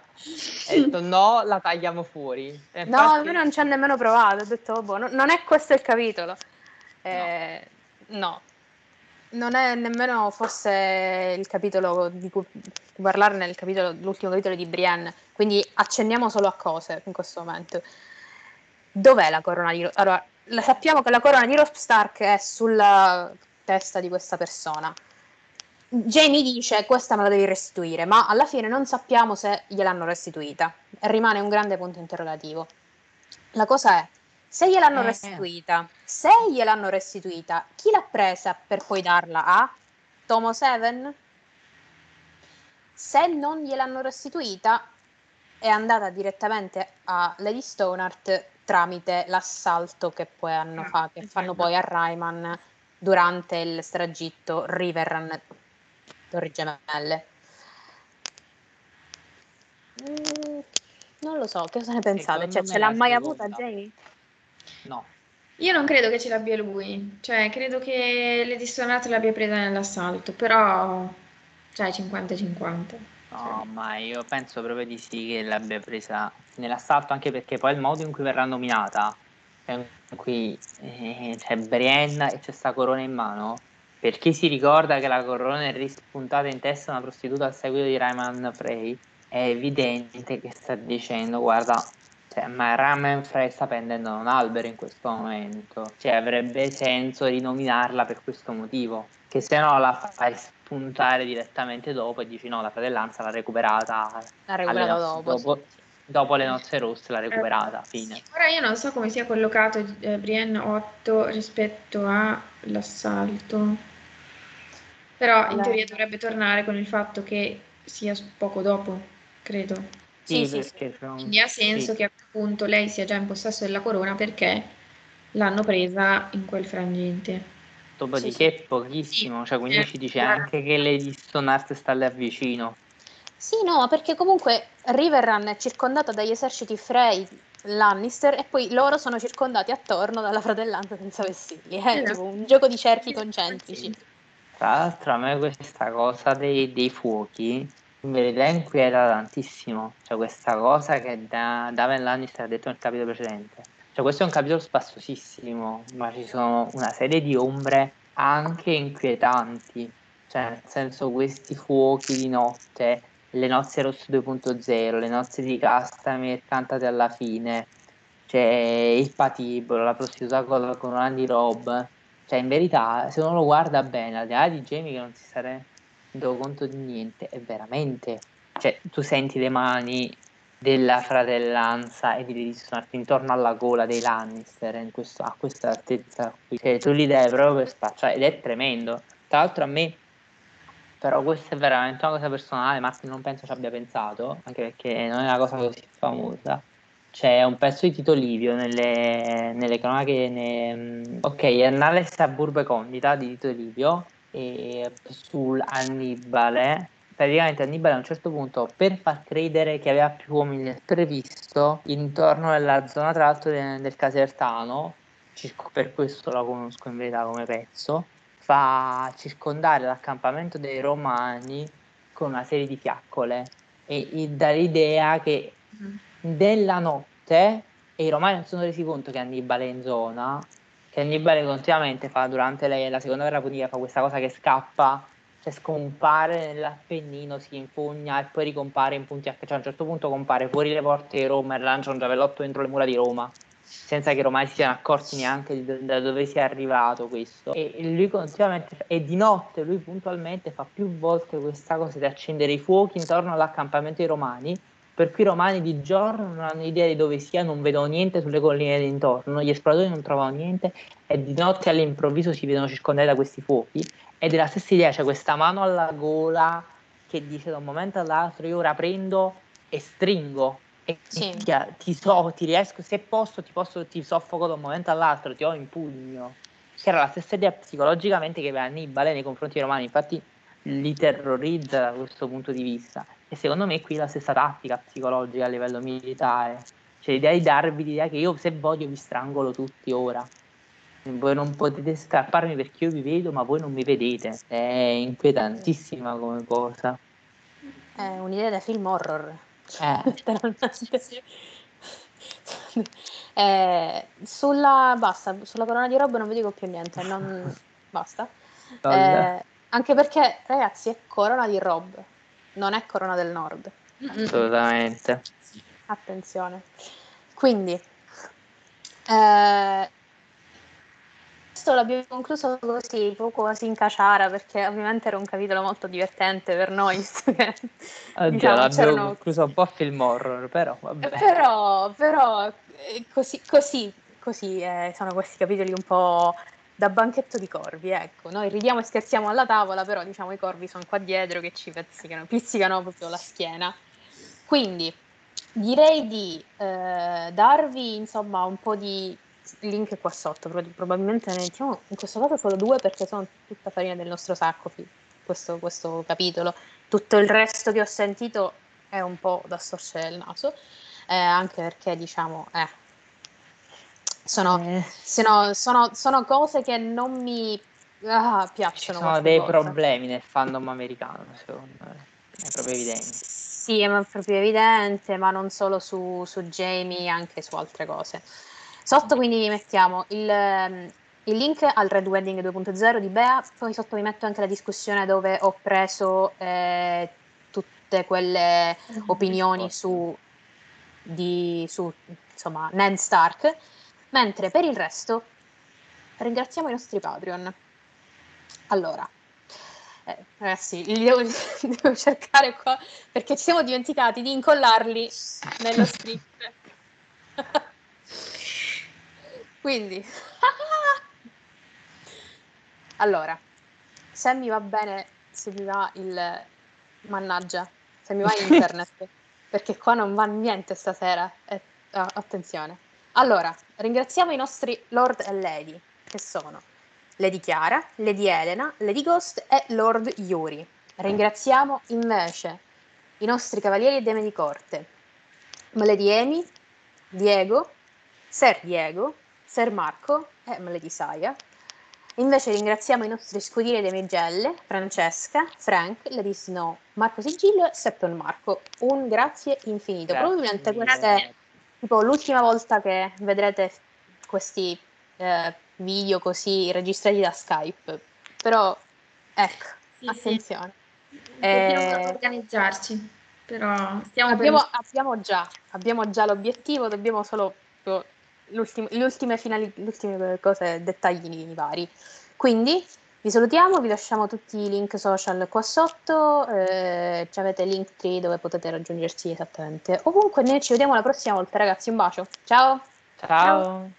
E detto no, la tagliamo fuori. E no, infatti... non ci ha nemmeno provato. Ho detto, boh, no, non è questo il capitolo. Eh, no. no. non è nemmeno forse il capitolo di cui parlare nel capitolo, l'ultimo capitolo di Brienne, quindi accenniamo solo a cose in questo momento. Dov'è la corona di Robb? Allora, sappiamo che la corona di Robb Stark è sulla testa di questa persona. Jamie dice questa me la devi restituire, ma alla fine non sappiamo se gliel'hanno restituita. Rimane un grande punto interrogativo. La cosa è, se gliel'hanno eh. restituita, se gliel'hanno restituita, chi l'ha presa per poi darla a Tomo Seven? Se non gliel'hanno restituita, è andata direttamente a Lady Stoneheart tramite l'assalto che poi hanno ah, fatto, che fanno poi a Rayman durante il stragitto Riverrun Torri Gemelle. Mm, non lo so, che cosa ne pensate? Cioè, ce l'ha mai avuta Jamie? No. Io non credo che ce l'abbia lui, cioè credo che le dissonate l'abbia presa nell'assalto, però cioè 50-50. No, ma io penso proprio di sì che l'abbia presa nell'assalto, anche perché poi il modo in cui verrà nominata, in cui eh, c'è Brienne e c'è sta corona in mano, per chi si ricorda che la corona è rispuntata in testa a una prostituta al seguito di Rayman Frey, è evidente che sta dicendo, guarda, cioè, ma Ramen Frey sta pendendo un albero in questo momento. Cioè, avrebbe senso rinominarla per questo motivo. Che se no la fai spuntare direttamente dopo e dici no, la fratellanza l'ha recuperata. L'ha recuperata dopo. dopo, dopo le nozze rosse l'ha recuperata, fine. Ora io non so come sia collocato eh, Brienne 8 rispetto all'assalto. Però in teoria dovrebbe tornare con il fatto che sia poco dopo, credo. Sì, sì, sì. Quindi ha senso sì. che appunto lei sia già in possesso della corona perché l'hanno presa in quel frangente. Dopodiché sì, pochissimo, cioè quindi ci dice anche che Lady Stoneheart sta lì vicino. Sì, no, perché comunque Riverrun è circondata dagli eserciti Frey, Lannister e poi loro sono circondati attorno dalla fratellanza senza vessilli, è eh? tipo un gioco di cerchi concentrici. Tra l'altro a me questa cosa dei, dei fuochi in verità inquieta tantissimo, cioè questa cosa che da, Daven Lannister ha detto nel capitolo precedente. Cioè questo è un capitolo spassosissimo, ma ci sono una serie di ombre anche inquietanti, cioè nel senso questi fuochi di notte, le nozze rosse 2.0, le nozze di Castamir cantate alla fine, cioè il patibolo, la prostituta con la corona di Rob, cioè in verità se uno lo guarda bene, al di là di Jamie che non si sarebbe do conto di niente, è veramente, cioè tu senti le mani della fratellanza e di dissonarti intorno alla gola dei Lannister questo, a questa altezza qui, cioè, tu li devi proprio per spacciare ed è tremendo. Tra l'altro a me, però questa è veramente una cosa personale, Martin non penso ci abbia pensato, anche perché non è una cosa così famosa. C'è un pezzo di Tito Livio nelle, nelle cronache, ne, ok, Annales a Burbe Condita di Tito Livio, e sul Annibale praticamente Annibale a un certo punto per far credere che aveva più uomini del previsto intorno alla zona tra l'altro del, del Casertano per questo la conosco in verità come pezzo fa circondare l'accampamento dei romani con una serie di fiaccole e, e dà l'idea che mm. della notte e i romani non sono resi conto che Annibale è in zona che Annibale continuamente fa durante le, la seconda guerra punica fa questa cosa che scappa cioè scompare nell'Appennino si infugna e poi ricompare in punti H cioè a un certo punto compare fuori le porte di Roma e lancia un giavellotto dentro le mura di Roma senza che i romani si siano accorti neanche da dove sia arrivato questo. E lui continuamente e di notte lui puntualmente fa più volte questa cosa di accendere i fuochi intorno all'accampamento dei romani per cui i romani di giorno non hanno idea di dove sia, non vedono niente sulle colline d'intorno, gli esploratori non trovano niente e di notte all'improvviso si vedono circondati da questi fuochi è la stessa idea, c'è questa mano alla gola che dice da un momento all'altro io ora prendo e stringo e sì. ti, ti, so, ti riesco, se posso ti, posso, ti soffoco da un momento all'altro, ti ho in pugno. Che era la stessa idea psicologicamente che aveva Annibale nei confronti dei romani, infatti li terrorizza da questo punto di vista. E secondo me qui è la stessa tattica psicologica a livello militare. Cioè l'idea di darvi l'idea che io se voglio vi strangolo tutti ora. Voi non potete scapparmi perché io vi vedo, ma voi non mi vedete. È inquietantissima come cosa. È un'idea da film horror. Eh. (laughs) eh, sulla, basta, sulla corona di Rob non vi dico più niente, non, (laughs) basta. Eh, anche perché, ragazzi, è Corona di Rob, non è Corona del Nord. Assolutamente. Attenzione. Quindi, eh, questo l'abbiamo concluso così, poco quasi in caciara, perché ovviamente era un capitolo molto divertente per noi. (laughs) Che, Oddio, diciamo, l'abbiamo concluso un po' film horror, però vabbè. Però, però eh, così, così, così eh, sono questi capitoli un po' da banchetto di corvi, ecco. Noi ridiamo e scherziamo alla tavola, però diciamo i corvi sono qua dietro che ci pizzicano, pizzicano proprio la schiena. Quindi direi di eh, darvi insomma un po' di link qua sotto, probabilmente ne mettiamo in questo caso solo due perché sono tutta farina del nostro sacco questo, questo capitolo. Tutto il resto che ho sentito è un po' da storcere il naso, eh, anche perché diciamo, eh, sono, eh. sono, sono, sono, cose che non mi ah, piacciono. Ci sono dei cose. problemi nel fandom americano, secondo me, è proprio evidente. Sì, è proprio evidente, ma non solo su, su Jamie, anche su altre cose. Sotto quindi vi mettiamo il, ehm, il link al Red Wedding 2.0 di Bea, poi sotto vi metto anche la discussione dove ho preso eh, tutte quelle opinioni su, di, su insomma, Ned Stark, mentre per il resto ringraziamo i nostri Patreon. Allora, eh, ragazzi, li devo, (laughs) li devo, cercare qua perché ci siamo dimenticati di incollarli nello script. Quindi, (laughs) allora, se mi va bene, se mi va il mannaggia, se mi va (laughs) internet, perché qua non va niente stasera. Eh, attenzione. Allora, ringraziamo i nostri Lord e Lady, che sono Lady Chiara, Lady Elena, Lady Ghost e Lord Yuri. Ringraziamo invece i nostri cavalieri e dame di corte, Lady Amy, Diego, Ser Diego, Ser Marco e Lady Saya. Invece ringraziamo i nostri scudieri delle Megelle, Francesca, Frank, Lady Snow, Marco Sigillo e Septon Marco. Un grazie infinito. Grazie. Probabilmente questa è tipo l'ultima volta che vedrete questi eh, video così registrati da Skype. Però ecco, sì, attenzione. Sì. Dobbiamo eh, organizzarci, però stiamo abbiamo, per... abbiamo, già, abbiamo già l'obiettivo, dobbiamo solo le ultime, finali, le ultime cose, dettagli vari. Quindi vi salutiamo, vi lasciamo tutti i link social qua sotto, eh, avete link tree dove potete raggiungerci esattamente ovunque. Noi ci vediamo la prossima volta, ragazzi. Un bacio. Ciao. Ciao. Ciao.